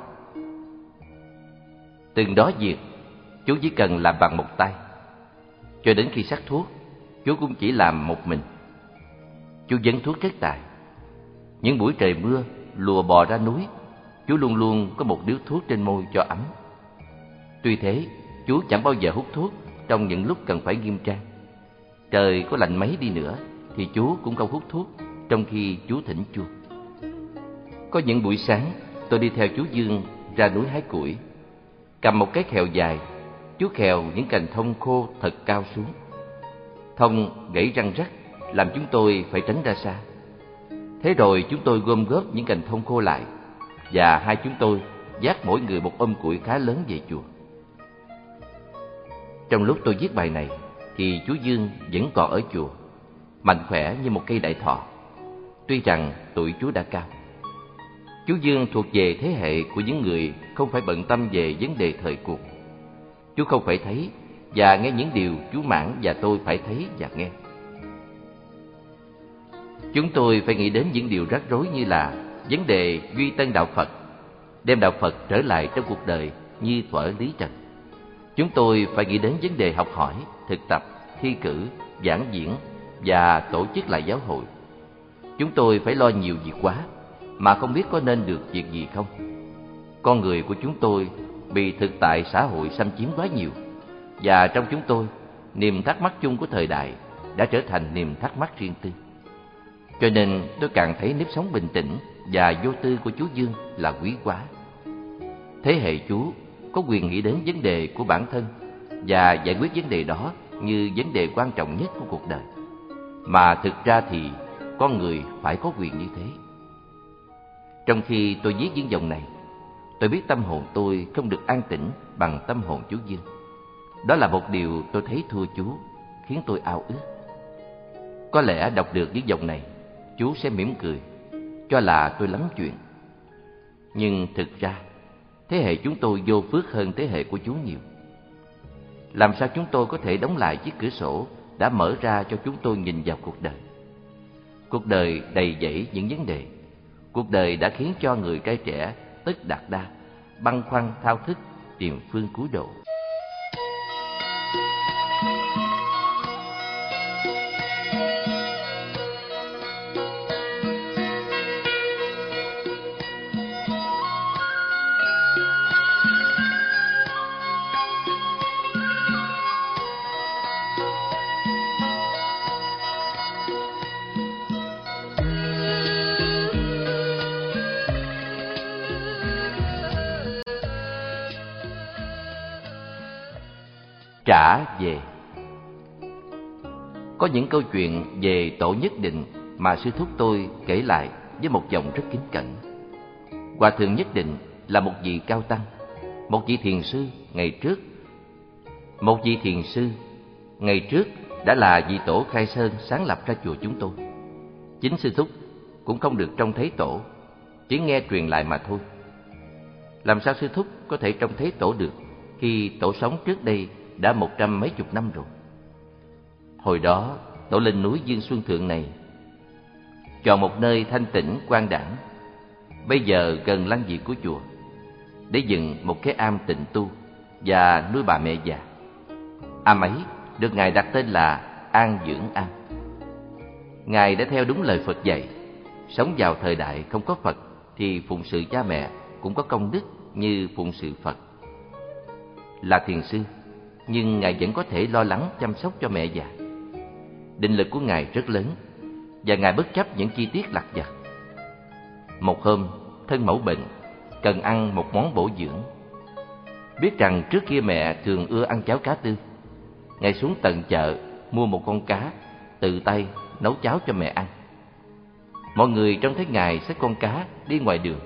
Từng đó việc, chú chỉ cần làm bằng một tay. Cho đến khi sắc thuốc, chú cũng chỉ làm một mình. Chú dấn thuốc rất tài. Những buổi trời mưa, lùa bò ra núi, chú luôn luôn có một điếu thuốc trên môi cho ấm. Tuy thế, chú chẳng bao giờ hút thuốc trong những lúc cần phải nghiêm trang. Trời có lạnh mấy đi nữa thì chú cũng không hút thuốc trong khi chú thỉnh chuông. Có những buổi sáng, tôi đi theo chú Dương ra núi hái củi. Cầm một cái khèo dài, chú khèo những cành thông khô thật cao xuống. Thông gãy răng rắc, làm chúng tôi phải tránh ra xa. Thế rồi chúng tôi gom góp những cành thông khô lại, và hai chúng tôi dắt mỗi người một ôm củi khá lớn về chùa. Trong lúc tôi viết bài này, thì chú Dương vẫn còn ở chùa, mạnh khỏe như một cây đại thọ. Tuy rằng tuổi chú đã cao. Chú Dương thuộc về thế hệ của những người không phải bận tâm về vấn đề thời cuộc. Chú không phải thấy và nghe những điều chú Mãn và tôi phải thấy và nghe. Chúng tôi phải nghĩ đến những điều rắc rối như là vấn đề duy tân đạo Phật, đem đạo Phật trở lại trong cuộc đời như thuở Lý Trần. Chúng tôi phải nghĩ đến vấn đề học hỏi, thực tập, thi cử, giảng diễn và tổ chức lại giáo hội. Chúng tôi phải lo nhiều việc quá mà không biết có nên được việc gì không. Con người của chúng tôi bị thực tại xã hội xâm chiếm quá nhiều và trong chúng tôi, niềm thắc mắc chung của thời đại đã trở thành niềm thắc mắc riêng tư. Cho nên tôi càng thấy nếp sống bình tĩnh và vô tư của chú Dương là quý quá. Thế hệ chú có quyền nghĩ đến vấn đề của bản thân và giải quyết vấn đề đó như vấn đề quan trọng nhất của cuộc đời. Mà thực ra thì con người phải có quyền như thế. Trong khi tôi viết những dòng này, tôi biết tâm hồn tôi không được an tĩnh bằng tâm hồn chú Dương. Đó là một điều tôi thấy thua chú, khiến tôi ao ước. Có lẽ đọc được những dòng này, chú sẽ mỉm cười, cho là tôi lắm chuyện. Nhưng thực ra, thế hệ chúng tôi vô phước hơn thế hệ của chú nhiều. Làm sao chúng tôi có thể đóng lại chiếc cửa sổ đã mở ra cho chúng tôi nhìn vào cuộc đời? Cuộc đời đầy dẫy những vấn đề. Cuộc đời đã khiến cho người trai trẻ tức đạt đa, băn khoăn thao thức tìm phương cứu độ. Về. Có những câu chuyện về tổ nhất định mà sư thúc tôi kể lại với một giọng rất kính cẩn. Hòa thượng nhất định là một vị cao tăng, một vị thiền sư ngày trước. Một vị thiền sư ngày trước đã là vị tổ khai sơn sáng lập ra chùa chúng tôi. Chính sư thúc cũng không được trông thấy tổ, chỉ nghe truyền lại mà thôi. Làm sao sư thúc có thể trông thấy tổ được khi tổ sống trước đây đã một trăm mấy chục năm rồi. Hồi đó, tổ lên núi Dương Xuân Thượng này, chọn một nơi thanh tĩnh quan đẳng, bây giờ gần lăng vị của chùa, để dựng một cái am tịnh tu và nuôi bà mẹ già. Am ấy được Ngài đặt tên là An Dưỡng Am. Ngài đã theo đúng lời Phật dạy, sống vào thời đại không có Phật thì phụng sự cha mẹ cũng có công đức như phụng sự Phật. Là thiền sư, nhưng Ngài vẫn có thể lo lắng chăm sóc cho mẹ già. Định lực của Ngài rất lớn, và Ngài bất chấp những chi tiết lặt vặt. Một hôm, thân mẫu bệnh, cần ăn một món bổ dưỡng. Biết rằng trước kia mẹ thường ưa ăn cháo cá tư, Ngài xuống tận chợ mua một con cá, tự tay nấu cháo cho mẹ ăn. Mọi người trông thấy Ngài xách con cá đi ngoài đường,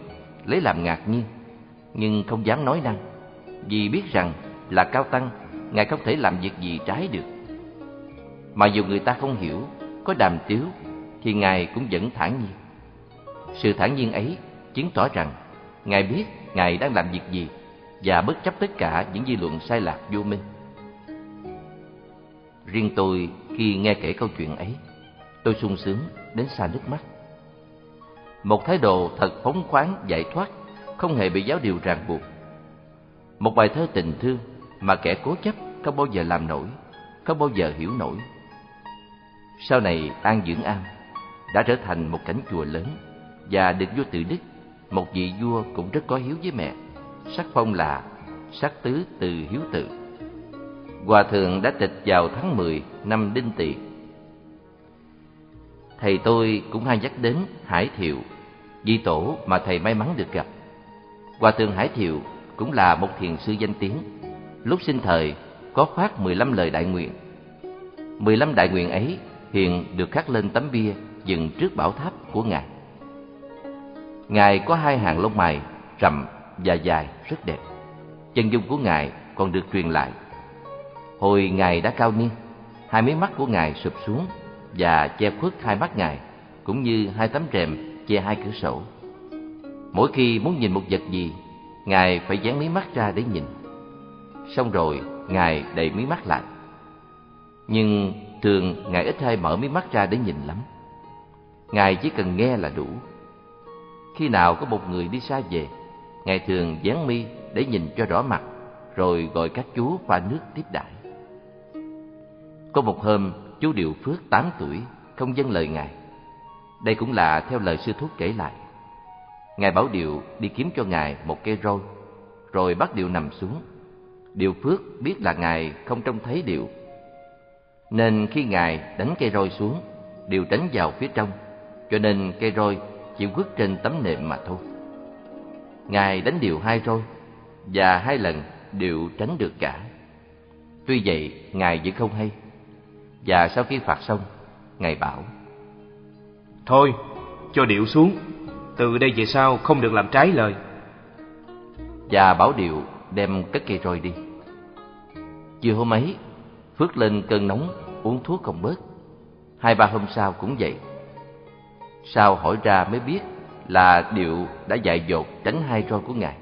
lấy làm ngạc nhiên, nhưng không dám nói năng, vì biết rằng là cao tăng Ngài không thể làm việc gì trái được. Mà dù người ta không hiểu, có đàm tiếu, thì Ngài cũng vẫn thản nhiên. Sự thản nhiên ấy chứng tỏ rằng Ngài biết Ngài đang làm việc gì và bất chấp tất cả những dư luận sai lạc vô minh. Riêng tôi khi nghe kể câu chuyện ấy, tôi sung sướng đến xa nước mắt. Một thái độ thật phóng khoáng giải thoát, không hề bị giáo điều ràng buộc. Một bài thơ tình thương mà kẻ cố chấp không bao giờ làm nổi, không bao giờ hiểu nổi. Sau này An Dưỡng Am đã trở thành một cảnh chùa lớn và được vua Tự Đức, một vị vua cũng rất có hiếu với mẹ, sắc phong là sắc tứ từ hiếu tự. Hòa thượng đã tịch vào tháng 10 năm Đinh Tỵ. Thầy tôi cũng hay nhắc đến Hải Thiệu, vị tổ mà thầy may mắn được gặp. Hòa thượng Hải Thiệu cũng là một thiền sư danh tiếng. Lúc sinh thời có phát 15 lời đại nguyện. 15 đại nguyện ấy hiện được khắc lên tấm bia dựng trước bảo tháp của Ngài. Ngài có hai hàng lông mày rậm và dài rất đẹp. Chân dung của Ngài còn được truyền lại. Hồi Ngài đã cao niên, hai mí mắt của Ngài sụp xuống và che khuất hai mắt Ngài, cũng như hai tấm rèm che hai cửa sổ. Mỗi khi muốn nhìn một vật gì, Ngài phải dán mí mắt ra để nhìn. Xong rồi, Ngài đậy mí mắt lại. Nhưng thường Ngài ít hay mở mí mắt ra để nhìn lắm. Ngài chỉ cần nghe là đủ. Khi nào có một người đi xa về, Ngài thường dán mi để nhìn cho rõ mặt, rồi gọi các chú pha nước tiếp đãi. Có một hôm, chú Điều Phước tám tuổi, không dâng lời Ngài. Đây cũng là theo lời sư thúc kể lại. Ngài bảo Điều đi kiếm cho Ngài một cây roi, rồi bắt Điều nằm xuống. Điều Phước biết là Ngài không trông thấy Điều, nên khi Ngài đánh cây roi xuống, Điều tránh vào phía trong, cho nên cây roi chỉ quất trên tấm nệm mà thôi. Ngài đánh Điều hai roi, và hai lần Điều tránh được cả. Tuy vậy, Ngài vẫn không hay. Và sau khi phạt xong, Ngài bảo Thôi, cho điệu xuống Từ đây về sau không được làm trái lời Và bảo điệu đem cất cây roi đi. Chiều hôm ấy, Phước lên cơn nóng uống thuốc không bớt. Hai ba hôm sau cũng vậy. Sau hỏi ra mới biết là Điệu đã dạy dột tránh hai roi của Ngài.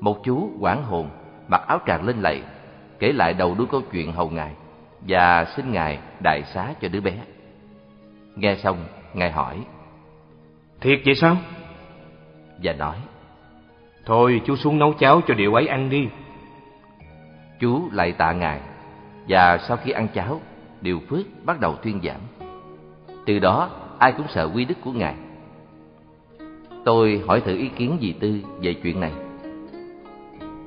Một chú quảng hồn mặc áo tràng lên lạy Kể lại đầu đuôi câu chuyện hầu Ngài Và xin Ngài đại xá cho đứa bé. Nghe xong, Ngài hỏi Thiệt vậy sao? Và nói Thôi chú xuống nấu cháo cho điệu ấy ăn đi. Chú lại tạ Ngài Và sau khi ăn cháo Điều Phước bắt đầu thuyên giảng Từ đó ai cũng sợ quy đức của Ngài. Tôi hỏi thử ý kiến dì Tư về chuyện này.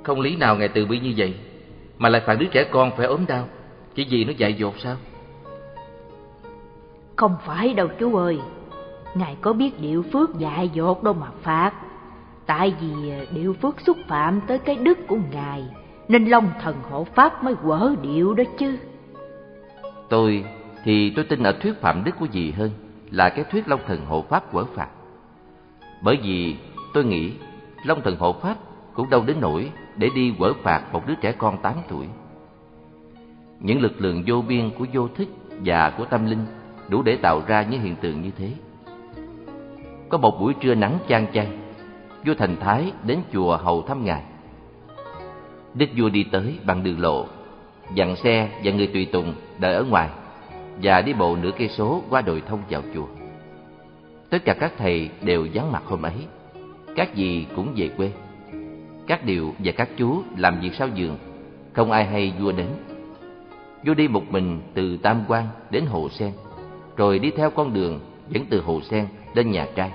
Không lý nào Ngài từ bi như vậy Mà lại phạt đứa trẻ con phải ốm đau Chỉ vì nó dại dột sao? Không phải đâu chú ơi Ngài có biết điệu phước dại dột đâu mà phạt Tại vì à, điệu phước xúc phạm tới cái đức của Ngài, Nên Long thần hộ Pháp mới quở điệu đó chứ. Tôi thì tôi tin ở thuyết phạm đức của dì hơn Là cái thuyết Long thần hộ Pháp quở phạt. Bởi vì tôi nghĩ Long thần hộ Pháp cũng đâu đến nỗi Để đi quở phạt một đứa trẻ con 8 tuổi. Những lực lượng vô biên của vô thức và của tâm linh Đủ để tạo ra những hiện tượng như thế. Có một buổi trưa nắng chang chang Vua Thành Thái đến chùa hầu thăm ngài. Đức vua đi tới bằng đường lộ, Dặn xe và người tùy tùng đợi ở ngoài Và đi bộ nửa cây số qua đồi thông vào chùa. Tất cả các thầy đều vắng mặt hôm ấy. Các dì cũng về quê. Các điều và các chú làm việc sau giường, Không ai hay vua đến. Vua đi một mình từ Tam Quan đến Hồ Sen, Rồi đi theo con đường dẫn từ Hồ Sen lên nhà trai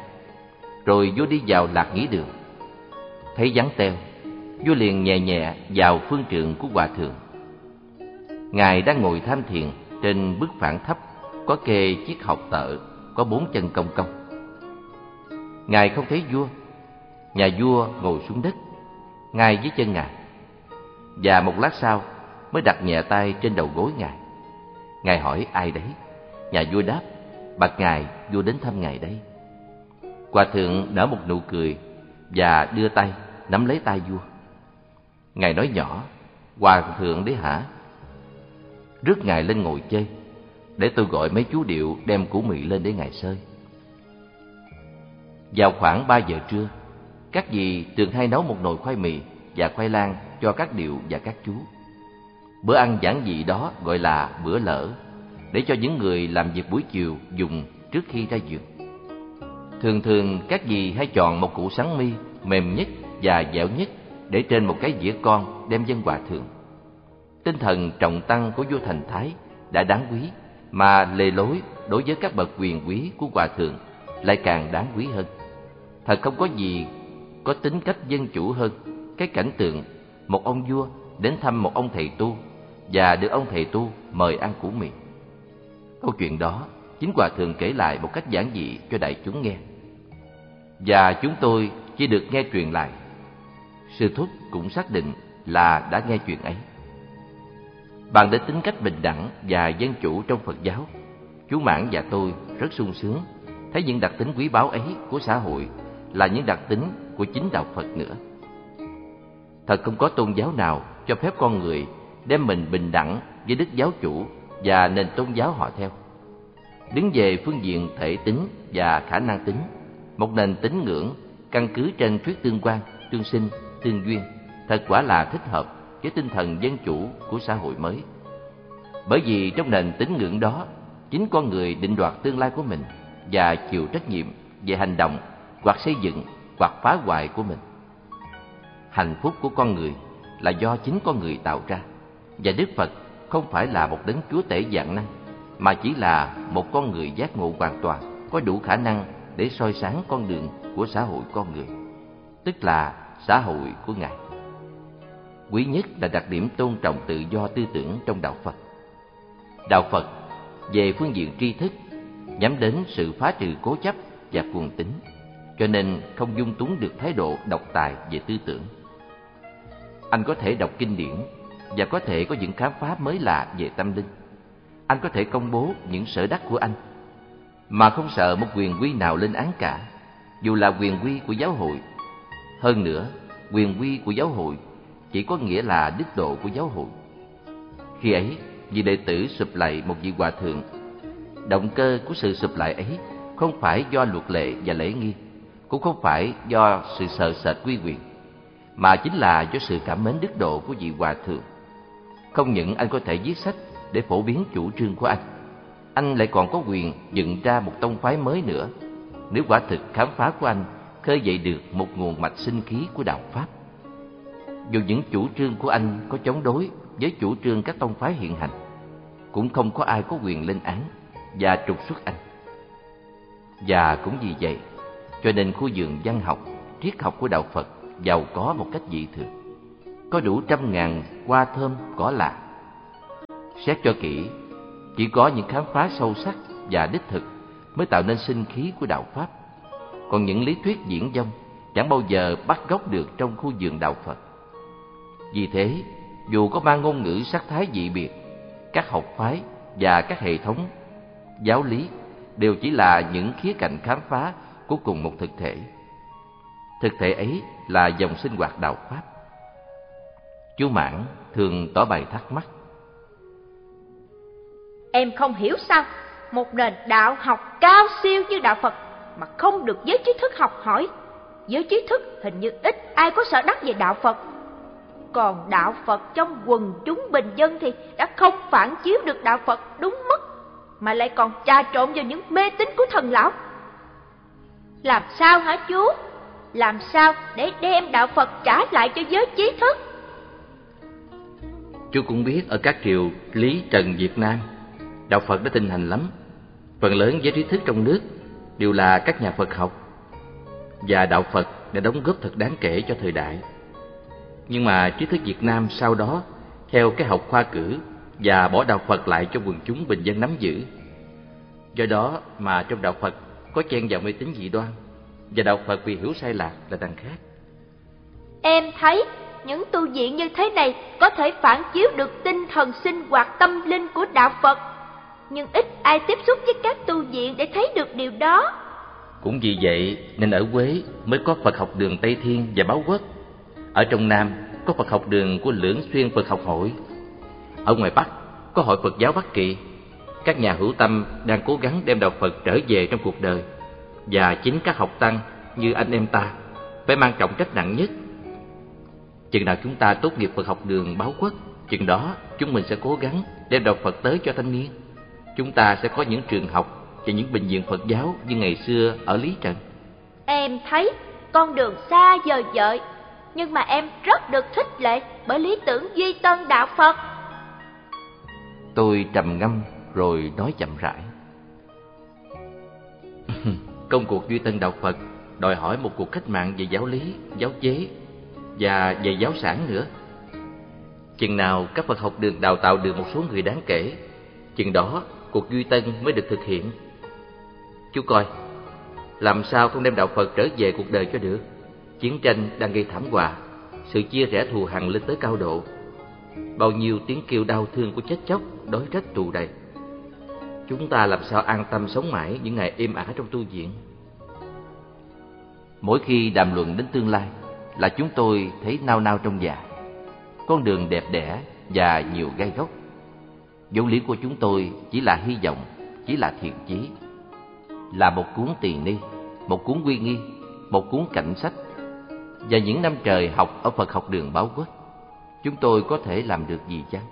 rồi vua đi vào lạc nghỉ đường. Thấy vắng teo, vua liền nhẹ nhẹ vào phương trượng của hòa thượng. Ngài đang ngồi tham thiền trên bức phản thấp, có kê chiếc học tợ, có bốn chân cong cong ngài không thấy vua. Nhà vua ngồi xuống đất, ngay dưới chân ngài. Và một lát sau, mới đặt nhẹ tay trên đầu gối ngài. Ngài hỏi, ai đấy? Nhà vua đáp, bạch ngài, vua đến thăm ngài đây Hòa thượng nở một nụ cười và đưa tay nắm lấy tay vua. Ngài nói nhỏ, Hòa thượng đấy hả? Rước ngài lên ngồi chơi, để tôi gọi mấy chú điệu đem củ mì lên để ngài sơi. Vào khoảng ba giờ trưa, các dì thường hay nấu một nồi khoai mì và khoai lang cho các điệu và các chú. Bữa ăn giản dị đó gọi là bữa lỡ, để cho những người làm việc buổi chiều dùng trước khi ra giường. Thường thường các dì hay chọn một củ sắn mi mềm nhất và dẻo nhất để trên một cái dĩa con đem dân hòa thượng. Tinh thần trọng tăng của vua Thành Thái đã đáng quý, mà lề lối đối với các bậc quyền quý của hòa thượng lại càng đáng quý hơn. Thật không có gì có tính cách dân chủ hơn cái cảnh tượng một ông vua đến thăm một ông thầy tu và được ông thầy tu mời ăn củ mì. Câu chuyện đó chính hòa thượng kể lại một cách giản dị cho đại chúng nghe và chúng tôi chỉ được nghe truyền lại Sư Thúc cũng xác định là đã nghe chuyện ấy. Bàn đến tính cách bình đẳng và dân chủ trong Phật giáo, chú Mãn và tôi rất sung sướng thấy những đặc tính quý báu ấy của xã hội là những đặc tính của chính đạo Phật nữa. Thật không có tôn giáo nào cho phép con người đem mình bình đẳng với đức giáo chủ và nền tôn giáo họ theo. Đứng về phương diện thể tính và khả năng tính, một nền tín ngưỡng căn cứ trên thuyết tương quan, tương sinh, tương duyên, thật quả là thích hợp với tinh thần dân chủ của xã hội mới. Bởi vì trong nền tín ngưỡng đó, chính con người định đoạt tương lai của mình và chịu trách nhiệm về hành động hoặc xây dựng hoặc phá hoại của mình. Hạnh phúc của con người là do chính con người tạo ra và Đức Phật không phải là một đấng chúa tể dạng năng mà chỉ là một con người giác ngộ hoàn toàn, có đủ khả năng để soi sáng con đường của xã hội con người, tức là xã hội của ngài. Quý nhất là đặc điểm tôn trọng tự do tư tưởng trong đạo phật. Đạo phật về phương diện tri thức, nhắm đến sự phá trừ cố chấp và cuồng tín, cho nên không dung túng được thái độ độc tài về tư tưởng. Anh có thể đọc kinh điển và có thể có những khám phá mới lạ về tâm linh anh có thể công bố những sở đắc của anh. Mà không sợ một quyền quy nào lên án cả, dù là quyền quy của giáo hội. Hơn nữa, quyền quy của giáo hội chỉ có nghĩa là đức độ của giáo hội. Khi ấy, vị đệ tử sụp lại một vị hòa thượng. Động cơ của sự sụp lại ấy không phải do luật lệ và lễ nghi, cũng không phải do sự sợ sệt quy quyền, mà chính là do sự cảm mến đức độ của vị hòa thượng. Không những anh có thể viết sách để phổ biến chủ trương của anh. Anh lại còn có quyền dựng ra một tông phái mới nữa. Nếu quả thực khám phá của anh khơi dậy được một nguồn mạch sinh khí của đạo pháp. Dù những chủ trương của anh có chống đối với chủ trương các tông phái hiện hành, cũng không có ai có quyền lên án và trục xuất anh. Và cũng vì vậy, cho nên khu vườn văn học, triết học của đạo phật giàu có một cách dị thường. Có đủ trăm ngàn hoa thơm cỏ lạ xét cho kỹ chỉ có những khám phá sâu sắc và đích thực mới tạo nên sinh khí của đạo Pháp. Còn những lý thuyết diễn dông chẳng bao giờ bắt gốc được trong khu vườn đạo Phật. Vì thế, dù có mang ngôn ngữ sắc thái dị biệt, các học phái và các hệ thống giáo lý đều chỉ là những khía cạnh khám phá của cùng một thực thể. Thực thể ấy là dòng sinh hoạt đạo Pháp. Chú Mãn thường tỏ bày thắc mắc. Em không hiểu sao một nền đạo học cao siêu như đạo Phật mà không được giới trí thức học hỏi. Giới trí thức hình như ít ai có sở đắc về đạo Phật. Còn đạo Phật trong quần chúng bình dân thì đã không phản chiếu được đạo Phật đúng mức, mà lại còn trà trộn vào những mê tín của thần lão. Làm sao hả chú? Làm sao để đem đạo Phật trả lại cho giới trí thức? Chú cũng biết ở các triều Lý Trần Việt Nam đạo Phật đã tinh hành lắm. Phần lớn giới trí thức trong nước đều là các nhà Phật học và đạo Phật đã đóng góp thật đáng kể cho thời đại. Nhưng mà trí thức Việt Nam sau đó, theo cái học khoa cử và bỏ đạo Phật lại cho quần chúng bình dân nắm giữ. Do đó mà trong đạo Phật có chen vào mê tín dị đoan và đạo Phật vì hiểu sai lạc là đằng khác. Em thấy những tu viện như thế này có thể phản chiếu được tinh thần sinh hoạt tâm linh của đạo Phật nhưng ít ai tiếp xúc với các tu viện để thấy được điều đó. Cũng vì vậy nên ở Quế mới có Phật học đường Tây Thiên và Báo Quốc. Ở trong Nam có Phật học đường của Lưỡng Xuyên Phật học hội. Ở ngoài Bắc có Hội Phật giáo Bắc Kỳ. Các nhà hữu tâm đang cố gắng đem đạo Phật trở về trong cuộc đời. Và chính các học tăng như anh em ta phải mang trọng trách nặng nhất. Chừng nào chúng ta tốt nghiệp Phật học đường Báo Quốc, chừng đó chúng mình sẽ cố gắng đem đạo Phật tới cho thanh niên chúng ta sẽ có những trường học và những bệnh viện Phật giáo như ngày xưa ở Lý Trần. Em thấy con đường xa vời vợi, nhưng mà em rất được thích lệ bởi lý tưởng duy tân đạo Phật. Tôi trầm ngâm rồi nói chậm rãi. [laughs] Công cuộc duy tân đạo Phật đòi hỏi một cuộc cách mạng về giáo lý, giáo chế và về giáo sản nữa. Chừng nào các Phật học đường đào tạo được một số người đáng kể, chừng đó cuộc duy tân mới được thực hiện. Chú coi, làm sao không đem đạo Phật trở về cuộc đời cho được? Chiến tranh đang gây thảm họa, sự chia rẽ thù hằn lên tới cao độ. Bao nhiêu tiếng kêu đau thương của chết chóc, đói rách tù đầy. Chúng ta làm sao an tâm sống mãi những ngày êm ả trong tu viện? Mỗi khi đàm luận đến tương lai là chúng tôi thấy nao nao trong dạ. Con đường đẹp đẽ và nhiều gai góc. Dấu lý của chúng tôi chỉ là hy vọng, chỉ là thiện chí. Là một cuốn tiền ni, một cuốn quy nghi, một cuốn cảnh sách. Và những năm trời học ở Phật học đường báo quốc, chúng tôi có thể làm được gì chăng?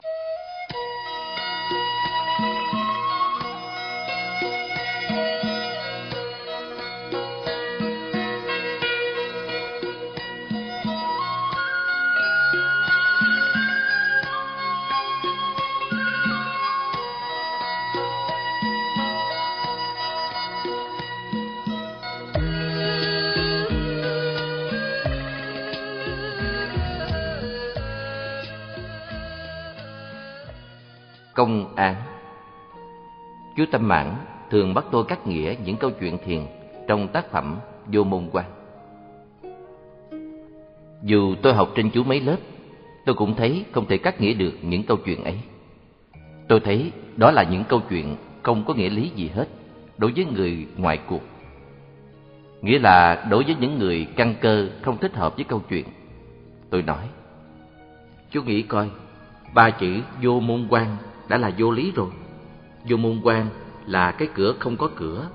Công án Chú Tâm Mãn thường bắt tôi cắt nghĩa những câu chuyện thiền trong tác phẩm Vô Môn Quan. Dù tôi học trên chú mấy lớp, tôi cũng thấy không thể cắt nghĩa được những câu chuyện ấy. Tôi thấy đó là những câu chuyện không có nghĩa lý gì hết đối với người ngoài cuộc. Nghĩa là đối với những người căn cơ không thích hợp với câu chuyện. Tôi nói, chú nghĩ coi, ba chữ vô môn quan đã là vô lý rồi. Vô môn quan là cái cửa không có cửa.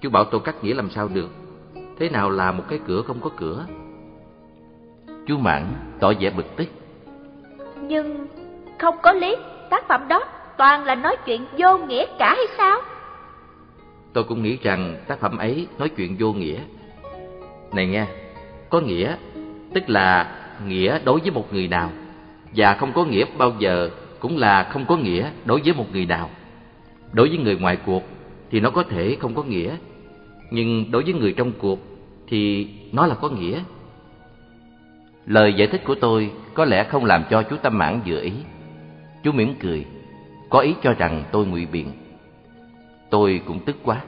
Chú bảo tôi cắt nghĩa làm sao được? Thế nào là một cái cửa không có cửa? Chú Mãn tỏ vẻ bực tức. Nhưng không có lý, tác phẩm đó toàn là nói chuyện vô nghĩa cả hay sao? Tôi cũng nghĩ rằng tác phẩm ấy nói chuyện vô nghĩa. Này nghe, có nghĩa tức là nghĩa đối với một người nào và không có nghĩa bao giờ cũng là không có nghĩa đối với một người nào. Đối với người ngoài cuộc thì nó có thể không có nghĩa, nhưng đối với người trong cuộc thì nó là có nghĩa. Lời giải thích của tôi có lẽ không làm cho chú Tâm Mãn vừa ý. Chú mỉm cười, có ý cho rằng tôi ngụy biện. Tôi cũng tức quá.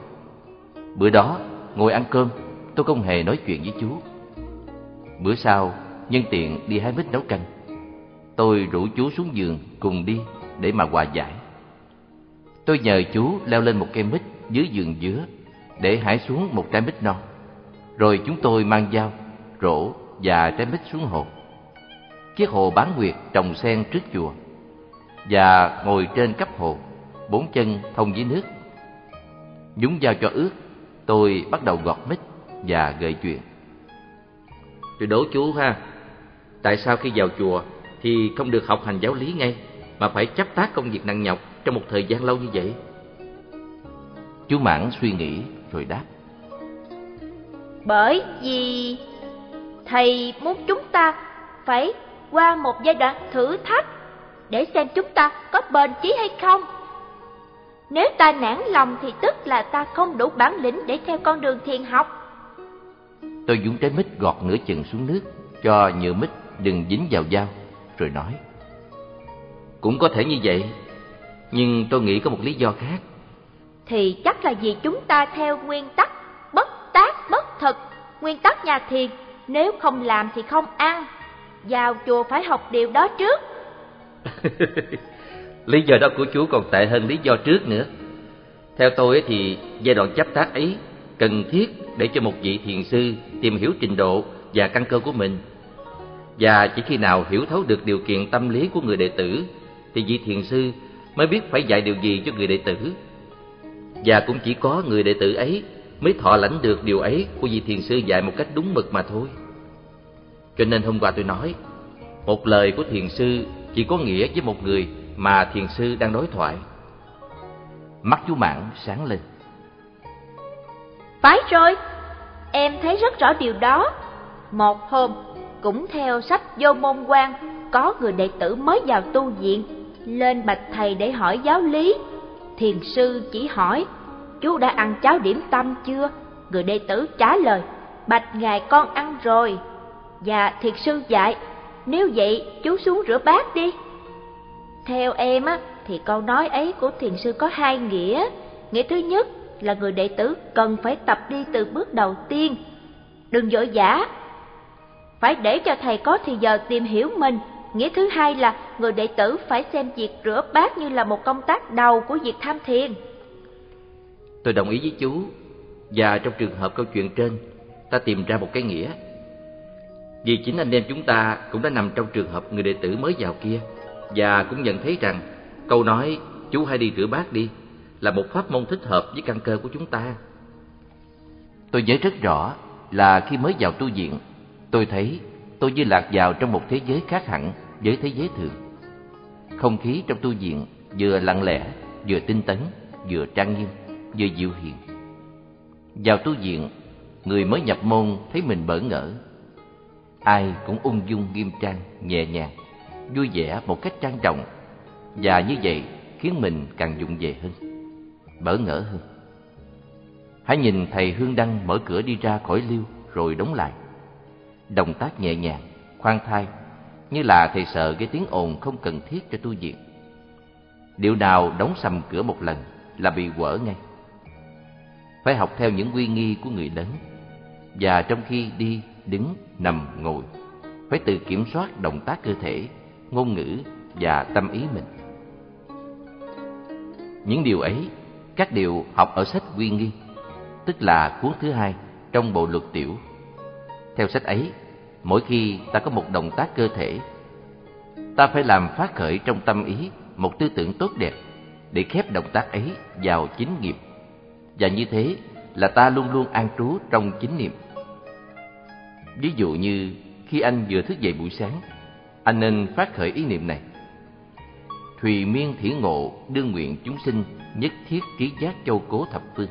Bữa đó, ngồi ăn cơm, tôi không hề nói chuyện với chú. Bữa sau, nhân tiện đi hái mít nấu canh. Tôi rủ chú xuống giường cùng đi để mà hòa giải. Tôi nhờ chú leo lên một cây mít dưới giường dứa để hái xuống một trái mít non. Rồi chúng tôi mang dao, rổ và trái mít xuống hồ. Chiếc hồ bán nguyệt trồng sen trước chùa và ngồi trên cấp hồ, bốn chân thông dưới nước. Nhúng dao cho ướt, tôi bắt đầu gọt mít và gợi chuyện. Tôi đố chú ha, tại sao khi vào chùa thì không được học hành giáo lý ngay mà phải chấp tác công việc nặng nhọc trong một thời gian lâu như vậy? Chú Mãn suy nghĩ rồi đáp. Bởi vì thầy muốn chúng ta phải qua một giai đoạn thử thách để xem chúng ta có bền chí hay không. Nếu ta nản lòng thì tức là ta không đủ bản lĩnh để theo con đường thiền học. Tôi dũng trái mít gọt nửa chừng xuống nước cho nhựa mít đừng dính vào dao rồi nói Cũng có thể như vậy Nhưng tôi nghĩ có một lý do khác. Thì chắc là vì chúng ta theo nguyên tắc Bất tác bất thực. Nguyên tắc nhà thiền Nếu không làm thì không ăn. Vào chùa phải học điều đó trước. [laughs] Lý do đó của chú còn tệ hơn lý do trước nữa. Theo tôi thì giai đoạn chấp tác ấy Cần thiết để cho một vị thiền sư tìm hiểu trình độ và căn cơ của mình và chỉ khi nào hiểu thấu được điều kiện tâm lý của người đệ tử thì vị thiền sư mới biết phải dạy điều gì cho người đệ tử. Và cũng chỉ có người đệ tử ấy mới thọ lãnh được điều ấy của vị thiền sư dạy một cách đúng mực mà thôi. Cho nên hôm qua tôi nói, một lời của thiền sư chỉ có nghĩa với một người mà thiền sư đang đối thoại. Mắt chú Mạng sáng lên. Phải rồi, em thấy rất rõ điều đó. Một hôm, cũng theo sách vô môn quan, có người đệ tử mới vào tu viện, lên bạch thầy để hỏi giáo lý. Thiền sư chỉ hỏi, chú đã ăn cháo điểm tâm chưa? Người đệ tử trả lời, bạch ngài con ăn rồi. Và thiền sư dạy, nếu vậy chú xuống rửa bát đi. Theo em á, thì câu nói ấy của thiền sư có hai nghĩa. Nghĩa thứ nhất là người đệ tử cần phải tập đi từ bước đầu tiên. Đừng vội vã, phải để cho thầy có thì giờ tìm hiểu mình. Nghĩa thứ hai là người đệ tử phải xem việc rửa bát như là một công tác đầu của việc tham thiền. Tôi đồng ý với chú, và trong trường hợp câu chuyện trên, ta tìm ra một cái nghĩa. Vì chính anh em chúng ta cũng đã nằm trong trường hợp người đệ tử mới vào kia, và cũng nhận thấy rằng câu nói chú hãy đi rửa bát đi là một pháp môn thích hợp với căn cơ của chúng ta. Tôi nhớ rất rõ là khi mới vào tu viện, tôi thấy tôi như lạc vào trong một thế giới khác hẳn với thế giới thường. Không khí trong tu viện vừa lặng lẽ, vừa tinh tấn, vừa trang nghiêm, vừa dịu hiền. Vào tu viện, người mới nhập môn thấy mình bỡ ngỡ. Ai cũng ung dung nghiêm trang, nhẹ nhàng, vui vẻ một cách trang trọng, và như vậy khiến mình càng dụng về hơn, bỡ ngỡ hơn. Hãy nhìn thầy Hương Đăng mở cửa đi ra khỏi liêu rồi đóng lại. Động tác nhẹ nhàng, khoan thai, như là thầy sợ gây tiếng ồn không cần thiết cho tu viện. Điều nào đóng sầm cửa một lần là bị quở ngay. Phải học theo những quy nghi của người lớn, và trong khi đi, đứng, nằm, ngồi, phải tự kiểm soát động tác cơ thể, ngôn ngữ và tâm ý mình. Những điều ấy, các điều học ở sách quy nghi tức là cuốn thứ hai trong bộ luật tiểu. Theo sách ấy, mỗi khi ta có một động tác cơ thể, ta phải làm phát khởi trong tâm ý một tư tưởng tốt đẹp để khép động tác ấy vào chính nghiệp. Và như thế là ta luôn luôn an trú trong chính niệm. Ví dụ như khi anh vừa thức dậy buổi sáng, anh nên phát khởi ý niệm này. Thùy miên thiển ngộ đương nguyện chúng sinh nhất thiết trí giác châu cố thập phương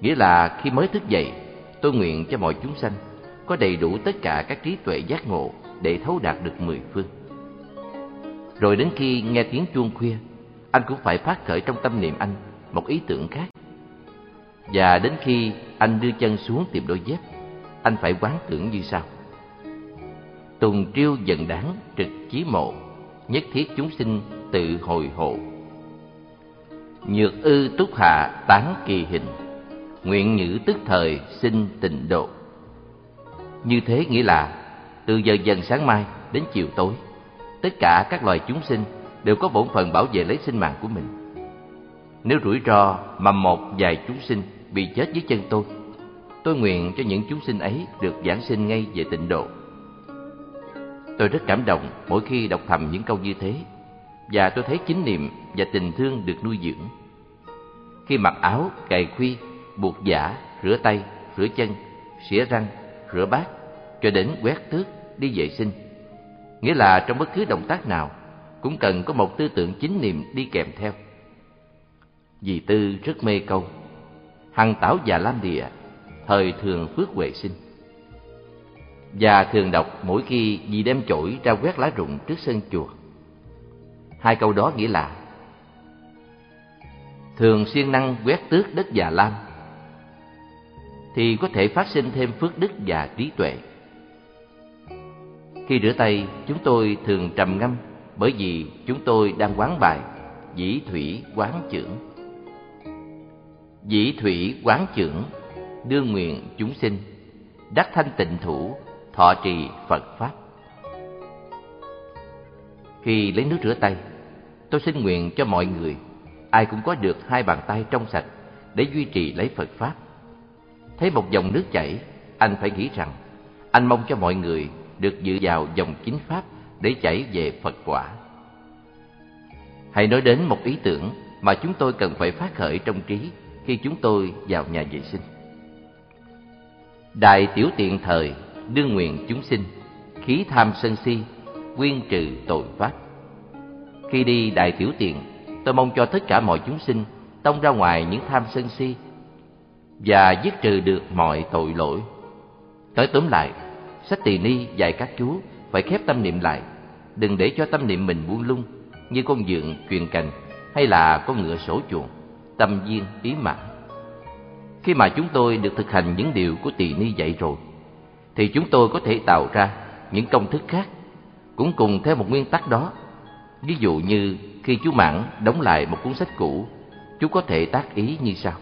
Nghĩa là khi mới thức dậy, tôi nguyện cho mọi chúng sanh có đầy đủ tất cả các trí tuệ giác ngộ để thấu đạt được mười phương. Rồi đến khi nghe tiếng chuông khuya, anh cũng phải phát khởi trong tâm niệm anh một ý tưởng khác. Và đến khi anh đưa chân xuống tìm đôi dép, anh phải quán tưởng như sau. Tùng triêu dần đáng trực chí mộ, nhất thiết chúng sinh tự hồi hộ. Nhược ư túc hạ tán kỳ hình nguyện nhữ tức thời sinh tịnh độ. Như thế nghĩa là từ giờ dần sáng mai đến chiều tối, tất cả các loài chúng sinh đều có bổn phận bảo vệ lấy sinh mạng của mình. Nếu rủi ro mà một vài chúng sinh bị chết dưới chân tôi, tôi nguyện cho những chúng sinh ấy được giảng sinh ngay về tịnh độ. Tôi rất cảm động mỗi khi đọc thầm những câu như thế, và tôi thấy chính niệm và tình thương được nuôi dưỡng. Khi mặc áo, cài khuy buộc giả, rửa tay, rửa chân, xỉa răng, rửa bát, cho đến quét tước, đi vệ sinh. Nghĩa là trong bất cứ động tác nào, cũng cần có một tư tưởng chính niệm đi kèm theo. Dì Tư rất mê câu, hằng tảo già lam địa, thời thường phước huệ sinh. Và thường đọc mỗi khi dì đem chổi ra quét lá rụng trước sân chùa. Hai câu đó nghĩa là Thường siêng năng quét tước đất già lam thì có thể phát sinh thêm phước đức và trí tuệ. Khi rửa tay, chúng tôi thường trầm ngâm bởi vì chúng tôi đang quán bài dĩ thủy quán trưởng. Dĩ thủy quán trưởng, đương nguyện chúng sinh, đắc thanh tịnh thủ, thọ trì Phật Pháp. Khi lấy nước rửa tay, tôi xin nguyện cho mọi người, ai cũng có được hai bàn tay trong sạch để duy trì lấy Phật Pháp thấy một dòng nước chảy, anh phải nghĩ rằng anh mong cho mọi người được dự vào dòng chính pháp để chảy về Phật quả. Hãy nói đến một ý tưởng mà chúng tôi cần phải phát khởi trong trí khi chúng tôi vào nhà vệ sinh. Đại tiểu tiện thời, đương nguyện chúng sinh, khí tham sân si, quyên trừ tội pháp. Khi đi đại tiểu tiện, tôi mong cho tất cả mọi chúng sinh tông ra ngoài những tham sân si và giết trừ được mọi tội lỗi. Nói tóm lại, sách tỳ ni dạy các chú phải khép tâm niệm lại, đừng để cho tâm niệm mình buông lung như con dượng truyền cành hay là con ngựa sổ chuồng, tâm viên ý mã. Khi mà chúng tôi được thực hành những điều của tỳ ni dạy rồi, thì chúng tôi có thể tạo ra những công thức khác, cũng cùng theo một nguyên tắc đó. Ví dụ như khi chú Mãn đóng lại một cuốn sách cũ, chú có thể tác ý như sau.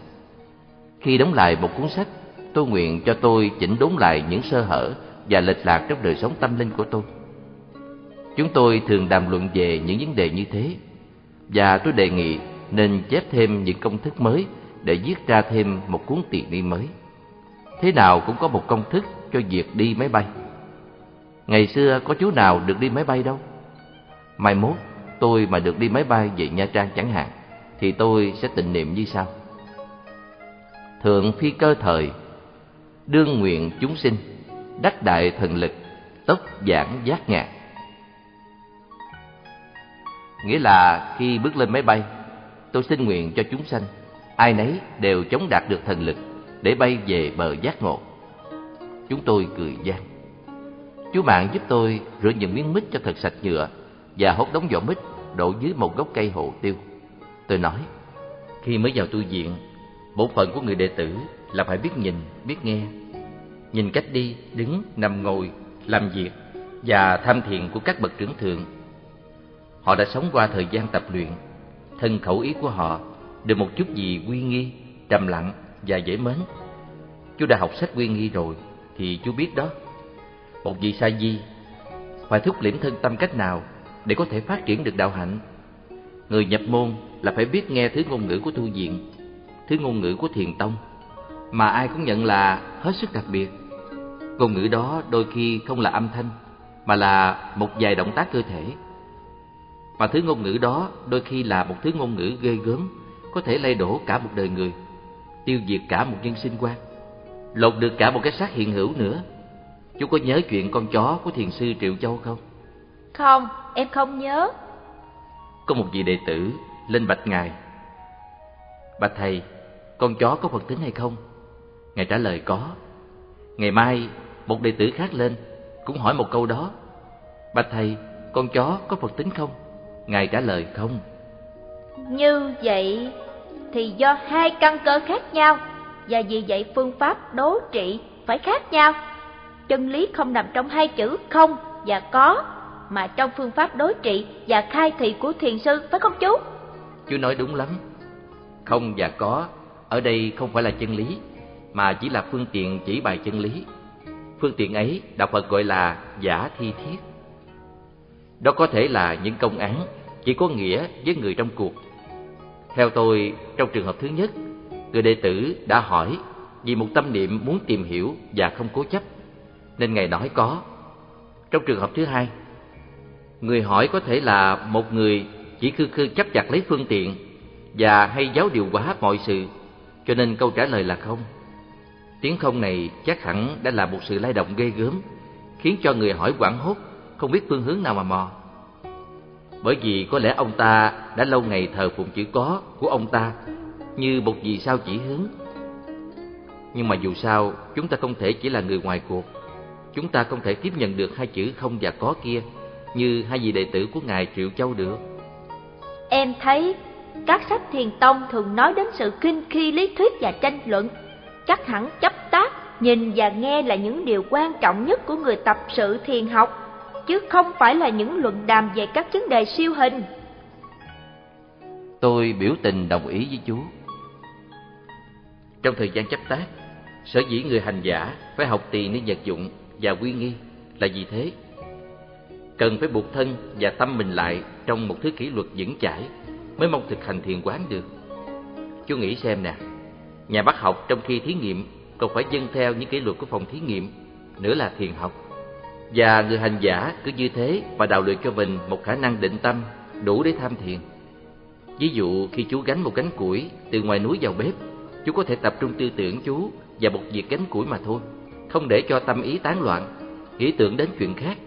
Khi đóng lại một cuốn sách, tôi nguyện cho tôi chỉnh đốn lại những sơ hở và lệch lạc trong đời sống tâm linh của tôi. Chúng tôi thường đàm luận về những vấn đề như thế, và tôi đề nghị nên chép thêm những công thức mới để viết ra thêm một cuốn tiền đi mới. Thế nào cũng có một công thức cho việc đi máy bay. Ngày xưa có chú nào được đi máy bay đâu. Mai mốt tôi mà được đi máy bay về Nha Trang chẳng hạn, thì tôi sẽ tịnh niệm như sau. Thượng phi cơ thời, đương nguyện chúng sinh, đắc đại thần lực, tốc giảng giác ngạc. Nghĩa là khi bước lên máy bay, tôi xin nguyện cho chúng sanh, ai nấy đều chống đạt được thần lực để bay về bờ giác ngộ. Chúng tôi cười gian. Chú bạn giúp tôi rửa những miếng mít cho thật sạch nhựa và hốt đống vỏ mít đổ dưới một gốc cây hồ tiêu. Tôi nói, khi mới vào tu viện, bổn phận của người đệ tử là phải biết nhìn, biết nghe. Nhìn cách đi, đứng, nằm ngồi, làm việc và tham thiền của các bậc trưởng thượng. Họ đã sống qua thời gian tập luyện, thân khẩu ý của họ được một chút gì uy nghi, trầm lặng và dễ mến. Chú đã học sách uy nghi rồi thì chú biết đó. Một vị sa di phải thúc liễm thân tâm cách nào để có thể phát triển được đạo hạnh. Người nhập môn là phải biết nghe thứ ngôn ngữ của tu viện, thứ ngôn ngữ của thiền tông, mà ai cũng nhận là hết sức đặc biệt. Ngôn ngữ đó đôi khi không là âm thanh, mà là một vài động tác cơ thể. Mà thứ ngôn ngữ đó đôi khi là một thứ ngôn ngữ ghê gớm, có thể lay đổ cả một đời người, tiêu diệt cả một nhân sinh quan, lột được cả một cái xác hiện hữu nữa. Chú có nhớ chuyện con chó của thiền sư Triệu Châu không? Không, em không nhớ. Có một vị đệ tử lên bạch ngài. Bạch thầy, con chó có Phật tính hay không? Ngài trả lời có. Ngày mai, một đệ tử khác lên, cũng hỏi một câu đó. Bạch thầy, con chó có Phật tính không? Ngài trả lời không. Như vậy thì do hai căn cơ khác nhau, và vì vậy phương pháp đố trị phải khác nhau. Chân lý không nằm trong hai chữ không và có, mà trong phương pháp đối trị và khai thị của thiền sư, phải không chú? Chú nói đúng lắm. Không và có ở đây không phải là chân lý, mà chỉ là phương tiện chỉ bài chân lý. Phương tiện ấy Đạo Phật gọi là giả thi thiết. Đó có thể là những công án chỉ có nghĩa với người trong cuộc. Theo tôi, trong trường hợp thứ nhất, người đệ tử đã hỏi vì một tâm niệm muốn tìm hiểu và không cố chấp, nên Ngài nói có. Trong trường hợp thứ hai, người hỏi có thể là một người chỉ khư khư chấp chặt lấy phương tiện và hay giáo điều hóa mọi sự, cho nên câu trả lời là không. Tiếng không này chắc hẳn đã là một sự lay động ghê gớm, khiến cho người hỏi quảng hốt, không biết phương hướng nào mà mò. Bởi vì có lẽ ông ta đã lâu ngày thờ phụng chữ có của ông ta như một vì sao chỉ hướng. Nhưng mà dù sao, chúng ta không thể chỉ là người ngoài cuộc. Chúng ta không thể tiếp nhận được hai chữ không và có kia như hai vị đệ tử của Ngài Triệu Châu được. Em thấy các sách thiền tông thường nói đến sự kinh khi lý thuyết và tranh luận. Chắc hẳn chấp tác, nhìn và nghe là những điều quan trọng nhất của người tập sự thiền học, chứ không phải là những luận đàm về các vấn đề siêu hình. Tôi biểu tình đồng ý với chú. Trong thời gian chấp tác, sở dĩ người hành giả phải học tỳ ni vật dụng và quy nghi là vì thế? Cần phải buộc thân và tâm mình lại trong một thứ kỷ luật vững chãi mới mong thực hành thiền quán được. Chú nghĩ xem nè, nhà bác học trong khi thí nghiệm còn phải dâng theo những kỷ luật của phòng thí nghiệm, nữa là thiền học. Và người hành giả cứ như thế và đào luyện cho mình một khả năng định tâm đủ để tham thiền. Ví dụ khi chú gánh một gánh củi từ ngoài núi vào bếp, chú có thể tập trung tư tưởng chú và một việc gánh củi mà thôi, không để cho tâm ý tán loạn, nghĩ tưởng đến chuyện khác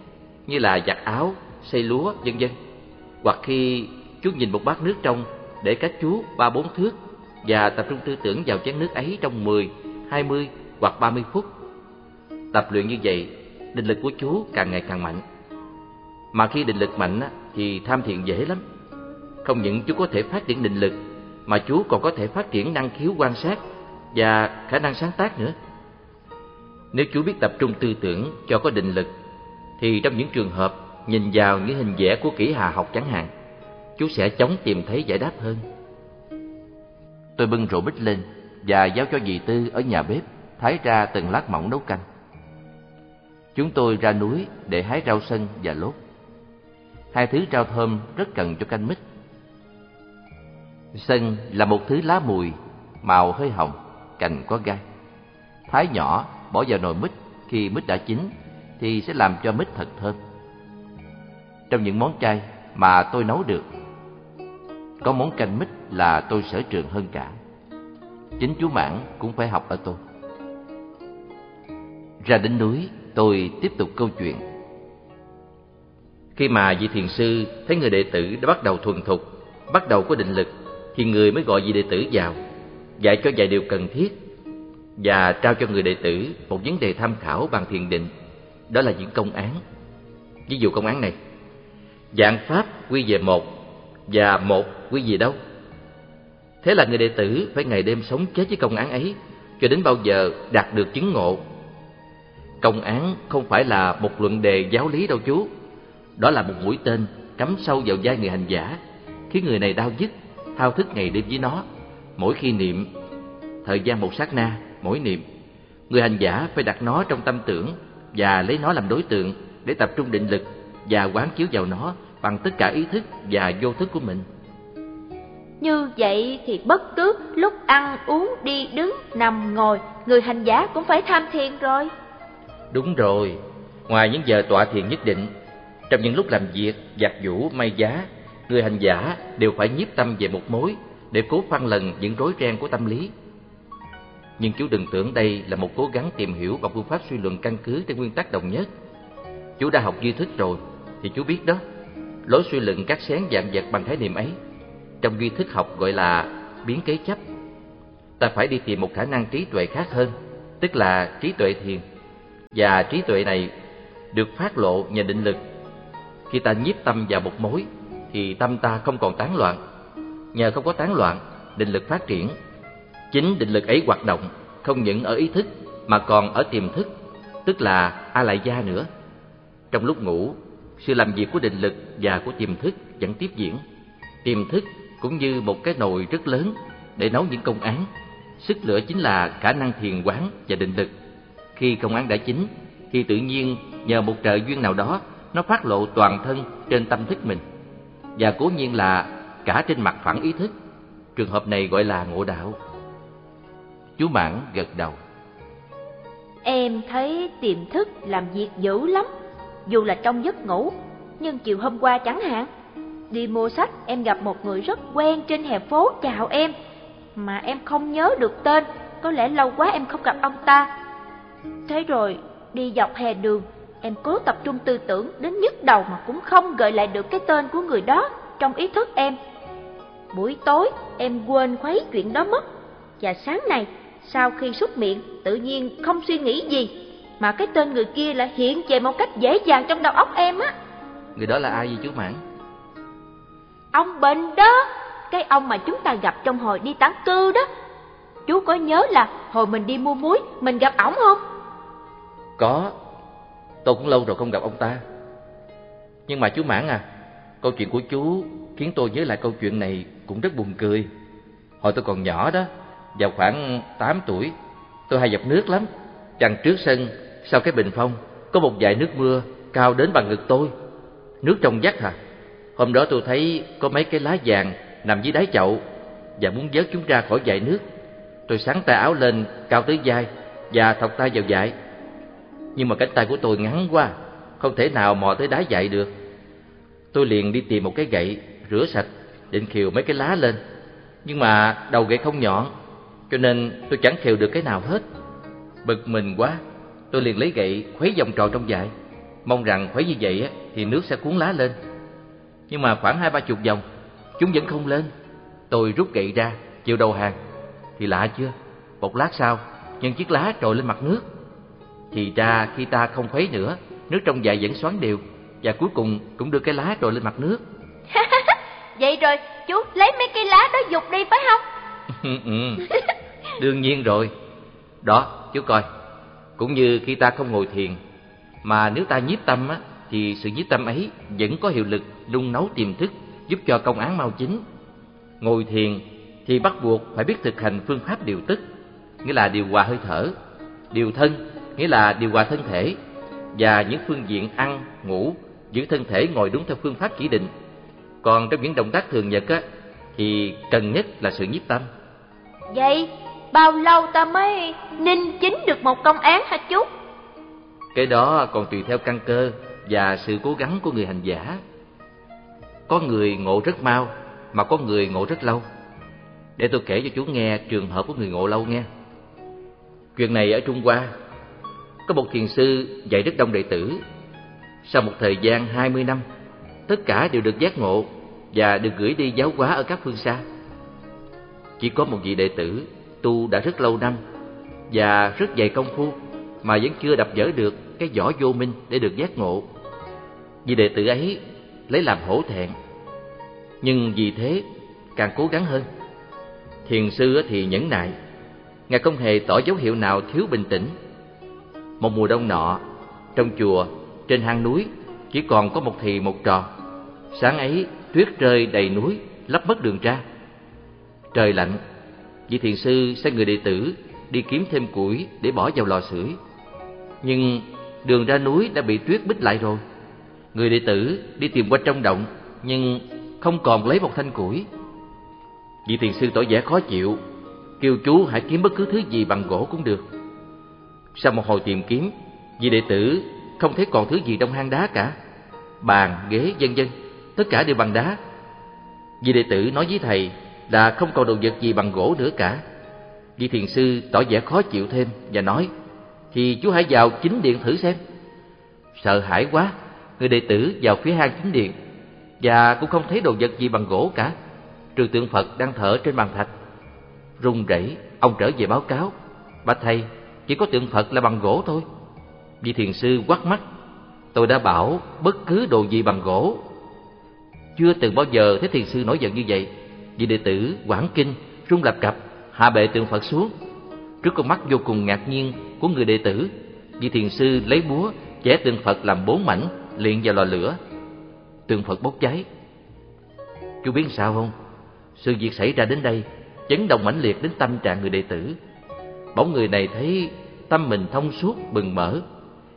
như là giặt áo, xây lúa, vân vân. Hoặc khi chú nhìn một bát nước trong để cách chú ba bốn thước và tập trung tư tưởng vào chén nước ấy trong 10, 20 hoặc 30 phút. Tập luyện như vậy, định lực của chú càng ngày càng mạnh. Mà khi định lực mạnh thì tham thiền dễ lắm. Không những chú có thể phát triển định lực, mà chú còn có thể phát triển năng khiếu quan sát và khả năng sáng tác nữa. Nếu chú biết tập trung tư tưởng cho có định lực, thì trong những trường hợp nhìn vào những hình vẽ của kỹ hà học chẳng hạn, chú sẽ chóng tìm thấy giải đáp hơn. Tôi bưng rổ bích lên và giao cho dì Tư ở nhà bếp thái ra từng lát mỏng nấu canh. Chúng tôi ra núi để hái rau sân và lốt. Hai thứ rau thơm rất cần cho canh mít. Sân là một thứ lá mùi, màu hơi hồng, cành có gai. Thái nhỏ, bỏ vào nồi mít khi mít đã chín thì sẽ làm cho mít thật thơm. Trong những món chay mà tôi nấu được, có món canh mít là tôi sở trường hơn cả. Chính chú Mãn cũng phải học ở tôi. Ra đến núi, tôi tiếp tục câu chuyện. Khi mà vị thiền sư thấy người đệ tử đã bắt đầu thuần thục, bắt đầu có định lực, thì người mới gọi vị đệ tử vào, dạy cho vài điều cần thiết và trao cho người đệ tử một vấn đề tham khảo bằng thiền định, đó là những công án. Ví dụ công án này, dạng pháp quy về một và một quý vị đâu? Thế là người đệ tử phải ngày đêm sống chết với công án ấy cho đến bao giờ đạt được chứng ngộ. Công án không phải là một luận đề giáo lý đâu chú. Đó là một mũi tên cắm sâu vào vai người hành giả, khiến người này đau dứt, thao thức ngày đêm với nó. Mỗi khi niệm, thời gian một sát na, mỗi niệm, người hành giả phải đặt nó trong tâm tưởng và lấy nó làm đối tượng để tập trung định lực và quán chiếu vào nó bằng tất cả ý thức và vô thức của mình. Như vậy thì bất cứ lúc ăn, uống, đi, đứng, nằm, ngồi, người hành giả cũng phải tham thiền rồi. Đúng rồi, ngoài những giờ tọa thiền nhất định, trong những lúc làm việc, giặt vũ, may giá, người hành giả đều phải nhiếp tâm về một mối để cố phân lần những rối ren của tâm lý. Nhưng chú đừng tưởng đây là một cố gắng tìm hiểu bằng phương pháp suy luận căn cứ trên nguyên tắc đồng nhất. Chú đã học duy thức rồi, thì chú biết đó, lối suy luận các sáng dạng vật bằng khái niệm ấy trong duy thức học gọi là biến kế chấp. Ta phải đi tìm một khả năng trí tuệ khác hơn, tức là trí tuệ thiền. Và trí tuệ này được phát lộ nhờ định lực. Khi ta nhiếp tâm vào một mối, thì tâm ta không còn tán loạn. Nhờ không có tán loạn, định lực phát triển. Chính định lực ấy hoạt động không những ở ý thức mà còn ở tiềm thức, tức là a lại gia nữa. Trong lúc ngủ, sự làm việc của định lực và của tiềm thức vẫn tiếp diễn. Tiềm thức cũng như một cái nồi rất lớn để nấu những công án. Sức lửa chính là khả năng thiền quán và định lực. Khi công án đã chín, thì tự nhiên nhờ một trợ duyên nào đó, nó phát lộ toàn thân trên tâm thức mình. Và cố nhiên là cả trên mặt phẳng ý thức. Trường hợp này gọi là ngộ đạo. Chú Mãn gật đầu. Em thấy tiềm thức làm việc dữ lắm, dù là trong giấc ngủ, nhưng chiều hôm qua chẳng hạn, Đi mua sách, em gặp một người rất quen trên hè phố chào em, mà em không nhớ được tên, có lẽ lâu quá em không gặp ông ta. Thế rồi, đi dọc hè đường, em cố tập trung tư tưởng đến nhức đầu mà cũng không gợi lại được cái tên của người đó trong ý thức em. Buổi tối, em quên khuấy chuyện đó mất. Và sáng nay sau khi xuất miệng, tự nhiên không suy nghĩ gì, mà cái tên người kia lại hiện về một cách dễ dàng trong đầu óc em á. Người đó là ai vậy chú Mãn? Ông bệnh đó, cái ông mà chúng ta gặp trong hồi đi tán cư đó. Chú có nhớ là hồi mình đi mua muối, mình gặp ổng không? Có, tôi cũng lâu rồi không gặp ông ta. Nhưng mà chú Mãn à, câu chuyện của chú khiến tôi nhớ lại câu chuyện này cũng rất buồn cười. Hồi tôi còn nhỏ đó, vào khoảng 8 tuổi, tôi hay dập nước lắm. Chằng trước sân, sau cái bình phong, có một vài nước mưa cao đến bằng ngực tôi. Nước trong vắt hả? Hôm đó tôi thấy có mấy cái lá vàng nằm dưới đáy chậu và muốn vớt chúng ra khỏi dải nước. Tôi sắn tay áo lên cao tới vai và thọc tay vào dải. Nhưng mà cánh tay của tôi ngắn quá, không thể nào mò tới đáy dại được. Tôi liền đi tìm một cái gậy rửa sạch định khều mấy cái lá lên. Nhưng mà đầu gậy không nhọn, cho nên tôi chẳng khều được cái nào hết. Bực mình quá, tôi liền lấy gậy khuấy vòng tròn trong dại, mong rằng khuấy như vậy thì nước sẽ cuốn lá lên nhưng mà khoảng hai ba chục vòng chúng vẫn không lên. Tôi rút gậy ra chịu đầu hàng. Thì lạ chưa? Một lát sau những chiếc lá trồi lên mặt nước. Thì ra khi ta không khuấy nữa nước trong vại vẫn xoắn đều. Và cuối cùng cũng đưa cái lá trồi lên mặt nước. [laughs] Vậy rồi chú lấy mấy cây lá đó dục đi phải không? [laughs] Ừ, đương nhiên rồi. Đó chú coi. Cũng như khi ta không ngồi thiền mà nếu ta nhiếp tâm á thì sự nhiếp tâm ấy vẫn có hiệu lực nung nấu tiềm thức giúp cho công án mau chính. Ngồi thiền thì bắt buộc phải biết thực hành phương pháp điều tức, nghĩa là điều hòa hơi thở, điều thân, nghĩa là điều hòa thân thể, và những phương diện ăn, ngủ, giữ thân thể ngồi đúng theo phương pháp chỉ định. Còn trong những động tác thường nhật á, thì cần nhất là sự nhiếp tâm. Vậy bao lâu ta mới ninh chính được một công án hả chú? Cái đó còn tùy theo căn cơ và sự cố gắng của người hành giả. Có người ngộ rất mau, mà có người ngộ rất lâu. Để tôi kể cho chú nghe trường hợp của người ngộ lâu nghe. Chuyện này ở Trung Hoa, có một thiền sư dạy rất đông đệ tử. Sau một thời gian 20 năm, tất cả đều được giác ngộ và được gửi đi giáo hóa ở các phương xa. Chỉ có một vị đệ tử tu đã rất lâu năm và rất dày công phu mà vẫn chưa đập vỡ được cái vỏ vô minh để được giác ngộ. Vì đệ tử ấy lấy làm hổ thẹn, nhưng vì thế càng cố gắng hơn. Thiền sư thì nhẫn nại, ngài không hề tỏ dấu hiệu nào thiếu bình tĩnh. Một mùa đông nọ, trong chùa, trên hang núi chỉ còn có một thì một trò. Sáng ấy tuyết rơi đầy núi, lấp mất đường ra. Trời lạnh, vị thiền sư sai người đệ tử đi kiếm thêm củi để bỏ vào lò sưởi. Nhưng đường ra núi đã bị tuyết bích lại rồi. Người đệ tử đi tìm qua trong động nhưng không còn lấy một thanh củi. Vị thiền sư tỏ vẻ khó chịu, kêu chú hãy kiếm bất cứ thứ gì bằng gỗ cũng được. Sau một hồi tìm kiếm, vị đệ tử không thấy còn thứ gì trong hang đá cả. Bàn, ghế, vân vân, tất cả đều bằng đá. Vị đệ tử nói với thầy là không còn đồ vật gì bằng gỗ nữa cả. Vị thiền sư tỏ vẻ khó chịu thêm và nói: "Thì chú hãy vào chính điện thử xem." Sợ hãi quá, người đệ tử vào phía hang chính điện và cũng không thấy đồ vật gì bằng gỗ cả, trừ tượng Phật đang thở trên bàn thạch. Run rẩy, ông trở về báo cáo: "Bạch thầy, chỉ có tượng Phật là bằng gỗ thôi." Vị thiền sư quát mắt: "Tôi đã bảo bất cứ đồ gì bằng gỗ." Chưa từng bao giờ thấy thiền sư nổi giận như vậy. Vị đệ tử quảng kinh run lập cập hạ bệ tượng Phật xuống. Trước con mắt vô cùng ngạc nhiên của người đệ tử, vị thiền sư lấy búa chẻ tượng Phật làm bốn mảnh liền vào lò lửa. Tượng Phật bốc cháy. Chú biết sao không? Sự việc xảy ra đến đây chấn động mãnh liệt đến tâm trạng người đệ tử. Bỗng người này thấy tâm mình thông suốt bừng mở,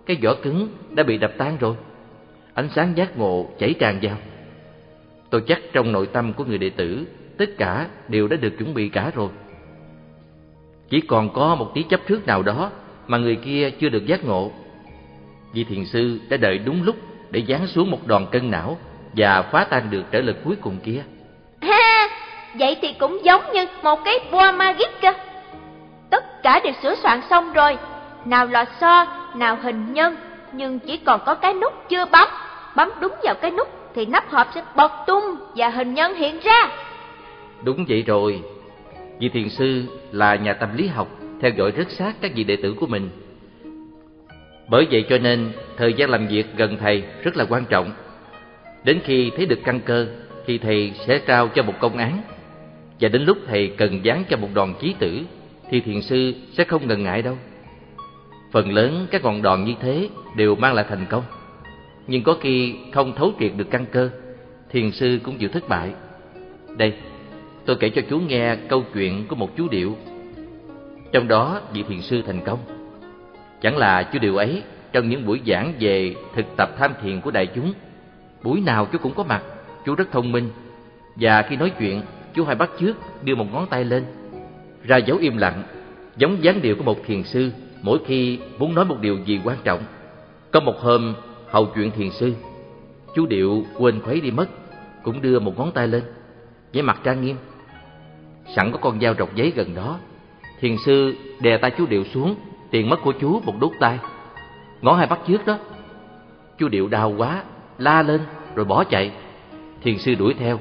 cái vỏ cứng đã bị đập tan rồi. Ánh sáng giác ngộ chảy tràn vào. Tôi chắc trong nội tâm của người đệ tử tất cả đều đã được chuẩn bị cả rồi. Chỉ còn có một tí chấp trước nào đó mà người kia chưa được giác ngộ. Vị thiền sư đã đợi đúng lúc để giáng xuống một đòn cân não và phá tan được trở lực cuối cùng kia. Ha, vậy thì cũng giống như một cái boa magic cơ. Tất cả đều sửa soạn xong rồi, nào lò xo, nào hình nhân, nhưng chỉ còn có cái nút chưa bấm. Bấm đúng vào cái nút thì nắp hộp sẽ bật tung và hình nhân hiện ra. Đúng vậy rồi. Vị thiền sư là nhà tâm lý học, theo dõi rất sát các vị đệ tử của mình. Bởi vậy cho nên thời gian làm việc gần thầy rất là quan trọng. Đến khi thấy được căn cơ thì thầy sẽ trao cho một công án. Và đến lúc thầy cần dán cho một đòn chí tử thì thiền sư sẽ không ngần ngại đâu. Phần lớn các ngọn đòn như thế đều mang lại thành công. Nhưng có khi không thấu triệt được căn cơ, thiền sư cũng chịu thất bại. Đây, tôi kể cho chú nghe câu chuyện của một chú điệu. Trong đó vị thiền sư thành công. Chẳng là chú điều ấy trong những buổi giảng về thực tập tham thiền của đại chúng. Buổi nào chú cũng có mặt, chú rất thông minh. Và khi nói chuyện, chú hay bắt chước đưa một ngón tay lên, ra dấu im lặng, giống dáng điệu của một thiền sư mỗi khi muốn nói một điều gì quan trọng. Có một hôm, hầu chuyện thiền sư, chú điệu quên khuấy đi mất, cũng đưa một ngón tay lên, với mặt trang nghiêm. Sẵn có con dao rọc giấy gần đó, thiền sư đè tay chú điệu xuống, tiền mất của chú một đốt tay. Ngón hai bắt trước đó. Chú điệu đau quá, la lên rồi bỏ chạy. Thiền sư đuổi theo.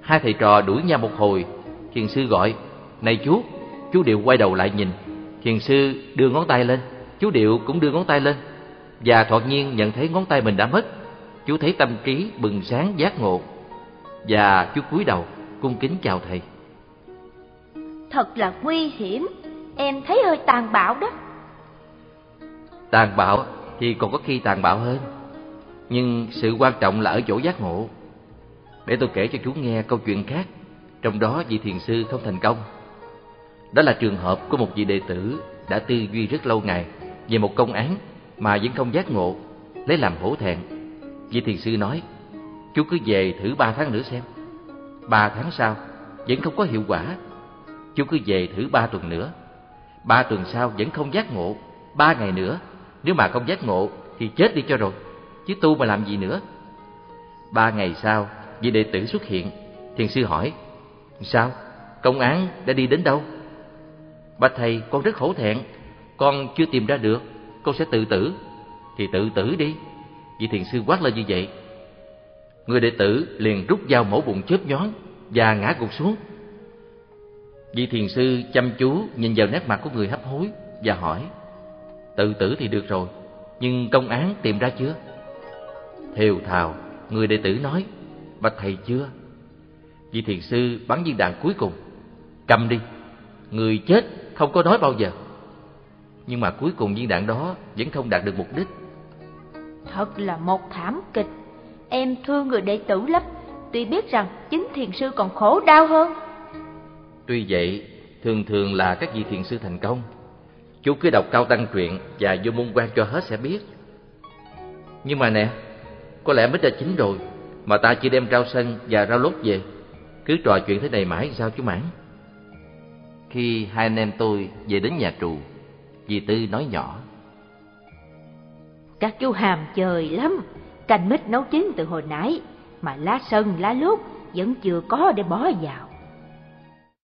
Hai thầy trò đuổi nhau một hồi, thiền sư gọi, "Này chú!" Chú điệu quay đầu lại nhìn. Thiền sư đưa ngón tay lên, chú điệu cũng đưa ngón tay lên. Và thoạt nhiên nhận thấy ngón tay mình đã mất. Chú thấy tâm trí bừng sáng giác ngộ. Và chú cúi đầu cung kính chào thầy. Thật là nguy hiểm, em thấy hơi tàn bạo đó. Tàn bạo thì còn có khi tàn bạo hơn. Nhưng sự quan trọng là ở chỗ giác ngộ. Để tôi kể cho chú nghe câu chuyện khác, trong đó vị thiền sư không thành công. Đó là trường hợp của một vị đệ tử đã tư duy rất lâu ngày về một công án mà vẫn không giác ngộ, lấy làm hổ thẹn. Vị thiền sư nói, chú cứ về thử ba tháng nữa xem. Ba tháng sau, vẫn không có hiệu quả. Chú cứ về thử ba tuần nữa. Ba tuần sau vẫn không giác ngộ, ba ngày nữa. Nếu mà không giác ngộ thì chết đi cho rồi, chứ tu mà làm gì nữa. Ba ngày sau, vị đệ tử xuất hiện. Thiền sư hỏi, sao? Công án đã đi đến đâu? Bạch thầy, con rất hổ thẹn, con chưa tìm ra được, con sẽ tự tử. Thì tự tử đi. Vị thiền sư quát lên như vậy. Người đệ tử liền rút dao mổ bụng chớp nhón và ngã gục xuống. Vị thiền sư chăm chú nhìn vào nét mặt của người hấp hối và hỏi: "Tự tử thì được rồi, nhưng công án tìm ra chưa?" Thều thào, người đệ tử nói: "Bạch thầy chưa?" Vị thiền sư bắn viên đạn cuối cùng: "Cầm đi, người chết không có nói bao giờ." Nhưng mà cuối cùng viên đạn đó vẫn không đạt được mục đích. Thật là một thảm kịch. Em thương người đệ tử lắm, tuy biết rằng chính thiền sư còn khổ đau hơn. Tuy vậy, thường thường là các vị thiền sư thành công. Chú cứ đọc cao tăng truyện và vô môn quan cho hết sẽ biết. Nhưng mà nè, có lẽ mít đã chín rồi, mà ta chỉ đem rau sân và rau lốt về. Cứ trò chuyện thế này mãi sao chú mãn? Khi hai anh em tôi về đến nhà trù, dì Tư nói nhỏ. Các chú hàm trời lắm, canh mít nấu chín từ hồi nãy, mà lá sân lá lốt vẫn chưa có để bỏ vào.